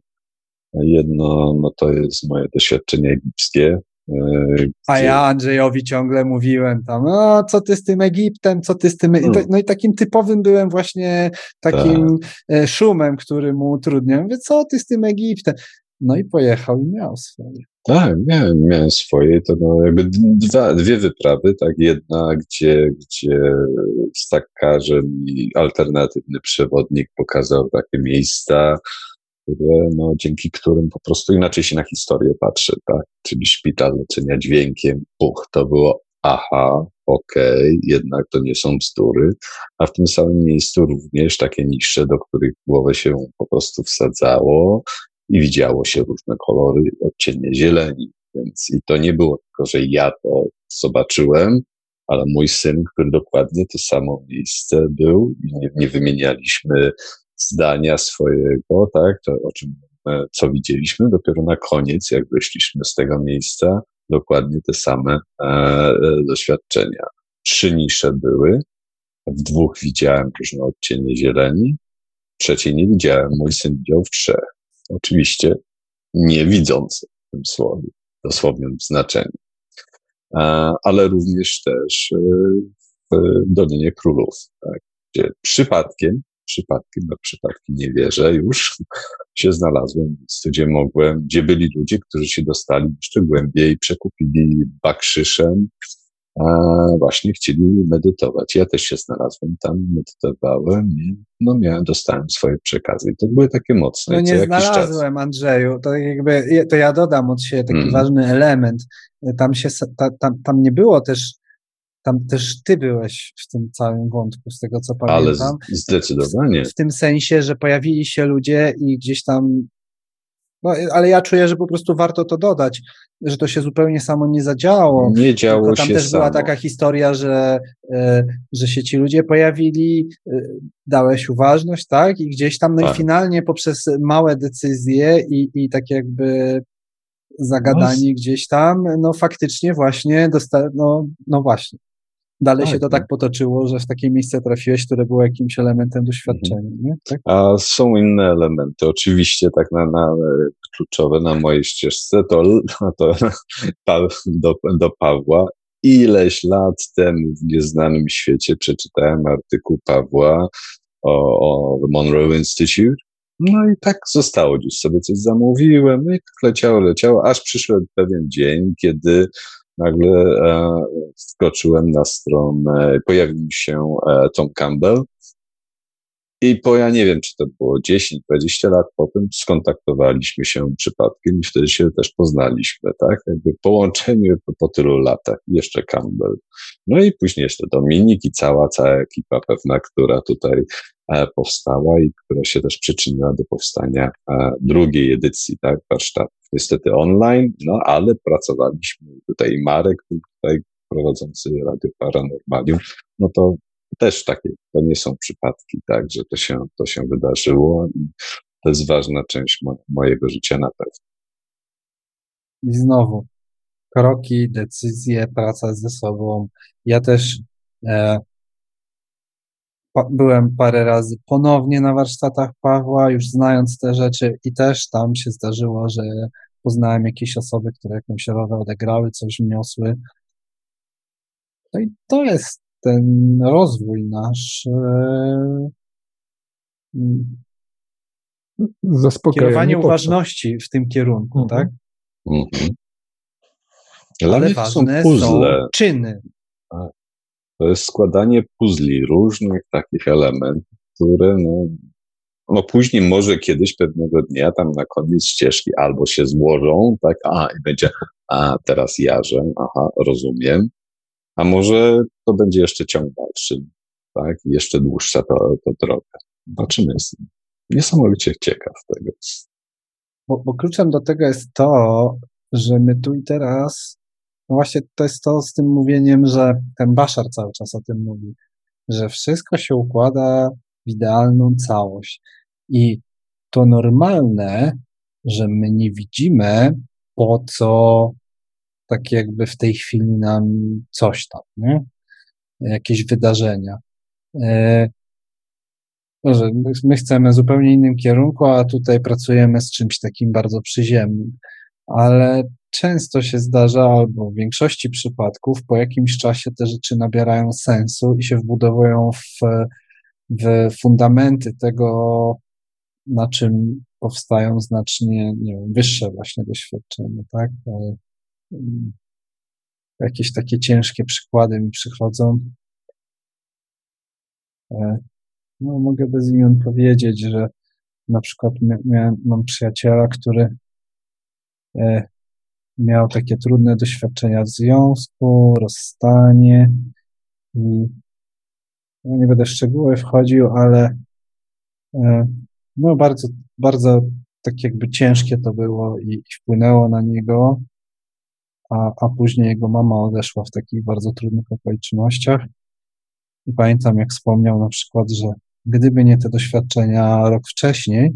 Jedno, no to jest moje doświadczenie egipskie, Gdzie... A ja Andrzejowi ciągle mówiłem tam, no co ty z tym Egiptem, co ty z tym... Hmm. No i takim typowym byłem właśnie takim tak. E, szumem, który mu utrudniał. Mówię, co ty z tym Egiptem? No i pojechał i miał swoje. Tak, miałem, miałem swoje. To no jakby dwa, dwie wyprawy, tak. Jedna, gdzie, gdzie stakarze mi alternatywny przewodnik pokazał takie miejsca, które, no, dzięki którym po prostu inaczej się na historię patrzy, tak. Czyli szpital leczenia dźwiękiem, puch, to było aha, okej, okay, jednak to nie są bzdury, a w tym samym miejscu również takie niższe, do których głowę się po prostu wsadzało i widziało się różne kolory, odcienie zieleni. Więc i to nie było tylko, że ja to zobaczyłem, ale mój syn, który dokładnie to samo miejsce był i nie, nie wymienialiśmy zdania swojego, tak, to o czym, e, co widzieliśmy, dopiero na koniec, jak wyszliśmy z tego miejsca, dokładnie te same e, e, doświadczenia. Trzy nisze były, w dwóch widziałem różne odcienie zieleni, trzeciej nie widziałem, mój syn widział w trzech. Oczywiście nie widzący w tym słowie, dosłownym znaczeniu. Ale również też e, w Dolinie Królów, tak, gdzie przypadkiem, przypadkiem, no przypadki nie wierzę już, się znalazłem gdzie mogłem, gdzie byli ludzie, którzy się dostali jeszcze głębiej, przekupili bakrzyszem, a właśnie chcieli medytować. Ja też się znalazłem tam, medytowałem i no miałem, dostałem swoje przekazy. I to były takie mocne. No nie znalazłem, Andrzeju. To jakby, to ja dodam od siebie taki mm. ważny element. Tam się, ta, tam, tam nie było też tam też ty byłeś w tym całym wątku, z tego co pamiętam. Ale zdecydowanie. W, w, tym sensie, że pojawili się ludzie i gdzieś tam no, ale ja czuję, że po prostu warto to dodać, że to się zupełnie samo nie zadziało. Nie działo Tylko tam się też samo. była taka historia, że, e, że się ci ludzie pojawili, e, dałeś uważność, tak? I gdzieś tam, no tak. i finalnie poprzez małe decyzje i, i tak jakby zagadanie no. gdzieś tam, no faktycznie właśnie dosta- no, no właśnie dalej tak, się to tak potoczyło, że w takie miejsce trafiłeś, które było jakimś elementem doświadczenia. Mhm. Nie? Tak? A są inne elementy. Oczywiście tak na, na kluczowe na mojej ścieżce to, to do, do Pawła. Ileś lat temu w nieznanym świecie przeczytałem artykuł Pawła o, o The Monroe Institute. No i tak zostało, gdzieś sobie coś zamówiłem, no i tak leciało, leciało, aż przyszedł pewien dzień, kiedy nagle e, wskoczyłem na stronę, pojawił się e, Tom Campbell i po, ja nie wiem, czy to było 10-20 lat potem, skontaktowaliśmy się przypadkiem i wtedy się też poznaliśmy, tak? Jakby połączenie po, po tylu latach. Jeszcze Campbell. No i później jeszcze Dominik i cała, cała ekipa pewna, która tutaj e, powstała i która się też przyczyniła do powstania drugiej edycji, tak? Warsztatów. Niestety online, no ale pracowaliśmy. Tutaj Marek, tutaj prowadzący Radio Paranormalium, no to też takie, to nie są przypadki, tak, że to się, to się wydarzyło i to jest ważna część mo mojego życia na pewno. I znowu, kroki, decyzje, praca ze sobą. Ja też e, byłem parę razy ponownie na warsztatach Pawła, już znając te rzeczy i też tam się zdarzyło, że poznałem jakieś osoby, które jakąś rolę odegrały, coś wniosły. No i to jest ten rozwój nasz e, kierowanie uważności w tym kierunku, mhm. tak? Mhm. Dla Ale ważne są, są czyny. To jest składanie puzli różnych takich elementów, które no, no później może kiedyś pewnego dnia tam na koniec ścieżki albo się złożą, tak, a i będzie, a teraz jarzę, aha, rozumiem, a może to będzie jeszcze ciąg dalszy, tak? Jeszcze dłuższa to, to droga. Zobaczymy. Jestem niesamowicie ciekaw tego. Bo, bo kluczem do tego jest to, że my tu i teraz, no właśnie to jest to z tym mówieniem, że ten Baszar cały czas o tym mówi, że wszystko się układa w idealną całość. I to normalne, że my nie widzimy, po co tak jakby w tej chwili nam coś tam, nie? Jakieś wydarzenia. E, może my chcemy zupełnie innym kierunku, a tutaj pracujemy z czymś takim bardzo przyziemnym. Ale często się zdarza, albo w większości przypadków, po jakimś czasie te rzeczy nabierają sensu i się wbudowują w, w fundamenty tego, na czym powstają znacznie nie wiem, wyższe właśnie doświadczenia, tak? E, jakieś takie ciężkie przykłady mi przychodzą. E, no, mogę bez imion powiedzieć, że na przykład miałem, mam przyjaciela, który e, miał takie trudne doświadczenia w związku, rozstanie i no nie będę w szczegóły wchodził, ale e, no bardzo, bardzo tak jakby ciężkie to było i, wpłynęło na niego, a, a później jego mama odeszła w takich bardzo trudnych okolicznościach. I pamiętam, jak wspomniał na przykład, że gdyby nie te doświadczenia rok wcześniej,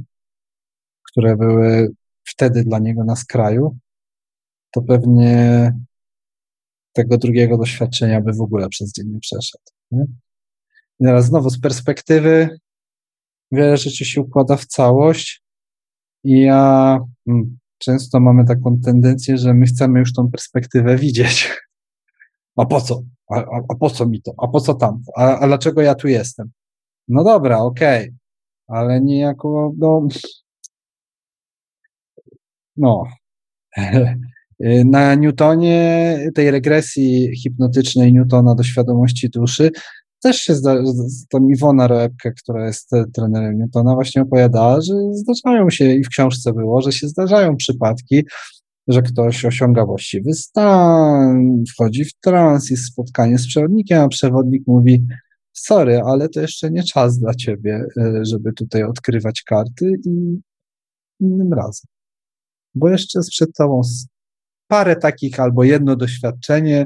które były wtedy dla niego na skraju, to pewnie tego drugiego doświadczenia by w ogóle przez dzień nie przeszedł. Nie? I teraz znowu z perspektywy wiele rzeczy się układa w całość i ja hmm, często mamy taką tendencję, że my chcemy już tą perspektywę widzieć. A po co? A, a, a po co mi to? A po co tam? A, a dlaczego ja tu jestem? No dobra, okej, okay. ale niejako, no, no. Na Newtonie, tej regresji hipnotycznej Newtona do świadomości duszy, też się zda, tam Iwona Roepke, która jest trenerem Newtona, właśnie opowiadała, że zdarzają się, i w książce było, że się zdarzają przypadki, że ktoś osiąga właściwy stan, wchodzi w trans, jest spotkanie z przewodnikiem, a przewodnik mówi, sorry, ale to jeszcze nie czas dla ciebie, e, żeby tutaj odkrywać karty i innym razem. Bo jeszcze jest przed tobą parę takich albo jedno doświadczenie,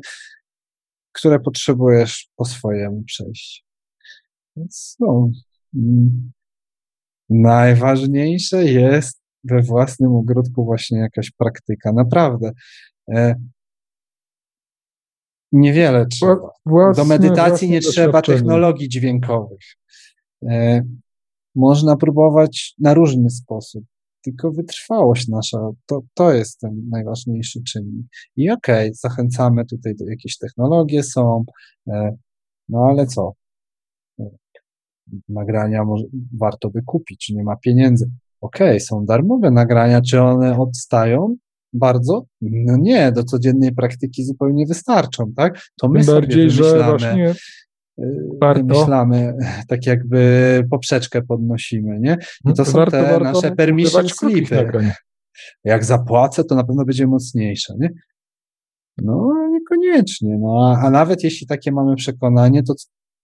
które potrzebujesz po swojemu przejść. Więc no, mm, najważniejsze jest we własnym ogródku właśnie jakaś praktyka. Naprawdę. E, niewiele trzeba. Własne, Do medytacji nie trzeba technologii dźwiękowych. E, można próbować na różny sposób tylko wytrwałość nasza, to, to jest ten najważniejszy czynnik. I okej, okay, zachęcamy tutaj do jakiejś technologie są, e, no ale co? E, nagrania może, warto by kupić, nie ma pieniędzy. Okej, okay, są darmowe nagrania, czy one odstają? Bardzo? No nie, do codziennej praktyki zupełnie wystarczą, tak? To my Bardziej, sobie wymyślamy, że właśnie warto. wymyślamy, tak jakby poprzeczkę podnosimy, nie? I to są warto, te warto nasze permission slipy. Jak zapłacę, to na pewno będzie mocniejsze, nie? No, niekoniecznie. No, a nawet jeśli takie mamy przekonanie, to,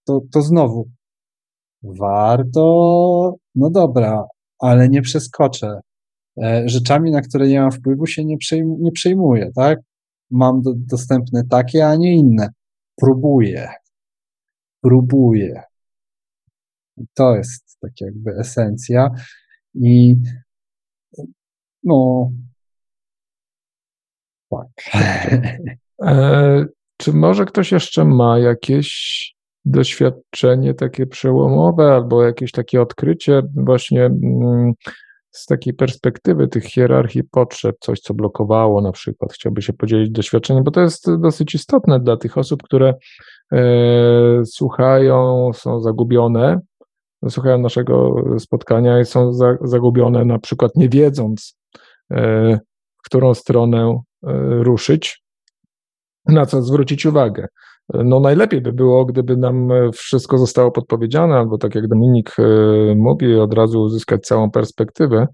to, to znowu warto, no dobra, ale nie przeskoczę. E, rzeczami, na które nie mam wpływu, się nie, przejm nie przejmuję, tak? Mam do, dostępne takie, a nie inne. Próbuję próbuje. To jest tak jakby esencja i no tak. E, czy może ktoś jeszcze ma jakieś doświadczenie takie przełomowe albo jakieś takie odkrycie właśnie mm, z takiej perspektywy tych hierarchii potrzeb, coś co blokowało na przykład, chciałby się podzielić doświadczeniem, bo to jest dosyć istotne dla tych osób, które słuchają, są zagubione, słuchają naszego spotkania i są zagubione, na przykład nie wiedząc, e, w którą stronę e, ruszyć, na co zwrócić uwagę. No najlepiej by było, gdyby nam wszystko zostało podpowiedziane, albo tak jak Dominik mówi, od razu uzyskać całą perspektywę.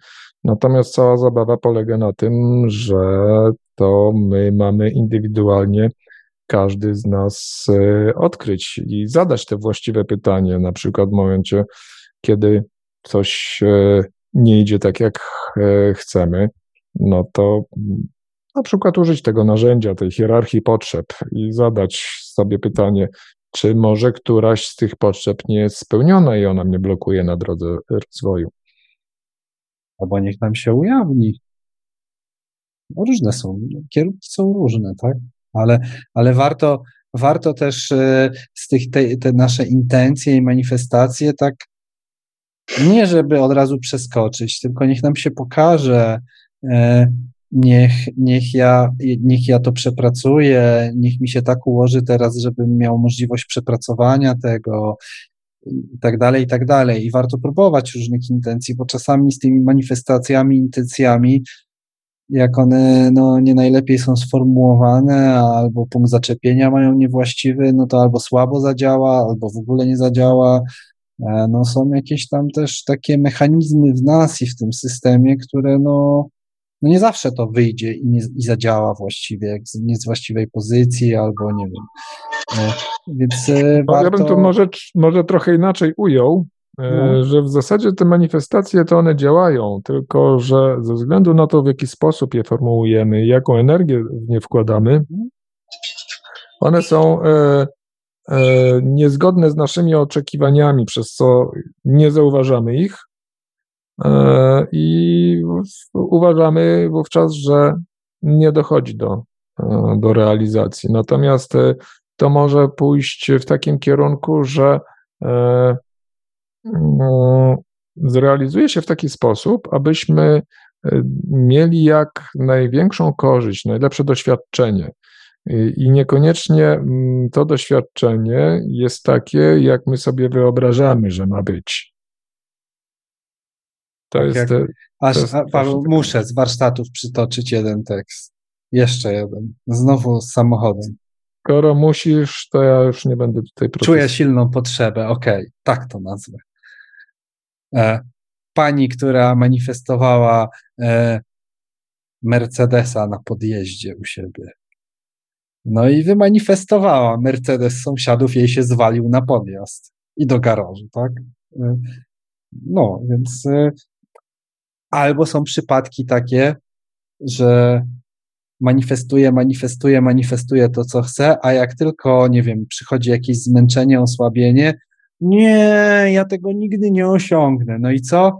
Natomiast cała zabawa polega na tym, że to my mamy indywidualnie każdy z nas e, odkryć i zadać te właściwe pytanie, na przykład w momencie, kiedy coś e, nie idzie tak, jak e, chcemy, no to na przykład użyć tego narzędzia, tej hierarchii potrzeb i zadać sobie pytanie, czy może któraś z tych potrzeb nie jest spełniona i ona mnie blokuje na drodze rozwoju. Albo niech nam się ujawni. Różne są, kierunki są różne, tak? Ale, ale warto, warto też e, z tych, te, te nasze intencje i manifestacje tak nie żeby od razu przeskoczyć, tylko niech nam się pokaże, e, niech, niech, ja, niech ja to przepracuję, niech mi się tak ułoży teraz, żebym miał możliwość przepracowania tego i tak dalej, i tak dalej. I warto próbować różnych intencji, bo czasami z tymi manifestacjami, intencjami jak one no, nie najlepiej są sformułowane, albo punkt zaczepienia mają niewłaściwy, no to albo słabo zadziała, albo w ogóle nie zadziała. E, no, są jakieś tam też takie mechanizmy w nas i w tym systemie, które no, no nie zawsze to wyjdzie i, nie, i zadziała właściwie, jak nie z właściwej pozycji albo nie wiem. E, więc e, no, warto... Ja bym to może, może trochę inaczej ujął, no. że w zasadzie te manifestacje to one działają, tylko że ze względu na to, w jaki sposób je formułujemy, jaką energię w nie wkładamy, one są e, e, niezgodne z naszymi oczekiwaniami, przez co nie zauważamy ich, E, i uważamy wówczas, że nie dochodzi do, e, do realizacji. Natomiast e, to może pójść w takim kierunku, że zrealizuje się w taki sposób, abyśmy mieli jak największą korzyść, najlepsze doświadczenie. I niekoniecznie to doświadczenie jest takie, jak my sobie wyobrażamy, że ma być. To tak jest. Jak, te, aż, jest a, Paweł, muszę z warsztatów przytoczyć jeden tekst. Jeszcze jeden. Znowu z samochodem. Skoro musisz, to ja już nie będę tutaj. Czuję silną potrzebę, okej, okay, tak to nazwę. E, pani, która manifestowała e, Mercedesa na podjeździe u siebie. No i wymanifestowała. Mercedes sąsiadów jej się zwalił na podjazd i do garażu, tak? E, no, więc Albo są przypadki takie, że manifestuje, manifestuje, manifestuje to, co chce, a jak tylko, nie wiem, przychodzi jakieś zmęczenie, osłabienie, nie, ja tego nigdy nie osiągnę. No i co?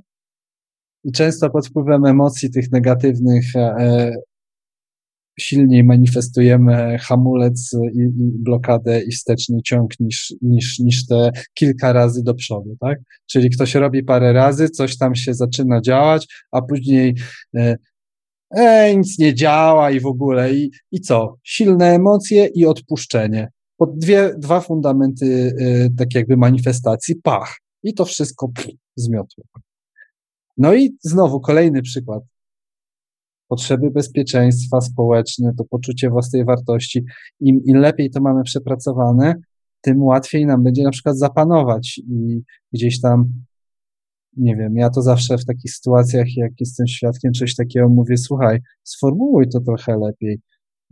I często pod wpływem emocji tych negatywnych e, silniej manifestujemy hamulec i, i, blokadę i wsteczny ciąg niż, niż, niż te kilka razy do przodu, tak? Czyli ktoś robi parę razy, coś tam się zaczyna działać, a później e, e, nic nie działa i w ogóle i, i co? Silne emocje i odpuszczenie. Pod dwie, dwa fundamenty e, tak jakby manifestacji, pach. I to wszystko zmiotło. No i znowu kolejny przykład potrzeby bezpieczeństwa społeczne, to poczucie własnej wartości. Im, im lepiej to mamy przepracowane, tym łatwiej nam będzie na przykład zapanować i gdzieś tam, nie wiem, ja to zawsze w takich sytuacjach, jak jestem świadkiem czegoś takiego, mówię, słuchaj, sformułuj to trochę lepiej.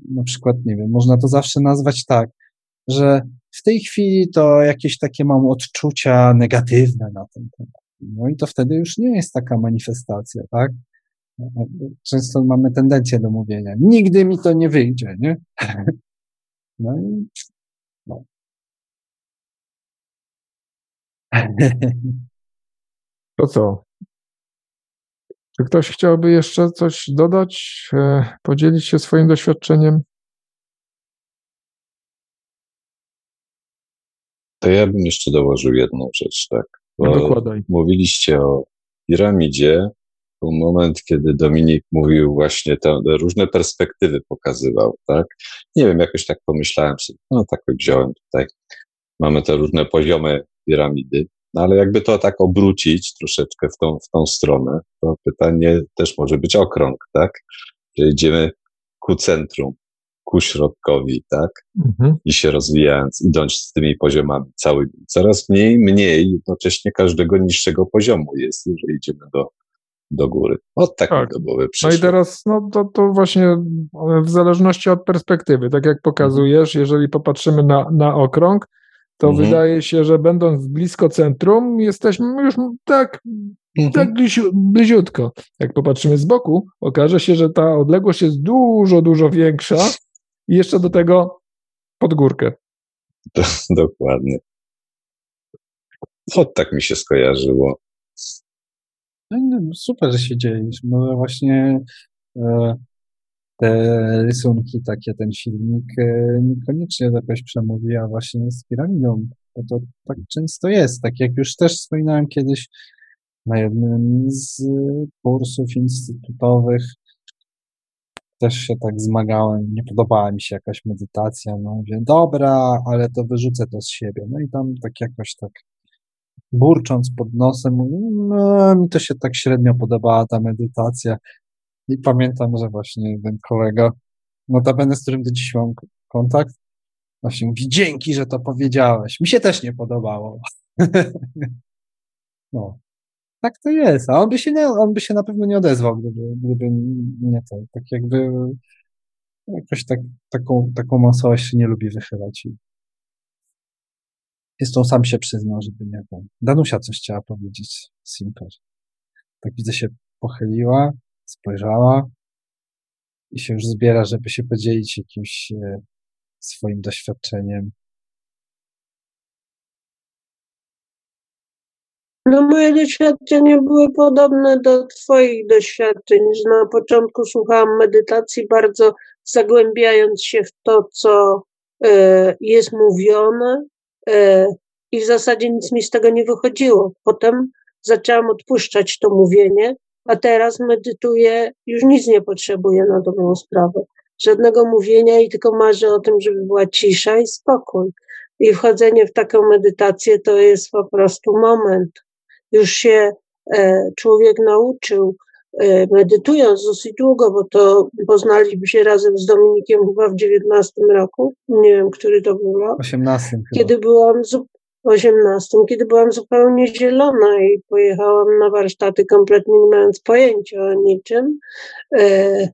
Na przykład, nie wiem, można to zawsze nazwać tak, że w tej chwili to jakieś takie mam odczucia negatywne na ten temat. No i to wtedy już nie jest taka manifestacja, tak? Często mamy tendencję do mówienia, nigdy mi to nie wyjdzie, nie? No i no. To co? Czy ktoś chciałby jeszcze coś dodać, e, podzielić się swoim doświadczeniem? To ja bym jeszcze dołożył jedną rzecz, tak? Dokładaj. Mówiliście o piramidzie, był moment, kiedy Dominik mówił właśnie te różne perspektywy pokazywał, tak? Nie wiem, jakoś tak pomyślałem sobie, no tak wziąłem tutaj. Mamy te różne poziomy piramidy, no ale jakby to tak obrócić troszeczkę w tą, w tą stronę, to pytanie też może być okrąg, tak? Że idziemy ku centrum, ku środkowi, tak? Mhm. I się rozwijając, idąc z tymi poziomami całymi. Coraz mniej, mniej jednocześnie każdego niższego poziomu jest, jeżeli idziemy do, do góry. Od tak, tak. do głowy przyszło. No i teraz, no to, to właśnie w zależności od perspektywy, tak jak pokazujesz, jeżeli popatrzymy na, na okrąg, to mhm. wydaje się, że będąc blisko centrum, jesteśmy już tak, mhm. tak bliziutko. Jak popatrzymy z boku, okaże się, że ta odległość jest dużo, dużo większa i jeszcze do tego pod górkę. dokładnie. Od tak mi się skojarzyło. No, super, że się dzielisz. Może właśnie e, te rysunki, takie ten filmik e, niekoniecznie jakoś przemówi, a właśnie z piramidą, bo to tak często jest. Tak jak już też wspominałem kiedyś na jednym z kursów instytutowych, też się tak zmagałem, nie podobała mi się jakaś medytacja, no mówię, dobra, ale to wyrzucę to z siebie. No i tam tak jakoś tak burcząc pod nosem, mówi, no, mi to się tak średnio podobała ta medytacja. I pamiętam, że właśnie ten kolega, notabene z którym do dziś mam kontakt, właśnie mówi, dzięki, że to powiedziałeś. Mi się też nie podobało. no. Tak to jest. A on by się, nie, on by się na pewno nie odezwał, gdyby, gdyby nie to. Tak jakby jakoś tak, taką, taką osobowość się nie lubi wychylać. I jest tą sam się przyznał, żeby nie wiem. Danusia coś chciała powiedzieć. Simper. Tak widzę się pochyliła, spojrzała i się już zbiera, żeby się podzielić jakimś e, swoim doświadczeniem. No moje doświadczenia były podobne do Twoich doświadczeń, że na początku słuchałam medytacji bardzo zagłębiając się w to, co e, jest mówione e, i w zasadzie nic mi z tego nie wychodziło. Potem zaczęłam odpuszczać to mówienie, a teraz medytuję, już nic nie potrzebuję na dobrą sprawę. Żadnego mówienia i tylko marzę o tym, żeby była cisza i spokój. I wchodzenie w taką medytację to jest po prostu moment. Już się e, człowiek nauczył, e, medytując dosyć długo, bo to poznaliśmy się razem z Dominikiem chyba w 19 roku, nie wiem, który to był rok. 18. Kiedy byłam, 18, kiedy byłam zupełnie zielona i pojechałam na warsztaty kompletnie nie mając pojęcia o niczym, e,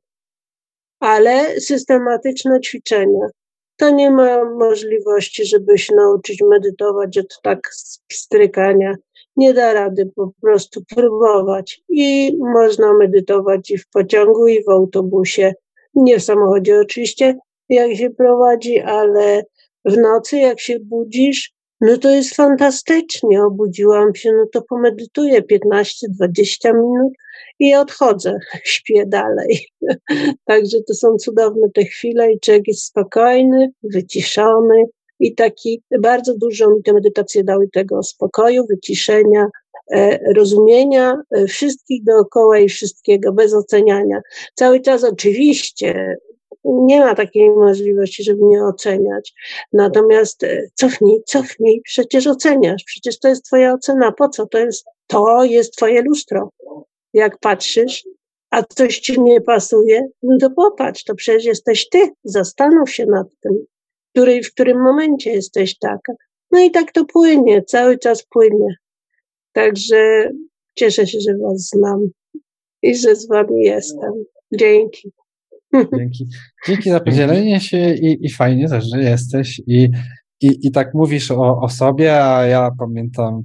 ale systematyczne ćwiczenia. To nie ma możliwości, żeby się nauczyć medytować od tak strykania. Nie da rady po prostu próbować. I można medytować i w pociągu, i w autobusie. Nie w samochodzie oczywiście, jak się prowadzi, ale w nocy, jak się budzisz, no to jest fantastycznie. Obudziłam się, no to pomedytuję 15-20 minut i odchodzę, śpię dalej. Także to są cudowne te chwile i człowiek jest spokojny, wyciszony i taki, bardzo dużo mi te medytacje dały tego spokoju, wyciszenia, e, rozumienia e, wszystkich dookoła i wszystkiego, bez oceniania. Cały czas oczywiście nie ma takiej możliwości, żeby nie oceniać. Natomiast e, cofnij, cofnij, przecież oceniasz, przecież to jest twoja ocena. Po co? To jest, to jest twoje lustro. Jak patrzysz, a coś ci nie pasuje, no to popatrz, to przecież jesteś ty. Zastanów się nad tym, który, w którym momencie jesteś taka. No i tak to płynie, cały czas płynie. Także cieszę się, że was znam i że z wami jestem. Dzięki. Dzięki. Dzięki za podzielenie się i, i fajnie też, że jesteś i, i, i tak mówisz o, o sobie, a ja pamiętam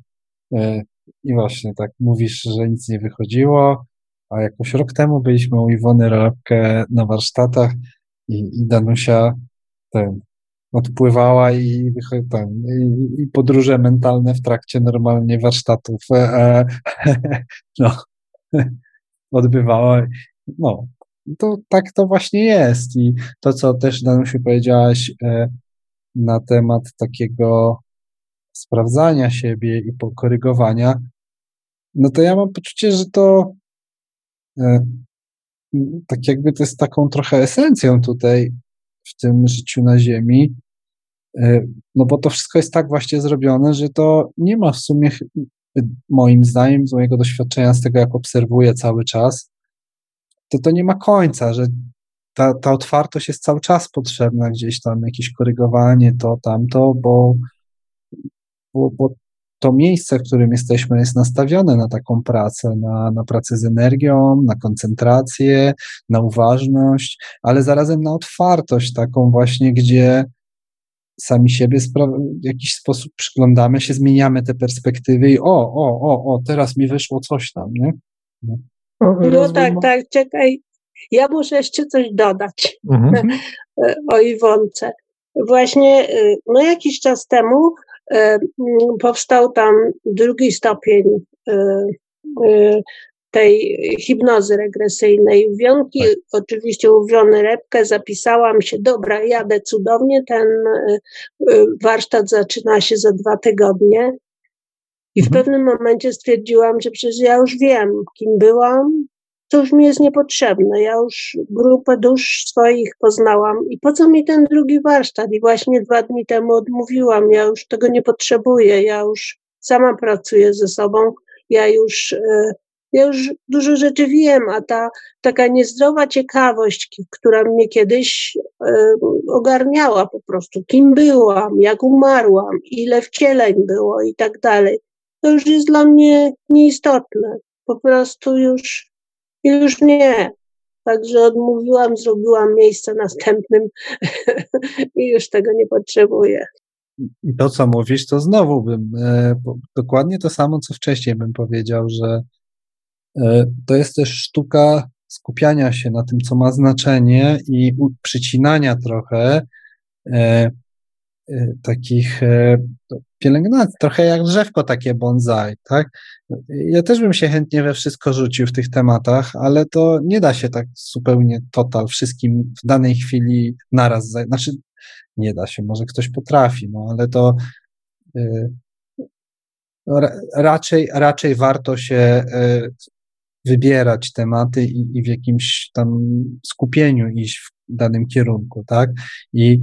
yy, i właśnie tak mówisz, że nic nie wychodziło, a jakoś rok temu byliśmy u Iwony Rabkę na warsztatach i, i Danusia ten, odpływała i, ten, i, i podróże mentalne w trakcie normalnie warsztatów e, e, no, odbywała. No, to tak to właśnie jest. I to, co też Danusiu powiedziałaś e, na temat takiego sprawdzania siebie i pokorygowania, no to ja mam poczucie, że to e, tak jakby to jest taką trochę esencją tutaj w tym życiu na Ziemi, e, no bo to wszystko jest tak właśnie zrobione, że to nie ma w sumie, moim zdaniem, z mojego doświadczenia, z tego jak obserwuję cały czas, to to nie ma końca, że ta, ta otwartość jest cały czas potrzebna, gdzieś tam jakieś korygowanie, to, tamto, bo, bo, bo to miejsce, w którym jesteśmy, jest nastawione na taką pracę, na, na pracę z energią, na koncentrację, na uważność, ale zarazem na otwartość, taką właśnie, gdzie sami siebie w jakiś sposób przyglądamy się, zmieniamy te perspektywy i o, o, o, o, teraz mi wyszło coś tam, nie? No. No tak, tak, czekaj. Ja muszę jeszcze coś dodać mhm. o Iwonce. Właśnie y, no jakiś czas temu y, powstał tam drugi stopień y, tej hipnozy regresyjnej. Wiązki, tak. oczywiście uwiony repkę, zapisałam się, dobra, jadę cudownie, ten warsztat zaczyna się za dwa tygodnie. I w mhm. pewnym momencie stwierdziłam, że przecież ja już wiem, kim byłam, to już mi jest niepotrzebne. Ja już grupę dusz swoich poznałam i po co mi ten drugi warsztat? I właśnie dwa dni temu odmówiłam. Ja już tego nie potrzebuję. Ja już sama pracuję ze sobą. Ja już, e, ja już dużo rzeczy wiem, a ta taka niezdrowa ciekawość, która mnie kiedyś e, ogarniała po prostu, kim byłam, jak umarłam, ile wcieleń było i tak dalej to już jest dla mnie nieistotne. Po prostu już, już nie. Także odmówiłam, zrobiłam miejsce następnym i już tego nie potrzebuję. I to, co mówisz, to znowu bym e, dokładnie to samo, co wcześniej bym powiedział, że e, to jest też sztuka skupiania się na tym, co ma znaczenie i przycinania trochę e, takich e, pielęgnacji, trochę jak drzewko takie bonsai, tak? Ja też bym się chętnie we wszystko rzucił w tych tematach, ale to nie da się tak zupełnie total wszystkim w danej chwili naraz, znaczy nie da się, może ktoś potrafi, no ale to y, raczej, raczej warto się y, wybierać tematy i, i w jakimś tam skupieniu iść w danym kierunku, tak? I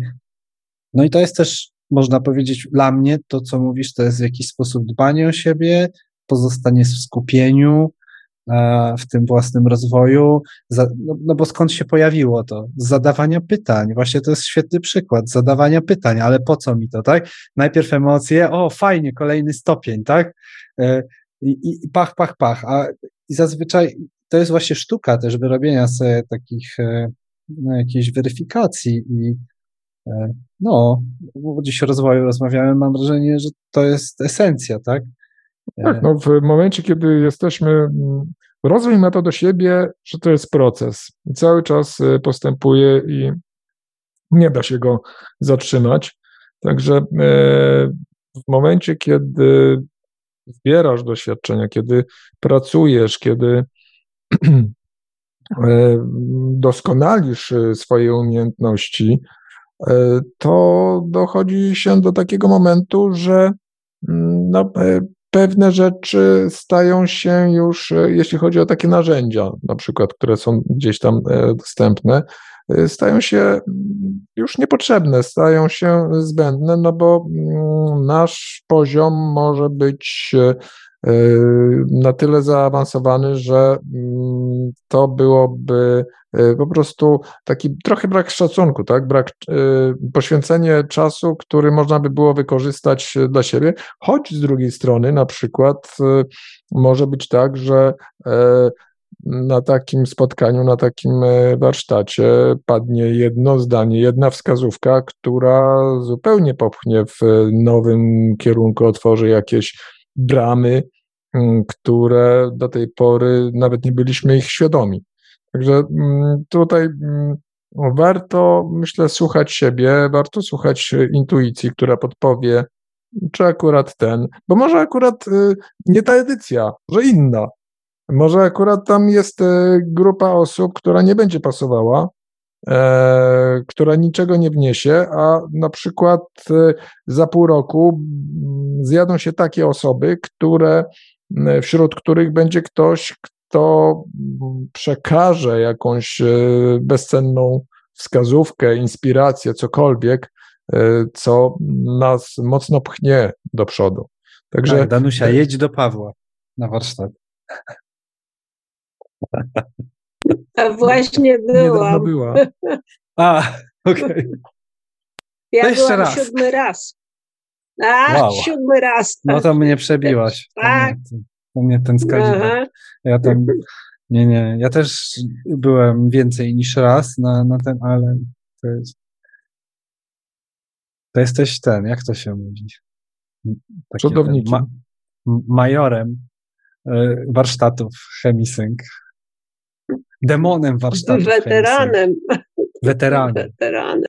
no i to jest też, można powiedzieć, dla mnie to, co mówisz, to jest w jakiś sposób dbanie o siebie, pozostanie w skupieniu, w tym własnym rozwoju, no, no, bo skąd się pojawiło to? Z zadawania pytań. Właśnie to jest świetny przykład, zadawania pytań, ale po co mi to, tak? Najpierw emocje, o fajnie, kolejny stopień, tak? E, I, i pach, pach, pach. A, I zazwyczaj to jest właśnie sztuka też wyrobienia sobie takich e, no, jakiejś weryfikacji i e, no, bo dziś o rozwoju rozmawiałem, mam wrażenie, że to jest esencja, tak? Tak, no w momencie, kiedy jesteśmy, mm, rozwój ma to do siebie, że to jest proces. Cały czas y, postępuje i nie da się go zatrzymać. Także e, w momencie, kiedy zbierasz doświadczenia, kiedy pracujesz, kiedy e, doskonalisz swoje umiejętności, e, to dochodzi się do takiego momentu, że mm, no, pewne rzeczy stają się już, e, jeśli chodzi o takie narzędzia, na przykład, które są gdzieś tam e, dostępne, e, stają się mm, już niepotrzebne, stają się zbędne, no bo mm, nasz poziom może być na tyle zaawansowany, że mm, to byłoby Y, po prostu taki trochę brak szacunku, tak? Brak y, poświęcenie czasu, który można by było wykorzystać y, dla siebie, choć z drugiej strony na przykład może być tak, że na takim spotkaniu, na takim warsztacie padnie jedno zdanie, jedna wskazówka, która zupełnie popchnie w nowym kierunku, otworzy jakieś bramy, mm, które do tej pory nawet nie byliśmy ich świadomi. Także mm, tutaj mm, warto, myślę, słuchać siebie, warto słuchać e, intuicji, która podpowie, czy akurat ten, bo może akurat e, nie ta edycja, że inna. Może akurat tam jest e, grupa osób, która nie będzie pasowała, która niczego nie wniesie, a na przykład za pół roku mm, zjadą się takie osoby, które wśród których będzie ktoś, to przekaże jakąś e, bezcenną wskazówkę, inspirację, cokolwiek, e, co nas mocno pchnie do przodu. Także tak, Danusia, jedź do Pawła na warsztat. A właśnie byłam. była. A, okej. Okay. Ja to jeszcze raz. siódmy raz. A, wow. siódmy raz. No to mnie przebiłaś. Tak. To mnie ten skazivek. Ja tam, nie, nie, ja też byłem więcej niż raz na, na ten, ale to jest, to jesteś ten, jak to się mówi? Przodownikiem. Ma, majorem y, warsztatów Chemisync. Demonem warsztatów Weteranem. Weteranem. Weteranem.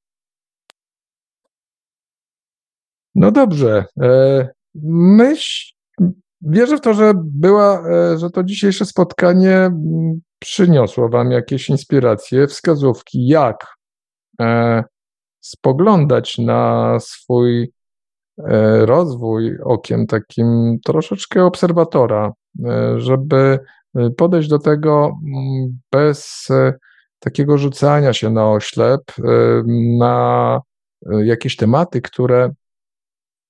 No dobrze. E, myśl, Wierzę w to, że była, e, że to dzisiejsze spotkanie przyniosło Wam jakieś inspiracje, wskazówki, jak e, spoglądać na swój rozwój okiem takim troszeczkę obserwatora, żeby podejść do tego mm, bez takiego rzucania się na oślep, na jakieś tematy, które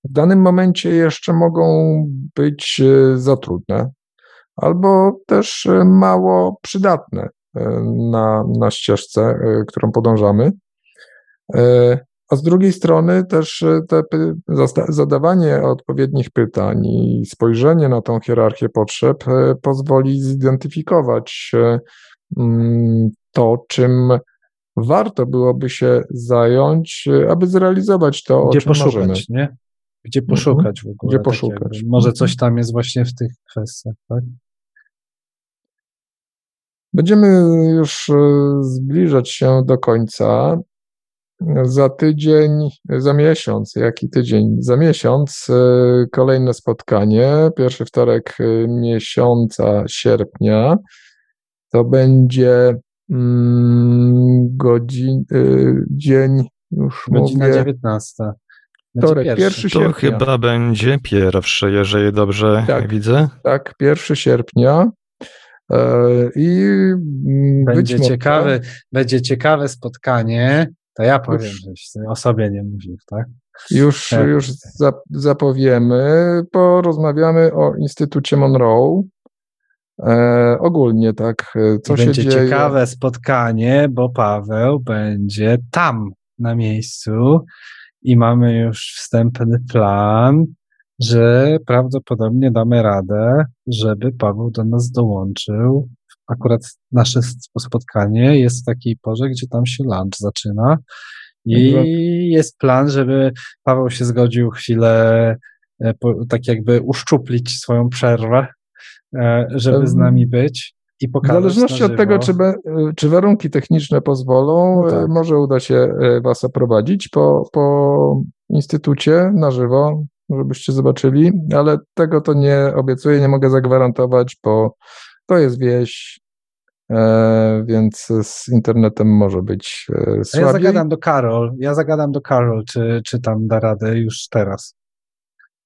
w danym momencie jeszcze mogą być za trudne, albo też mało przydatne na, na ścieżce, którą podążamy. A z drugiej strony też te, zadawanie odpowiednich pytań i spojrzenie na tą hierarchię potrzeb pozwoli zidentyfikować mm, to, czym warto byłoby się zająć, aby zrealizować to, Gdzie o czym poszukać, marzymy. nie? Gdzie poszukać w ogóle. Gdzie tak poszukać. Może Mhm. coś tam jest właśnie w tych kwestiach, tak? Będziemy już e, zbliżać się do końca. Za tydzień, za miesiąc, jaki tydzień? Za miesiąc e, kolejne spotkanie, pierwszy wtorek e, miesiąca sierpnia. To będzie mm, godzin, e, dzień, już Godzina mówię, 19. Będzie Wtorek, pierwszy To sierpnia. chyba będzie pierwszy, jeżeli dobrze Tak. widzę. tak, 1 sierpnia. I mm, Będzie może- ciekawe, będzie ciekawe spotkanie. To ja powiem, Już. żeś o sobie nie mówił, tak? Już, Tak. już zap- zapowiemy, porozmawiamy o Instytucie Monroe. E, ogólnie tak, e, co się będzie dzieje. ciekawe spotkanie, bo Paweł będzie tam na miejscu i mamy już wstępny plan, że prawdopodobnie damy radę, żeby Paweł do nas dołączył. Akurat nasze spotkanie jest w takiej porze, gdzie tam się lunch zaczyna. I Dobrze. jest plan, żeby Paweł się zgodził chwilę e, po, tak jakby uszczuplić swoją przerwę, e, żeby z nami być i W zależności od tego, czy, be, czy warunki techniczne pozwolą, No tak. e, może uda się Was oprowadzić po, po instytucie na żywo, żebyście zobaczyli, ale tego to nie obiecuję, nie mogę zagwarantować, bo to jest wieś, więc z internetem może być e, A ja słabiej. zagadam do Karol, ja zagadam do Karol, czy, czy tam da radę już teraz.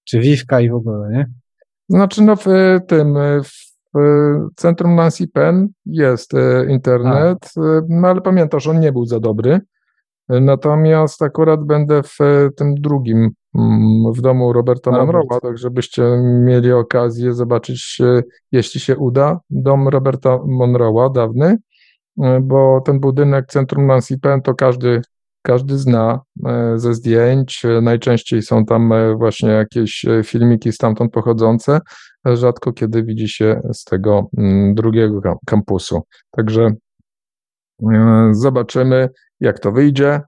Czy Wiwka i w ogóle, nie? Znaczy, no w e, tym, e, w e, centrum Nancy Penn jest e, internet, e, no ale pamiętasz, on nie był za dobry. E, Natomiast akurat będę w e, tym drugim, w domu Roberta Robert. Monroe'a, tak żebyście mieli okazję zobaczyć, e, jeśli się uda, dom Roberta Monroe'a, dawny, e, bo ten budynek centrum Nancy Penn to każdy, każdy zna e, ze zdjęć. Najczęściej są tam właśnie jakieś filmiki stamtąd pochodzące. Rzadko kiedy widzi się z tego mm, drugiego kam- kampusu. Także zobaczymy, jak to wyjdzie.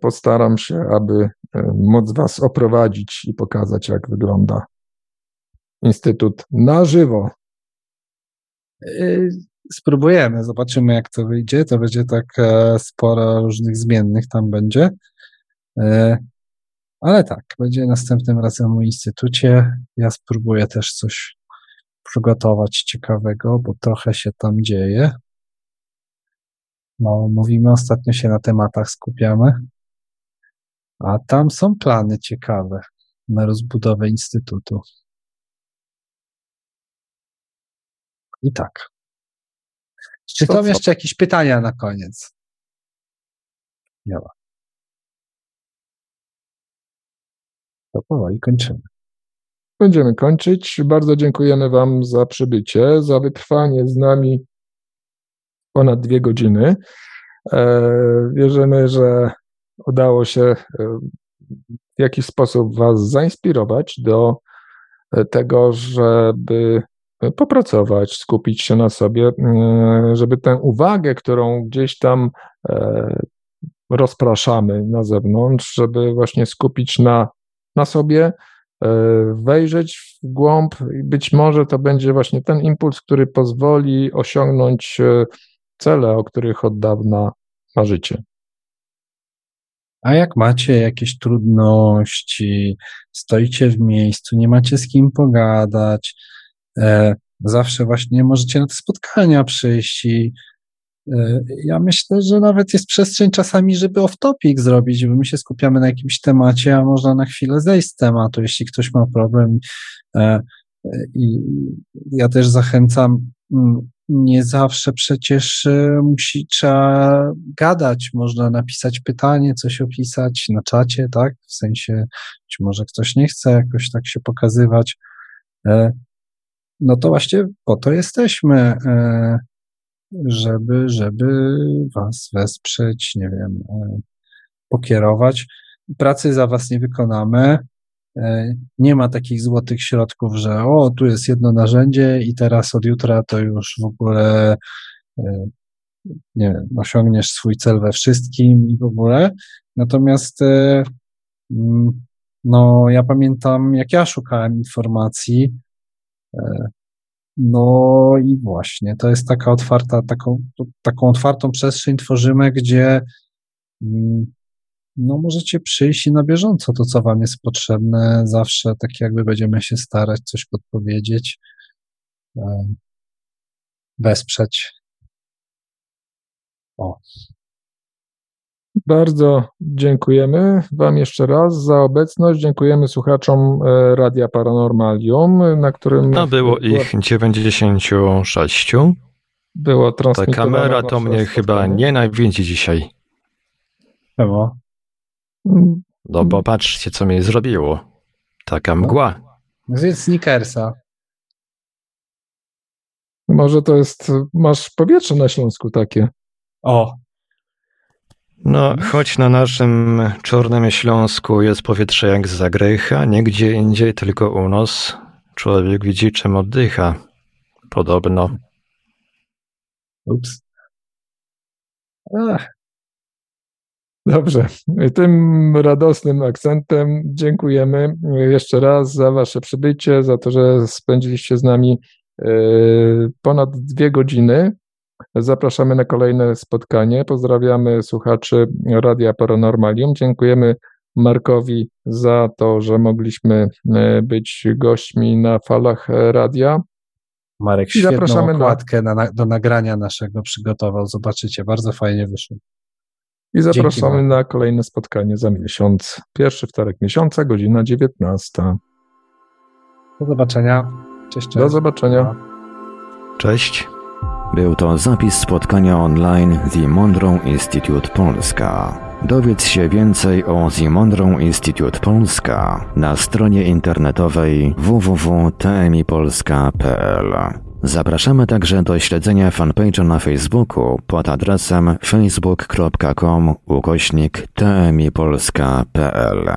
Postaram się, aby móc Was oprowadzić i pokazać, jak wygląda Instytut na żywo. Yy, Spróbujemy, zobaczymy jak to wyjdzie. To będzie tak e, sporo różnych zmiennych tam będzie. E, Ale tak, będzie następnym razem o instytucie. Ja spróbuję też coś przygotować ciekawego, bo trochę się tam dzieje. No, mówimy ostatnio się na tematach skupiamy, a tam są plany ciekawe na rozbudowę instytutu. I tak. Czy To są jeszcze jakieś pytania na koniec? Nie ma. To powoli kończymy. Będziemy kończyć. Bardzo dziękujemy Wam za przybycie, za wytrwanie z nami ponad dwie godziny. E, Wierzymy, że udało się e, w jakiś sposób Was zainspirować do e, tego, żeby popracować, skupić się na sobie, e, żeby tę uwagę, którą gdzieś tam e, rozpraszamy na zewnątrz, żeby właśnie skupić na, na sobie, e, wejrzeć w głąb i być może to będzie właśnie ten impuls, który pozwoli osiągnąć e, cele, o których od dawna marzycie. A jak macie jakieś trudności, stoicie w miejscu, nie macie z kim pogadać, e, zawsze właśnie możecie na te spotkania przyjść i e, ja myślę, że nawet jest przestrzeń czasami, żeby off-topic zrobić, bo my się skupiamy na jakimś temacie, a można na chwilę zejść z tematu, jeśli ktoś ma problem. E, I ja też zachęcam, mm, nie zawsze przecież e, musi, trzeba gadać, można napisać pytanie, coś opisać na czacie, tak? W sensie, czy może ktoś nie chce jakoś tak się pokazywać. E, No to właśnie po to jesteśmy, e, żeby, żeby was wesprzeć, nie wiem, e, pokierować. Pracy za was nie wykonamy. E, nie ma takich złotych środków, że o, tu jest jedno narzędzie i teraz od jutra to już w ogóle e, nie wiem, osiągniesz swój cel we wszystkim i w ogóle. Natomiast e, mm, no, ja pamiętam, jak ja szukałem informacji, no i właśnie, to jest taka otwarta, taką, taką otwartą przestrzeń tworzymy, gdzie mm, no możecie przyjść i na bieżąco to, co wam jest potrzebne, zawsze tak jakby będziemy się starać coś podpowiedzieć, e, wesprzeć. O. Bardzo dziękujemy Wam jeszcze raz za obecność. Dziękujemy słuchaczom e, Radia Paranormalium, na którym. No było ich 96. Było Ta kamera to mnie chyba nienawidzi dzisiaj. Czemu? No bo patrzcie, co mnie zrobiło. Taka no. mgła. Zjedz sneakersa. Może to jest, masz powietrze na Śląsku takie. O. No, choć na naszym Czarnym Śląsku jest powietrze jak z Zagrycha, nie gdzie indziej, tylko u nas, człowiek widzi czym oddycha. Podobno. Ups. Ach, Dobrze. Tym radosnym akcentem dziękujemy jeszcze raz za Wasze przybycie, za to, że spędziliście z nami e, ponad dwie godziny. Zapraszamy na kolejne spotkanie. Pozdrawiamy słuchaczy Radia Paranormalium. Dziękujemy Markowi za to, że mogliśmy e, być gośćmi na falach radia. Marek I świetną zapraszamy okładkę na, do nagrania naszego przygotował. Zobaczycie, bardzo fajnie wyszło. I zapraszamy na kolejne spotkanie za miesiąc. Pierwszy wtorek miesiąca, godzina 19. Do zobaczenia. Cześć, cześć. Do zobaczenia. Cześć. Był to zapis spotkania online The Monroe Institute Polska. Dowiedz się więcej o The Monroe Institute Polska na stronie internetowej www.tmipolska.pl. Zapraszamy także do śledzenia fanpage'a na Facebooku pod adresem facebook.com ukośnik tmipolska.pl.